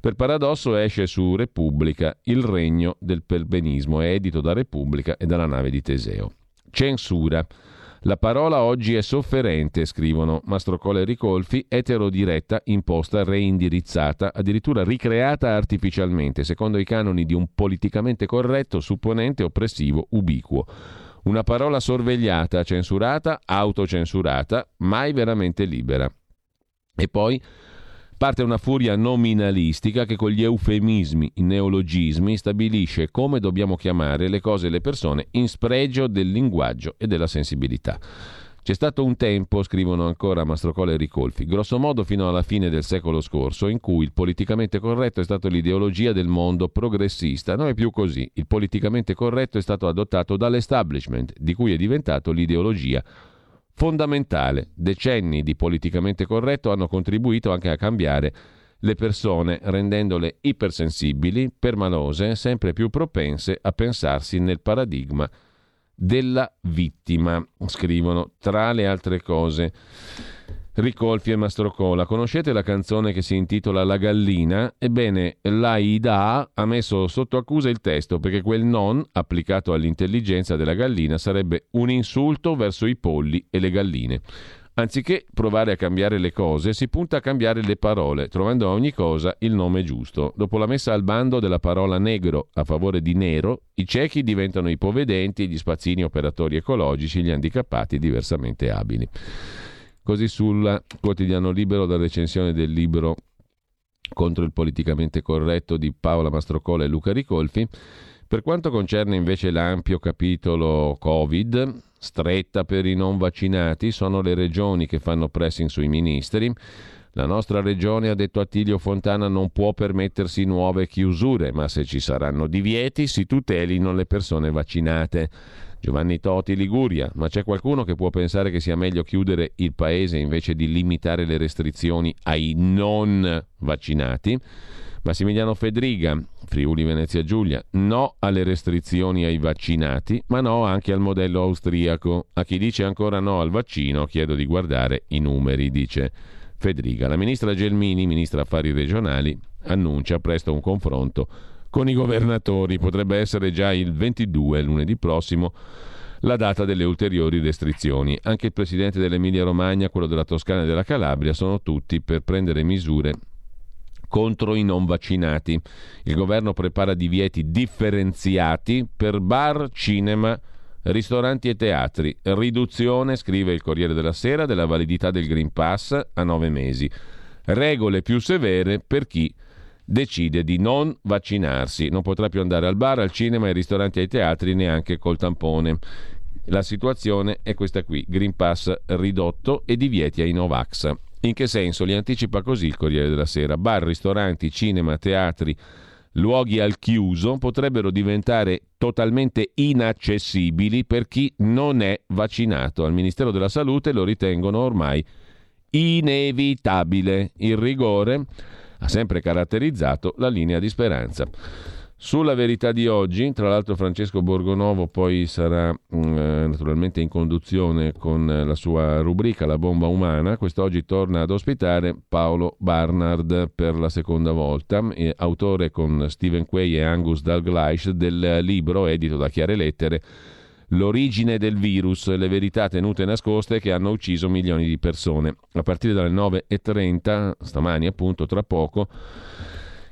Per paradosso esce su Repubblica Il regno del perbenismo, è edito da Repubblica e dalla nave di Teseo. Censura. La parola oggi è sofferente, scrivono Mastrocola e Ricolfi, eterodiretta, imposta, reindirizzata, addirittura ricreata artificialmente, secondo i canoni di un politicamente corretto, supponente, oppressivo, ubiquo. Una parola sorvegliata, censurata, autocensurata, mai veramente libera. E poi Parte una furia nominalistica che con gli eufemismi, i neologismi, stabilisce come dobbiamo chiamare le cose e le persone in spregio del linguaggio e della sensibilità. C'è stato un tempo, scrivono ancora Mastrocola e Ricolfi, grossomodo fino alla fine del secolo scorso, in cui il politicamente corretto è stato l'ideologia del mondo progressista. Non è più così. Il politicamente corretto è stato adottato dall'establishment, di cui è diventato l'ideologia fondamentale. Decenni di politicamente corretto hanno contribuito anche a cambiare le persone, rendendole ipersensibili, permalose, sempre più propense a pensarsi nel paradigma della vittima, scrivono tra le altre cose. Ricolfi e Mastrocola. Conoscete la canzone che si intitola La gallina? Ebbene, l'AIDA ha messo sotto accusa il testo perché quel non, applicato all'intelligenza della gallina, sarebbe un insulto verso i polli e le galline. Anziché provare a cambiare le cose, si punta a cambiare le parole, trovando a ogni cosa il nome giusto. Dopo la messa al bando della parola negro a favore di nero, i ciechi diventano i povedenti, gli spazzini operatori ecologici, gli handicappati diversamente abili. Così sul quotidiano libero la recensione del libro contro il politicamente corretto di Paola Mastrocola e Luca Ricolfi. Per quanto concerne invece l'ampio capitolo Covid, stretta per i non vaccinati, sono le regioni che fanno pressing sui ministri. La nostra regione, ha detto Attilio Fontana, non può permettersi nuove chiusure, ma se ci saranno divieti si tutelino le persone vaccinate. Giovanni Toti, Liguria, ma c'è qualcuno che può pensare che sia meglio chiudere il paese invece di limitare le restrizioni ai non vaccinati? Massimiliano Fedriga, Friuli Venezia Giulia, no alle restrizioni ai vaccinati, ma no anche al modello austriaco. A chi dice ancora no al vaccino chiedo di guardare i numeri, dice Fedriga. La ministra Gelmini, ministra affari regionali, annuncia presto un confronto con i governatori. Potrebbe essere già il 22, lunedì prossimo, la data delle ulteriori restrizioni. Anche il presidente dell'Emilia Romagna, quello della Toscana e della Calabria sono tutti per prendere misure contro i non vaccinati. Il governo prepara divieti differenziati per bar, cinema, ristoranti e teatri. Riduzione, scrive il Corriere della Sera, della validità del Green Pass a nove mesi. Regole più severe per chi decide di non vaccinarsi. Non potrà più andare al bar, al cinema, ai ristoranti e ai teatri neanche col tampone. La situazione è questa qui, Green Pass ridotto e divieti ai Novax. In che senso? Li anticipa così il Corriere della Sera. Bar, ristoranti, cinema, teatri, luoghi al chiuso potrebbero diventare totalmente inaccessibili per chi non è vaccinato. Al Ministero della Salute lo ritengono ormai inevitabile. Il rigore ha sempre caratterizzato la linea di speranza. Sulla verità di oggi, tra l'altro Francesco Borgonovo poi sarà mm, eh, naturalmente in conduzione con la sua rubrica La bomba umana, quest'oggi torna ad ospitare Paolo Barnard per la seconda volta, eh, autore con Stephen Quay e Angus Dalgleish del libro edito da Chiare Lettere L'origine del virus, le verità tenute nascoste che hanno ucciso milioni di persone. A partire dalle 9.30, stamani appunto, tra poco,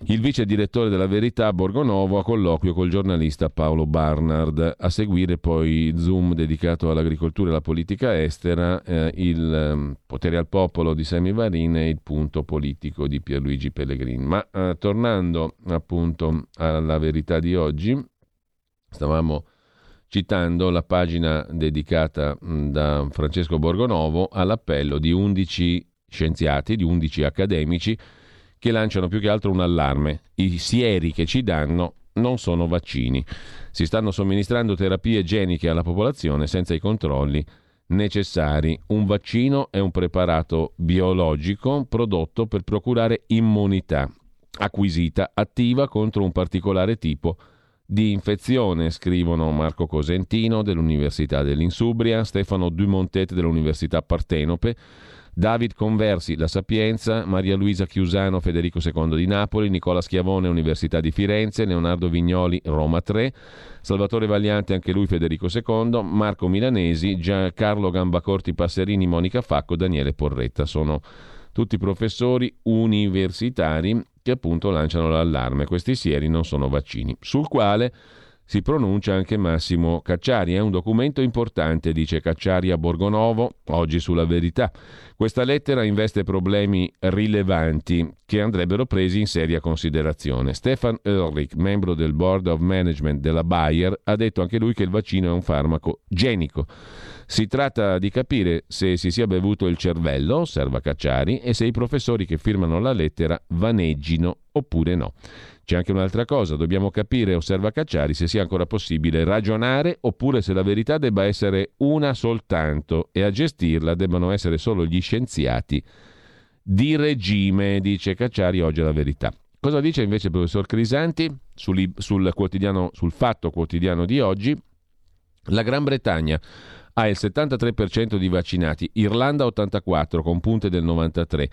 il vice direttore della Verità Borgonovo a colloquio col giornalista Paolo Barnard. A seguire poi Zoom dedicato all'agricoltura e alla politica estera, eh, il um, potere al popolo di Semi Varin e il punto politico di Pierluigi Pellegrini. Ma eh, tornando appunto alla verità di oggi, stavamo citando la pagina dedicata mh, da Francesco Borgonovo all'appello di 11 scienziati, di 11 accademici che lanciano più che altro un allarme. I sieri che ci danno non sono vaccini. Si stanno somministrando terapie geniche alla popolazione senza i controlli necessari. Un vaccino è un preparato biologico prodotto per procurare immunità acquisita attiva contro un particolare tipo di infezione, scrivono Marco Cosentino dell'Università dell'Insubria, Stefano Dumontet dell'Università Partenope, David Conversi, La Sapienza, Maria Luisa Chiusano, Federico II di Napoli, Nicola Schiavone, Università di Firenze, Leonardo Vignoli, Roma 3, Salvatore Vagliante, anche lui Federico II, Marco Milanesi, Giancarlo Gambacorti Passerini, Monica Facco, Daniele Porretta. Sono tutti professori universitari che appunto lanciano l'allarme. Questi sieri non sono vaccini, sul quale si pronuncia anche Massimo Cacciari. È un documento importante, dice Cacciari a Borgonovo, oggi sulla verità. Questa lettera investe problemi rilevanti che andrebbero presi in seria considerazione. Stefan Ulrich, membro del board of management della Bayer, ha detto anche lui che il vaccino è un farmaco genico. Si tratta di capire se si sia bevuto il cervello, osserva Cacciari, e se i professori che firmano la lettera vaneggino oppure no. C'è anche un'altra cosa, dobbiamo capire, osserva Cacciari, se sia ancora possibile ragionare oppure se la verità debba essere una soltanto e a gestirla debbano essere solo gli scienziati di regime, dice Cacciari oggi la verità. Cosa dice invece il professor Crisanti sul, sul, sul fatto quotidiano di oggi? La Gran Bretagna ha il 73% di vaccinati, Irlanda 84 con punte del 93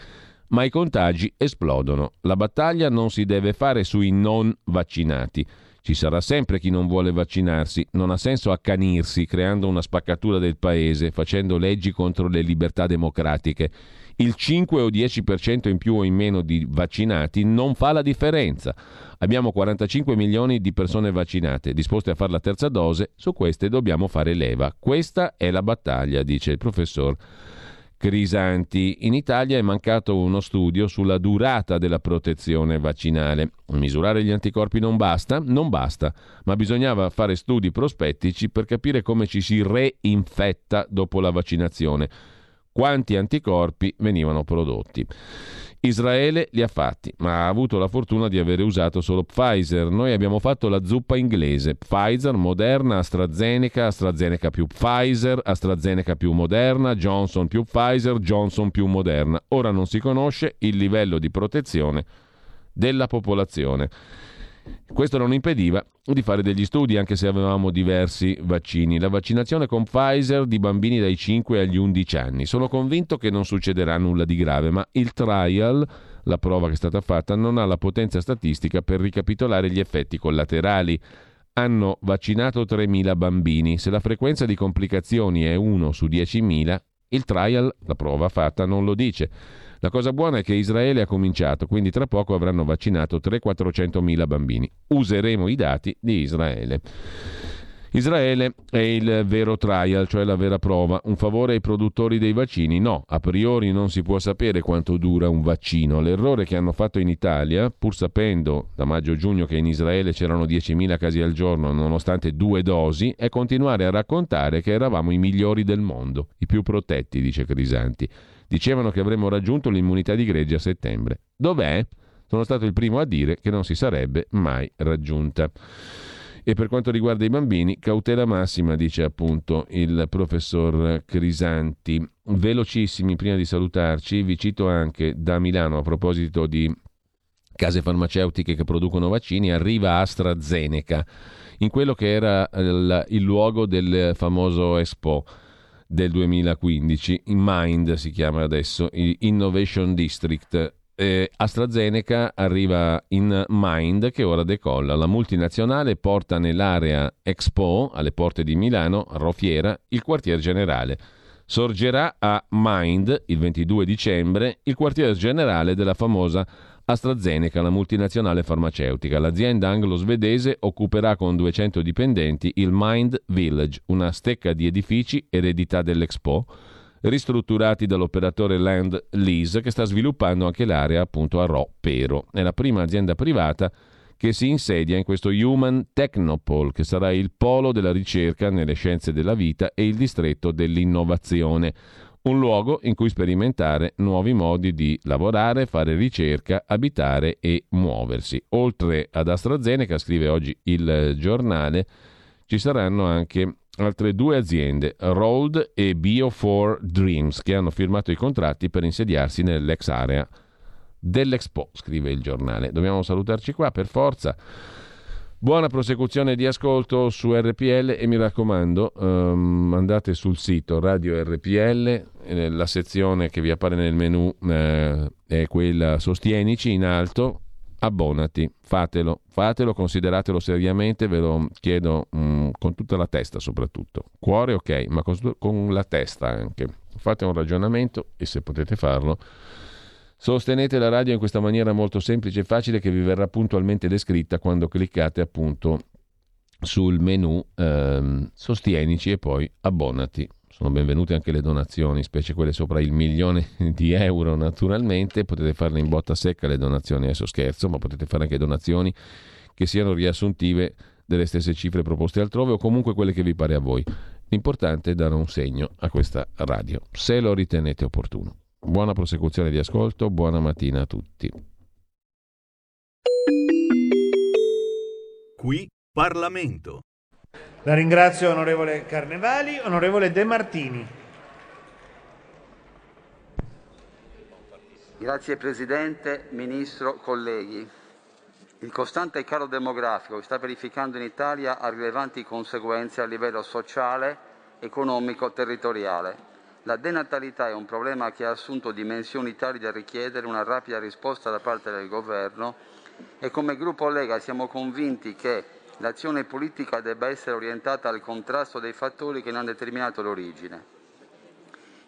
ma i contagi esplodono. La battaglia non si deve fare sui non vaccinati. Ci sarà sempre chi non vuole vaccinarsi, non ha senso accanirsi creando una spaccatura del paese, facendo leggi contro le libertà democratiche. Il 5 o 10% in più o in meno di vaccinati non fa la differenza. Abbiamo 45 milioni di persone vaccinate, disposte a fare la terza dose, su queste dobbiamo fare leva. Questa è la battaglia, dice il professor Crisanti. In Italia è mancato uno studio sulla durata della protezione vaccinale. Misurare gli anticorpi non basta? Non basta, ma bisognava fare studi prospettici per capire come ci si reinfetta dopo la vaccinazione. Quanti anticorpi venivano prodotti. Israele li ha fatti, ma ha avuto la fortuna di avere usato solo Pfizer. Noi abbiamo fatto la zuppa inglese. Pfizer, Moderna, AstraZeneca, AstraZeneca più Pfizer, AstraZeneca più Moderna, Johnson più Pfizer, Johnson più Moderna. Ora non si conosce il livello di protezione della popolazione. Questo non impediva di fare degli studi anche se avevamo diversi vaccini. La vaccinazione con Pfizer di bambini dai 5 agli 11 anni. Sono convinto che non succederà nulla di grave, ma il trial, la prova che è stata fatta, non ha la potenza statistica per ricapitolare gli effetti collaterali. Hanno vaccinato 3.000 bambini. Se la frequenza di complicazioni è 1 su 10.000, il trial, la prova fatta, non lo dice. La cosa buona è che Israele ha cominciato, quindi tra poco avranno vaccinato 300-400 mila bambini. Useremo i dati di Israele. Israele è il vero trial, cioè la vera prova. Un favore ai produttori dei vaccini? No, a priori non si può sapere quanto dura un vaccino. L'errore che hanno fatto in Italia, pur sapendo da maggio-giugno che in Israele c'erano 10.000 casi al giorno nonostante due dosi, è continuare a raccontare che eravamo i migliori del mondo, i più protetti, dice Crisanti. Dicevano che avremmo raggiunto l'immunità di gregge a settembre. Dov'è? Sono stato il primo a dire che non si sarebbe mai raggiunta. E per quanto riguarda i bambini, cautela massima, dice appunto il professor Crisanti. Velocissimi, prima di salutarci, vi cito anche da Milano a proposito di case farmaceutiche che producono vaccini, arriva AstraZeneca in quello che era il, il luogo del famoso Expo del 2015, in Mind si chiama adesso, Innovation District. Eh, AstraZeneca arriva in Mind che ora decolla. La multinazionale porta nell'area Expo, alle porte di Milano, Rofiera, il quartier generale. Sorgerà a Mind il 22 dicembre il quartier generale della famosa AstraZeneca, la multinazionale farmaceutica. L'azienda anglo-svedese occuperà con 200 dipendenti il Mind Village, una stecca di edifici eredità dell'Expo, ristrutturati dall'operatore Land Lease che sta sviluppando anche l'area appunto a Ro Pero. È la prima azienda privata che si insedia in questo Human Technopole, che sarà il polo della ricerca nelle scienze della vita e il distretto dell'innovazione un luogo in cui sperimentare nuovi modi di lavorare, fare ricerca, abitare e muoversi. Oltre ad AstraZeneca, scrive oggi il giornale, ci saranno anche altre due aziende, Rold e Bio4 Dreams, che hanno firmato i contratti per insediarsi nell'ex area dell'Expo, scrive il giornale. Dobbiamo salutarci qua per forza. Buona prosecuzione di ascolto su RPL e mi raccomando um, andate sul sito Radio RPL, eh, la sezione che vi appare nel menu eh, è quella Sostienici in alto, abbonati, fatelo, fatelo, consideratelo seriamente, ve lo chiedo um, con tutta la testa soprattutto. Cuore ok, ma con, con la testa anche. Fate un ragionamento e se potete farlo Sostenete la radio in questa maniera molto semplice e facile che vi verrà puntualmente descritta quando cliccate appunto sul menu ehm, Sostienici e poi Abbonati. Sono benvenute anche le donazioni, specie quelle sopra il milione [LAUGHS] di euro naturalmente, potete farle in botta secca le donazioni, adesso scherzo, ma potete fare anche donazioni che siano riassuntive delle stesse cifre proposte altrove o comunque quelle che vi pare a voi. L'importante è dare un segno a questa radio, se lo ritenete opportuno. Buona prosecuzione di ascolto, buona mattina a tutti. Qui Parlamento. La ringrazio onorevole Carnevali, onorevole De Martini. Grazie Presidente, Ministro, colleghi. Il costante calo demografico che sta verificando in Italia ha rilevanti conseguenze a livello sociale, economico, territoriale la denatalità è un problema che ha assunto dimensioni tali da richiedere una rapida risposta da parte del Governo e come gruppo Lega siamo convinti che l'azione politica debba essere orientata al contrasto dei fattori che ne hanno determinato l'origine.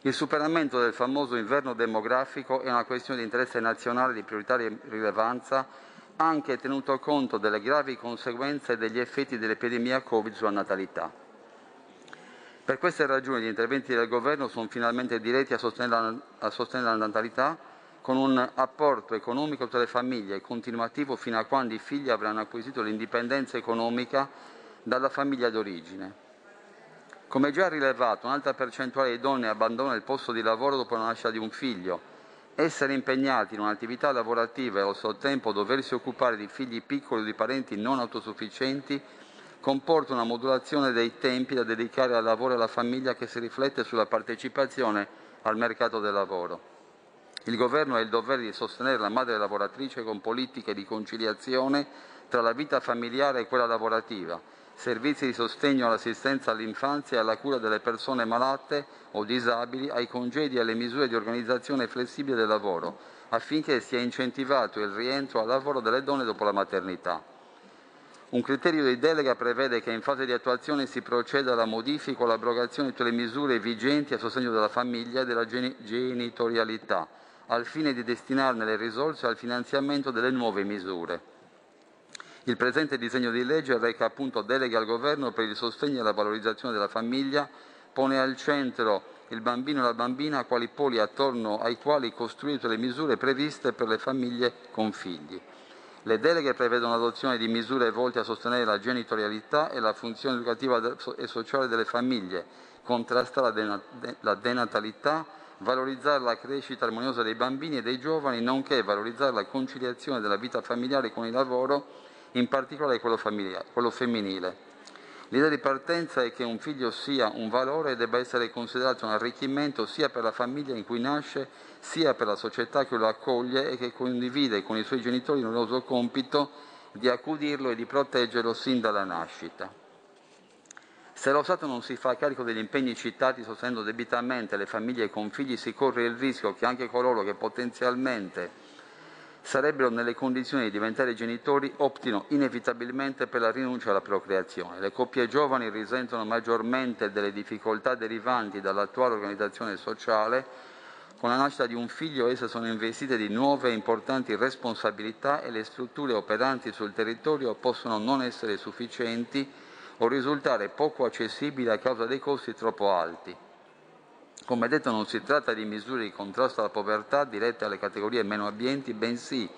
Il superamento del famoso inverno demografico è una questione di interesse nazionale di prioritaria rilevanza, anche tenuto conto delle gravi conseguenze degli effetti dell'epidemia Covid sulla natalità. Per queste ragioni gli interventi del Governo sono finalmente diretti a sostenere la, a sostenere la natalità con un apporto economico per le famiglie continuativo fino a quando i figli avranno acquisito l'indipendenza economica dalla famiglia d'origine. Come già rilevato, un'alta percentuale di donne abbandona il posto di lavoro dopo la nascita di un figlio. Essere impegnati in un'attività lavorativa e allo stesso tempo doversi occupare di figli piccoli o di parenti non autosufficienti comporta una modulazione dei tempi da dedicare al lavoro e alla famiglia che si riflette sulla partecipazione al mercato del lavoro. Il Governo ha il dovere di sostenere la madre lavoratrice con politiche di conciliazione tra la vita familiare e quella lavorativa, servizi di sostegno all'assistenza all'infanzia e alla cura delle persone malate o disabili, ai congedi e alle misure di organizzazione flessibile del lavoro, affinché sia incentivato il rientro al lavoro delle donne dopo la maternità. Un criterio di delega prevede che in fase di attuazione si proceda alla modifica o all'abrogazione di tutte le misure vigenti a sostegno della famiglia e della genitorialità, al fine di destinarne le risorse al finanziamento delle nuove misure. Il presente disegno di legge reca appunto deleghe al Governo per il sostegno e la valorizzazione della famiglia, pone al centro il bambino e la bambina quali poli attorno ai quali costruite le misure previste per le famiglie con figli. Le deleghe prevedono l'adozione di misure volte a sostenere la genitorialità e la funzione educativa e sociale delle famiglie, contrastare la denatalità, valorizzare la crescita armoniosa dei bambini e dei giovani, nonché valorizzare la conciliazione della vita familiare con il lavoro in particolare quello, quello femminile. L'idea di partenza è che un figlio sia un valore e debba essere considerato un arricchimento sia per la famiglia in cui nasce, sia per la società che lo accoglie e che condivide con i suoi genitori l'onoso compito di accudirlo e di proteggerlo sin dalla nascita. Se lo Stato non si fa carico degli impegni citati sostenendo debitamente le famiglie con figli, si corre il rischio che anche coloro che potenzialmente sarebbero nelle condizioni di diventare genitori optino inevitabilmente per la rinuncia alla procreazione. Le coppie giovani risentono maggiormente delle difficoltà derivanti dall'attuale organizzazione sociale. Con la nascita di un figlio esse sono investite di nuove e importanti responsabilità e le strutture operanti sul territorio possono non essere sufficienti o risultare poco accessibili a causa dei costi troppo alti. Come detto non si tratta di misure di contrasto alla povertà dirette alle categorie meno abbienti, bensì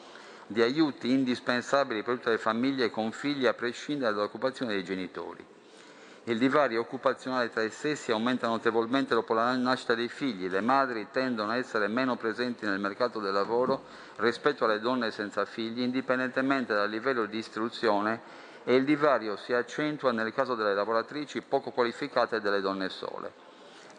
di aiuti indispensabili per tutte le famiglie con figli a prescindere dall'occupazione dei genitori. Il divario occupazionale tra i sessi aumenta notevolmente dopo la nascita dei figli, le madri tendono a essere meno presenti nel mercato del lavoro rispetto alle donne senza figli, indipendentemente dal livello di istruzione e il divario si accentua nel caso delle lavoratrici poco qualificate e delle donne sole.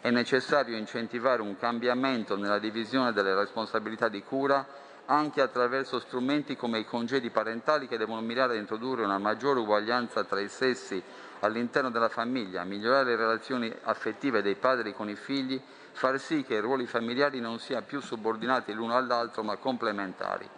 È necessario incentivare un cambiamento nella divisione delle responsabilità di cura anche attraverso strumenti come i congedi parentali che devono mirare a introdurre una maggiore uguaglianza tra i sessi all'interno della famiglia, migliorare le relazioni affettive dei padri con i figli, far sì che i ruoli familiari non siano più subordinati l'uno all'altro ma complementari.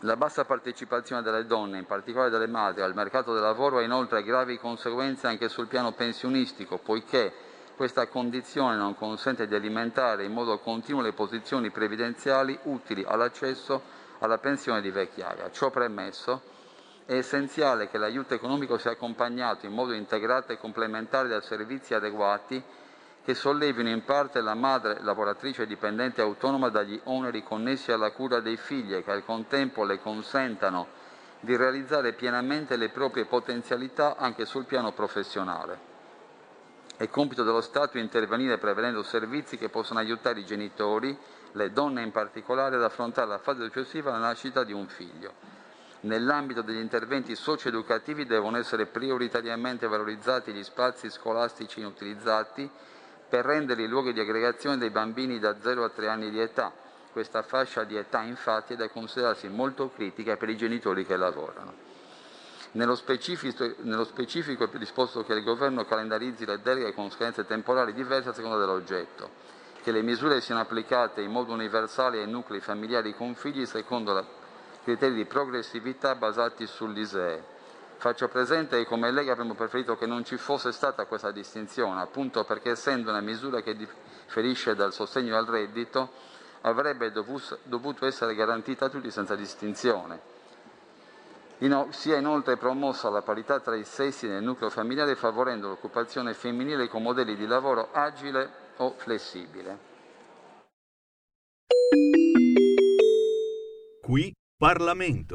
La bassa partecipazione delle donne, in particolare delle madri, al mercato del lavoro ha inoltre gravi conseguenze anche sul piano pensionistico, poiché questa condizione non consente di alimentare in modo continuo le posizioni previdenziali utili all'accesso alla pensione di vecchiaia. Ciò premesso, è essenziale che l'aiuto economico sia accompagnato in modo integrato e complementare da servizi adeguati che sollevino in parte la madre lavoratrice dipendente autonoma dagli oneri connessi alla cura dei figli e che al contempo le consentano di realizzare pienamente le proprie potenzialità anche sul piano professionale. È compito dello Stato intervenire prevedendo servizi che possano aiutare i genitori, le donne in particolare, ad affrontare la fase successiva alla nascita di un figlio. Nell'ambito degli interventi socio-educativi devono essere prioritariamente valorizzati gli spazi scolastici inutilizzati per renderli luoghi di aggregazione dei bambini da 0 a 3 anni di età. Questa fascia di età infatti è da considerarsi molto critica per i genitori che lavorano. Nello specifico, nello specifico è disposto che il Governo calendarizzi le deleghe con scadenze temporali diverse a seconda dell'oggetto, che le misure siano applicate in modo universale ai nuclei familiari con figli secondo criteri di progressività basati sull'ISEE. Faccio presente che come Lega avremmo preferito che non ci fosse stata questa distinzione, appunto perché essendo una misura che differisce dal sostegno al reddito, avrebbe dovuto essere garantita a tutti senza distinzione sia inoltre promossa la parità tra i sessi nel nucleo familiare favorendo l'occupazione femminile con modelli di lavoro agile o flessibile. Qui Parlamento.